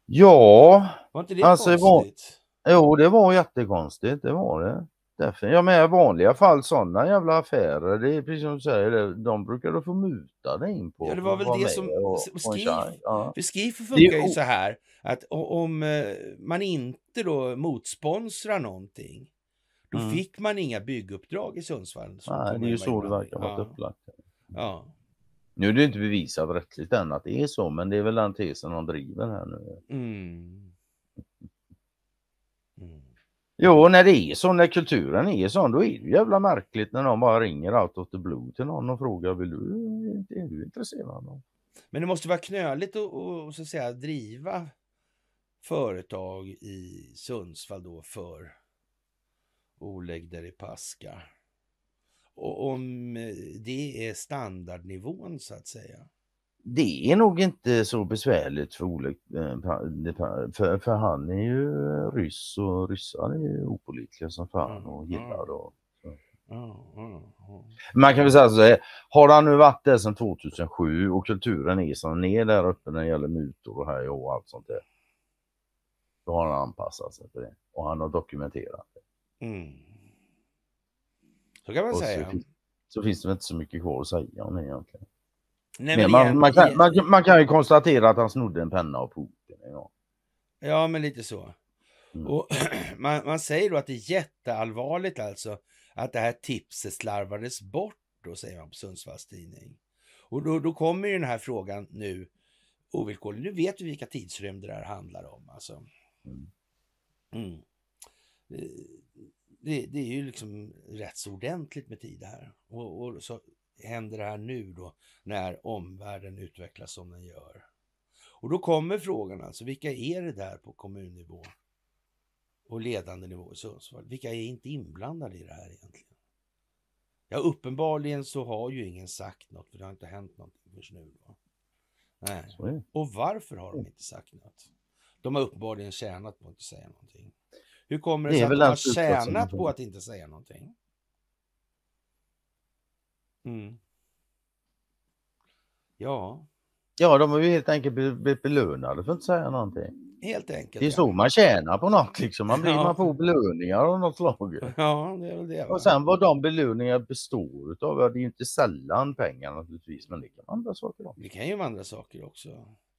Ja, Var inte det Alltså, det var- konstigt? jo det var jättekonstigt, det var det. Därför, ja men i vanliga fall sådana jävla affärer, det är precis som du säger, de brukar du få muta dig in på. Ja, det var väl det som- och- och skriv- chans. Ja. För Skifer funkar ju så här att om eh, man inte då motsponsrar någonting, då Mm. fick man inga bygguppdrag i Sundsvall. Nej, det är ju så det verkar vara ja, upplagt. ja. Nu är det inte bevisat rättsligt än att det är så, men det är väl den tesen de driver här nu. Mm. Mm. Jo, när det är så, när kulturen är sån, då är det jävla märkligt när någon bara ringer out of the blue till någon och frågar, vill du, är du intresserad? av?" Men det måste vara knöligt att, att, så att säga, driva företag i Sundsvall då för Oleg Deripaska. Och om eh, det är standardnivån så att säga. Det är nog inte så besvärligt för Oleg, eh, för, för han är ju ryss och ryssar är ju opålitliga som fan och Mm, gillar och Ja, ja, ja. Man kan väl säga så här, har han nu varit där sedan 2007 och kulturen är som den är där uppe när det gäller mutor och här och allt sånt där. Då har han anpassat sig till det och han har dokumenterat det. Mm. Så kan man Och så säga. finns- Så finns det väl inte så mycket kvar att säga om det egentligen. Nej, Men man, igen- man, kan, man, man kan ju konstatera att han snodde en penna av Putin. Ja. Ja, men lite så. Mm. Och man, man säger då att det är jätteallvarligt alltså att det här tipset slarvades bort då, säger man på Sundsvalls tidning. Och då, då kommer ju den här frågan nu ovillkorligen. Nu vet vi vilka tidsrymder det här handlar om. Alltså. Mm. Mm. Det, det, är ju liksom rätt så ordentligt med tid här. Och, och så händer det här nu då när omvärlden utvecklas som den gör. Och då kommer frågan alltså, vilka är det där på kommunnivå och ledande nivå i Sundsvall? Vilka är inte inblandade i det här egentligen? Ja, uppenbarligen så har ju ingen sagt något, för det har inte hänt någonting förrän nu. Då. Nej. Och varför har de inte sagt något? De har uppenbarligen tjänat på att inte säga någonting. Hur kommer det Det sig att de har tjänat på att inte säga någonting? Mm. Ja, Ja, de har ju helt enkelt blivit belönade för att inte säga någonting. helt enkelt. Det är ja. så man tjänar på något liksom. Man, blir, Ja. man får belöningar av något slag. Ja, det är väl det. Va? Och sen vad de belöningar består ja, det är ju inte sällan pengar naturligtvis, men det kan vara andra saker också. Det kan ju vara andra saker också.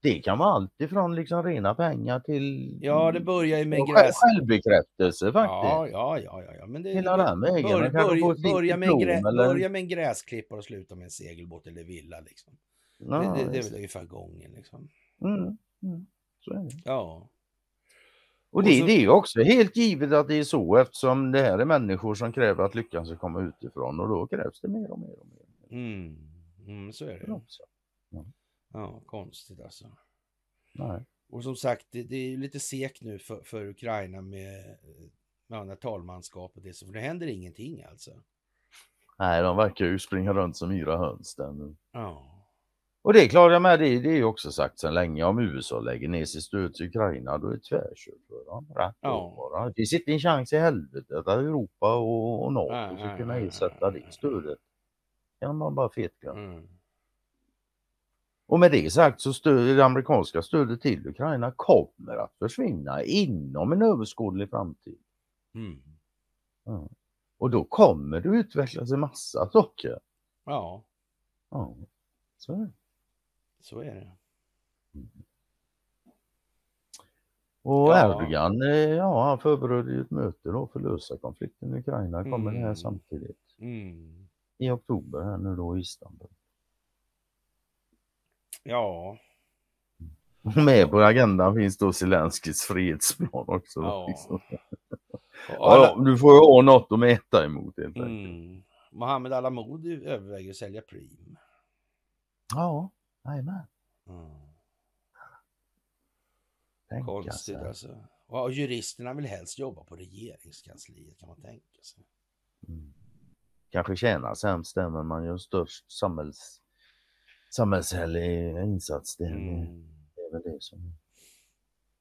Det kan vara allt ifrån liksom rena pengar till Ja, det börjar ju med gräs. självbekräftelse faktiskt. Ja, ja, ja, ja. Men det, Hela den vägen. Bör, får börja, med en grä, börja med en gräsklippare och sluta med en segelbåt eller villa. Liksom. Ja, det, det, det är väl ungefär gången. Liksom. mm, mm, så är det. Ja. Och det, så- det är ju också helt givet att det är så eftersom det här är människor som kräver att lyckan ska komma utifrån och då krävs det mer och mer och mer. Mm. Mm, så är det. Ja, konstigt alltså. Nej. Och som sagt, det, det är ju lite sekt nu för, för Ukraina med ja, när talmanskapet är så, för det händer ingenting alltså. Nej, de verkar ju springa runt som yra höns där nu. Ja. Och det är klart, jag med, det, det är ju också sagt sedan länge om USA lägger ner sitt stöd till Ukraina då är det tvärkört för dem. Rätt Ja. bara. Det finns inte en chans i helvete att Europa och, och NATO Nej, ska kunna ersätta det stödet. kan man bara fetglömma. Mm. Och med det sagt så stöd, det amerikanska stödet till Ukraina kommer att försvinna inom en överskådlig framtid. Mm. Ja. Och då kommer det utvecklas en massa saker. Ja, Ja. Så är det. så är det. Och Ja. Erdogan, eh, ja han förbereder ett möte då för att lösa konflikten i Ukraina. Kommer det Mm. här samtidigt Mm. i oktober här nu då i Istanbul. Ja, med på agendan finns då Zelenskyjs fredsplan också. Ja. Liksom. Ja, du får ju ha något att mäta emot helt enkelt. mm. Mohammed Alamoudi överväger att sälja Prim. Ja, jajamän. Mm. Konstigt sig. alltså. Och juristerna vill helst jobba på regeringskansliet kan man tänka sig. Mm. Kanske tjänar sämst där men man gör störst samhälls, samhällelig insats. Det, är- Mm. det är väl det som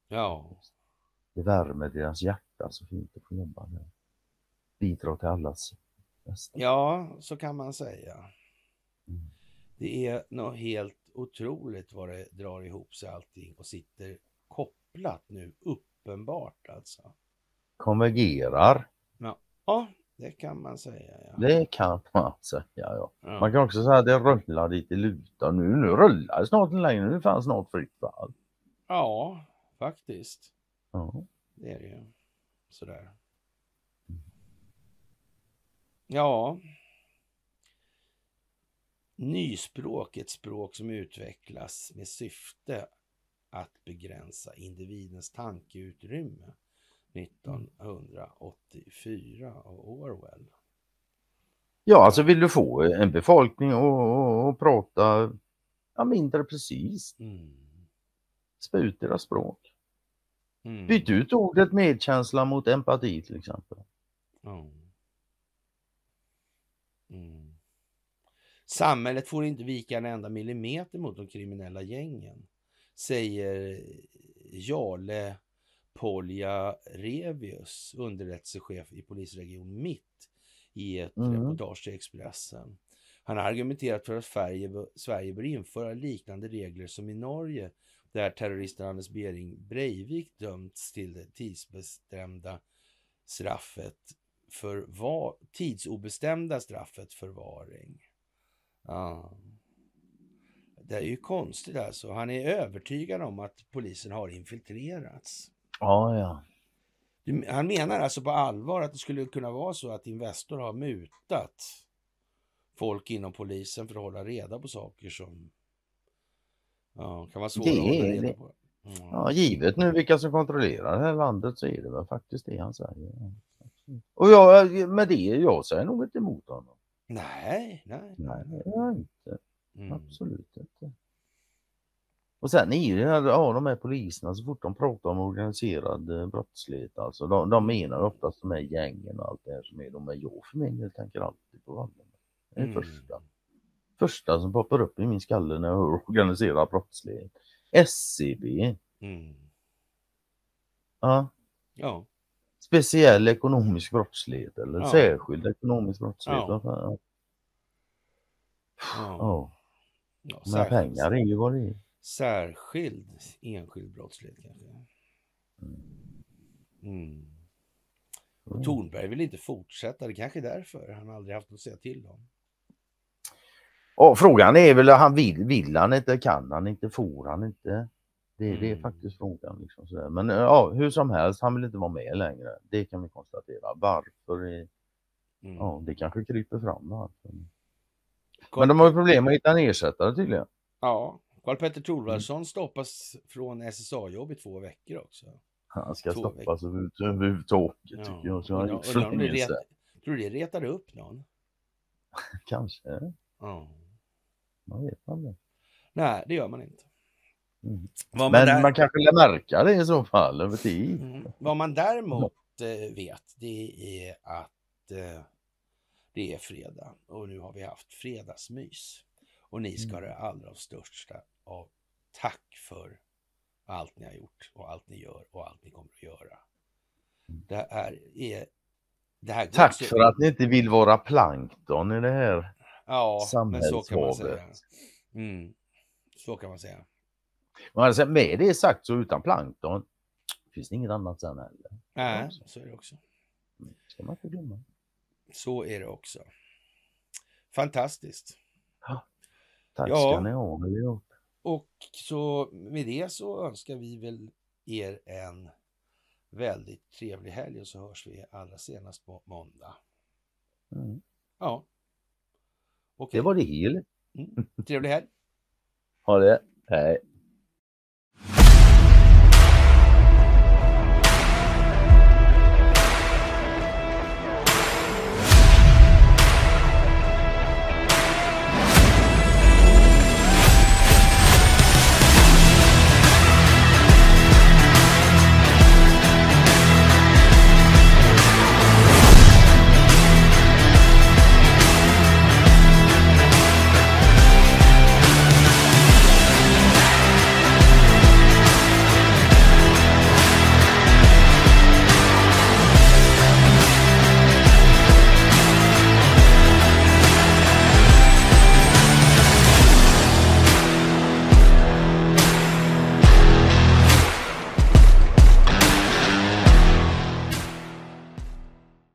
Ja, det värmer deras hjärta så fint att få jobba där. Bidra till allas bästa. ja, så kan man säga. Mm. Det är något helt otroligt vad det drar ihop sig allting och sitter kopplat nu, uppenbart alltså. Konvergerar, Ja, det kan man säga. Ja. det kan man säga ja. Ja. Man kan också säga att det rullar dit i lutar nu. Nu rullar det snart längre, nu fanns snart fritt fall. ja, faktiskt. Ja. Det är det ju. Sådär. Ja. Nyspråk är ett språk som utvecklas med syfte att begränsa individens tankeutrymme. 1984 av Orwell. ja, alltså vill du få en befolkning att- att att prata ja, mindre precis, Mm. spä ut deras språk. Mm. Byt ut ordet medkänsla mot empati till exempel. Ja. Mm. Samhället får inte vika en enda millimeter mot de kriminella gängen, säger Jarle Poljarevius, underrättelsechef i polisregion Mitt, i ett Mm. reportage till Expressen. Han har argumenterat för att Sverige, bör- införa liknande regler som i Norge, där terroristen Anders Behring Breivik dömts till det tidsbestämda straffet för va- tidsobestämda straffet förvaring. Ja. Det är ju konstigt alltså. Han är övertygad om att polisen har infiltrerats. Ja, ja. Han menar alltså på allvar att det skulle kunna vara så att Investor har mutat folk inom polisen för att hålla reda på saker som ja, kan vara svåra Det att hålla reda det. på. Mm. Ja, givet nu vilka som kontrollerar det här landet så är det väl faktiskt det han säger. Och jag, med det, jag säger nog inte emot honom. Nej, nej. Nej, jag inte. Mm. Absolut inte. Och sen är det här, ja de här poliserna så fort de pratar om organiserad eh, brottslighet alltså. De, de menar oftast de här gängen och allt det här som är de är jag för min del tänker alltid på Wallenberg. Det är Mm. första. Första som poppar upp i min skalle när jag hör organiserad brottslighet. SCB. Mm. Ja. Ja. Speciell ekonomisk brottslighet eller Ja. särskild ekonomisk brottslighet. Ja. Ja. Ja. Ja. Pengar är ju vad det är. Särskild enskild brottslighet kanske. Mm. Och Mm. Tornberg vill inte fortsätta. Det kanske är därför han aldrig haft något att säga till om. Och frågan är väl, han vill, vill han inte, kan han inte, får han inte? Det, det är Mm. faktiskt frågan. Liksom sådär. Men ja, hur som helst, han vill inte vara med längre. Det kan vi konstatera. Varför? Är, Mm. ja, det kanske kryper fram. Varför. Carl- Men de har ju problem med att hitta en ersättare tydligen. Ja, Karl-Petter Mm. Thorwaldsson stoppas från SSA-jobb i två veckor också. Han ska Två stoppas över- överhuvudtaget Ja. tycker jag. Så han gick för om det länge ret-. Tror du det retade upp någon? Kanske. Ja. Man vet aldrig. Nej, det gör man inte. Mm. Man, Men där... man kanske lär märka det i så fall över tid. Mm. Vad man däremot eh, vet, det är att eh, det är fredag och nu har vi haft fredagsmys. Och ni ska ha det allra största av tack för allt ni har gjort och allt ni gör och allt ni kommer att göra. Det här är... Det här Tack så- för att ni inte vill vara plankton i det här Ja, men så kan man säga. samhällshavet. Mm. Så kan man säga. Men alltså, med det sagt så utan plankton finns det inget annat sen heller. Nej, så är det också. Det ska man inte glömma. Så är det också. Fantastiskt. Tack Ja. ska ni ha allihop. Och så med det så önskar vi väl er en väldigt trevlig helg och så hörs vi allra senast på måndag. Mm. Ja. Okej, Det var det hela. trevlig helg. Ha det. Hej.